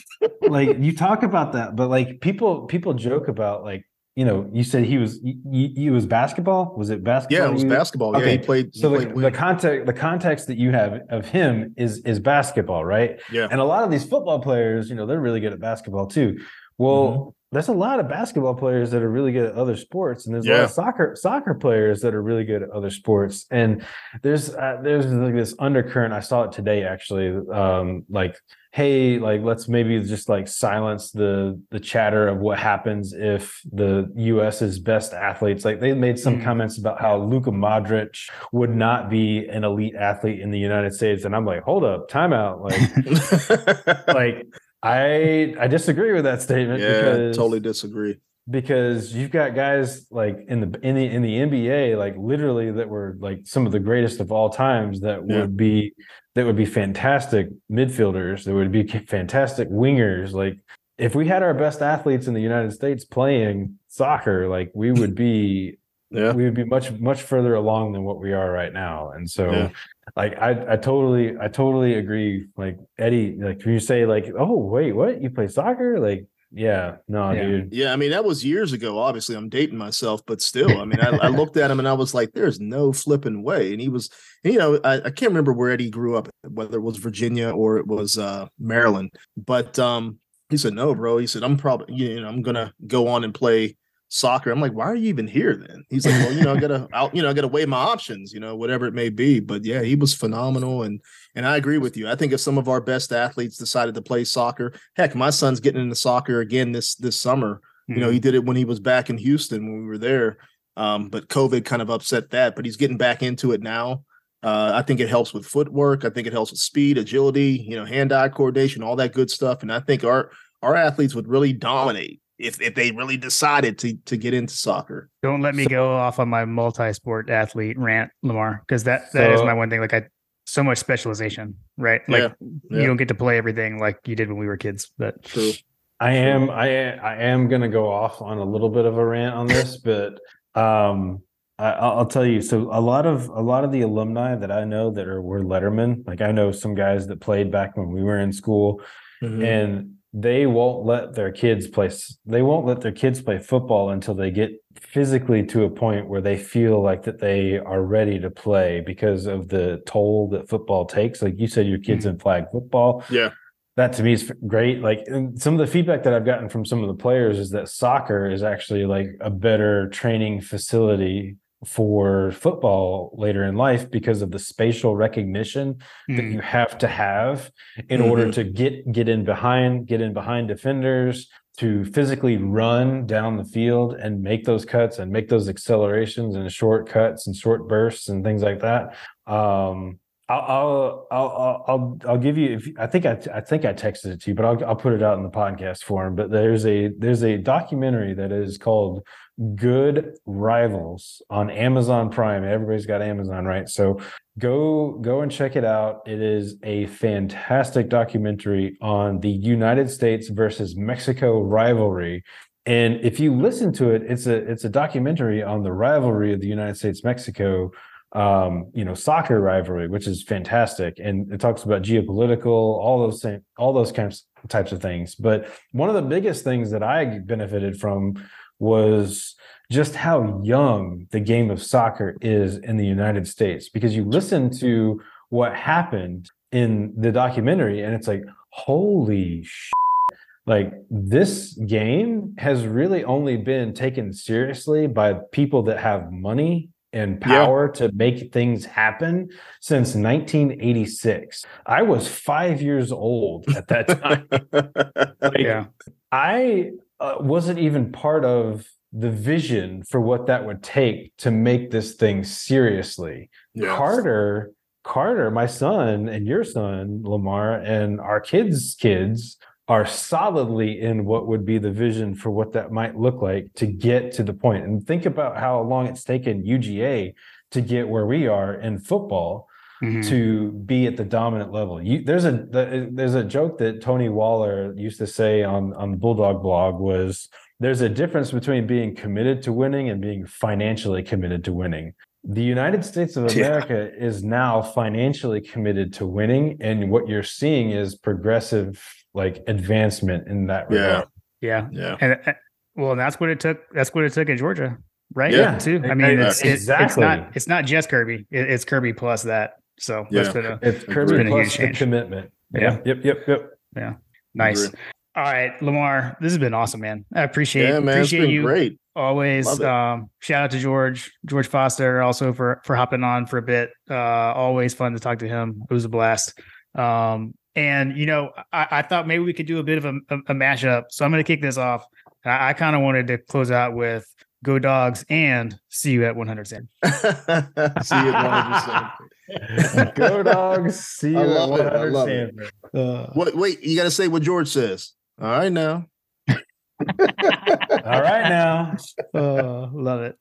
Speaker 4: like you talk about that, but like people people joke about like you know, you said he was you, you was basketball. Was it basketball?
Speaker 2: Yeah, it was
Speaker 4: you-
Speaker 2: basketball. Yeah, he played. he
Speaker 4: So the,
Speaker 2: played
Speaker 4: the context the context that you have of him is is basketball, right?
Speaker 2: yeah,
Speaker 4: And a lot of these football players, you know, they're really good at basketball too. Well,
Speaker 2: Mm-hmm.
Speaker 4: there's a lot of basketball players that are really good at other sports, and there's a lot of soccer soccer players that are really good at other sports. And there's uh, there's like this undercurrent. I saw it today actually. Um, like, hey, like let's maybe just like silence the the chatter of what happens if the U.S.'s best athletes. Like they made some
Speaker 3: Mhm.
Speaker 4: comments about how Luka Modric would not be an elite athlete in the United States, and I'm like, hold up, timeout, like like I I disagree with that statement
Speaker 2: yeah,
Speaker 4: because
Speaker 2: totally disagree.
Speaker 4: because you've got guys like in the in the in the NBA like literally that were like some of the greatest of all times that
Speaker 2: Yeah.
Speaker 4: would be that would be fantastic midfielders that would be fantastic wingers like if we had our best athletes in the United States playing soccer like we would be
Speaker 2: Yeah,
Speaker 4: we would be much much further along than what we are right now and so
Speaker 2: Yeah.
Speaker 4: Like i i totally i totally agree like eddie like when you say like oh wait what you play soccer like yeah no
Speaker 3: Yeah.
Speaker 4: dude
Speaker 2: yeah. I mean, that was years ago. Obviously, I'm dating myself, but still, I mean, I, I looked at him and I was like, "There's no flipping way." And he was, you know, I, I can't remember where Eddie grew up, whether it was Virginia or it was uh, Maryland, but um, he said, "No, bro." He said, "I'm probably, you know, I'm gonna go on and play." Soccer i'm like why are you even here then he's like well you know i gotta out you know i gotta weigh my options you know whatever it may be but yeah he was phenomenal and and i agree with you i think if some of our best athletes decided to play soccer heck my son's getting into soccer again this this summer you
Speaker 3: Mm-hmm.
Speaker 2: know he did it when he was back in houston when we were there um but covid kind of upset that but he's getting back into it now uh, I think it helps with footwork. I think it helps with speed, agility, you know, hand-eye coordination, all that good stuff. And I think our our athletes would really dominate if if they really decided to to get into soccer.
Speaker 3: Don't let me go off on my multi-sport athlete rant, Lamar, because that that is
Speaker 4: So-
Speaker 3: my one thing. Like I, so much specialization, right? Like
Speaker 2: Yeah, yeah.
Speaker 3: you don't get to play everything like you did when we were kids. But
Speaker 2: True.
Speaker 4: I am I I am gonna go off on a little bit of a rant on this, but um I, I'll I'll tell you. So a lot of a lot of the alumni that I know that are were Letterman. Like I know some guys that played back when we were in school,
Speaker 2: Mhm.
Speaker 4: and they won't let their kids play. They won't let their kids play football until they get physically to a point where they feel like that they are ready to play because of the toll that football takes. Like you said, your kids mm-hmm. in flag football
Speaker 2: Yeah.
Speaker 4: that to me is great. Like some of the feedback that I've gotten from some of the players is that soccer is actually like a better training facility for football later in life because of the spatial recognition that
Speaker 3: mm,
Speaker 4: you have to have in order to get get in behind get in behind defenders to physically run down the field and make those cuts and make those accelerations and short cuts and short bursts and things like that. Um I'll I'll I'll I'll give you. If, I think I I think I texted it to you, but I'll I'll put it out in the podcast form. But there's a there's a documentary that is called "Good Rivals" on Amazon Prime. Everybody's got Amazon, right? So go go and check it out. It is a fantastic documentary on the United States versus Mexico rivalry. And if you listen to it, it's a it's a documentary on the rivalry of the United States Mexico um you know soccer rivalry which is fantastic. And it talks about geopolitical all those same all those kinds types of things. But one of the biggest things that i benefited from was just how young the game of soccer is in the united states. Because you listen to what happened in the documentary and it's like holy sh- like this game has really only been taken seriously by people that have money and
Speaker 2: Yeah.
Speaker 4: power to make things happen since 1986. I was five years old at that time. Like,
Speaker 3: yeah,
Speaker 4: I uh, wasn't even part of the vision for what that would take to make this thing seriously.
Speaker 2: Yeah.
Speaker 4: Carter, Carter, my son and your son, Lamar, and our kids' kids are solidly in what would be the vision for what that might look like to get to the point. And think about how long it's taken UGA to get where we are in football
Speaker 3: Mhm.
Speaker 4: to be at the dominant level. You, there's a the, there's a joke that Tony Waller used to say on on the Bulldog blog was there's a difference between being committed to winning and being financially committed to winning. The United States of
Speaker 2: Yeah.
Speaker 4: America is now financially committed to winning, and what you're seeing is progressive like advancement in that
Speaker 2: Yeah.
Speaker 4: regard.
Speaker 3: yeah.
Speaker 2: yeah.
Speaker 3: And uh, Well, that's what it took. That's what it took in Georgia, right?
Speaker 2: Yeah.
Speaker 3: too. I mean, it's, it's, it's
Speaker 4: Exactly.
Speaker 3: not it's not just Kirby. It, it's Kirby plus that. So
Speaker 2: Yeah.
Speaker 3: that's been a
Speaker 4: It's Kirby
Speaker 3: Been
Speaker 4: plus the commitment.
Speaker 3: Yeah.
Speaker 4: Yep. Yep. Yep.
Speaker 3: Yeah.
Speaker 2: Nice.
Speaker 3: All right, Lamar, this has been awesome, man. I appreciate
Speaker 2: Yeah, man, it's
Speaker 3: appreciate
Speaker 2: been
Speaker 3: you
Speaker 2: great.
Speaker 3: always.
Speaker 2: It.
Speaker 3: Um, shout out to George George Foster also for for hopping on for a bit. Uh, always fun to talk to him. It was a blast. Um, and you know, I, I thought maybe we could do a bit of a, a, a mashup. So I'm going to kick this off. I, I kind of wanted to close out with "Go Dogs" and "See You at 100 Cent."
Speaker 2: See you at 100%.
Speaker 4: Go dogs. See you at
Speaker 2: love
Speaker 4: 100
Speaker 2: love
Speaker 3: Uh,
Speaker 2: Wait, wait, you got to say what George says. All right, now.
Speaker 4: All right now.
Speaker 3: uh, love it.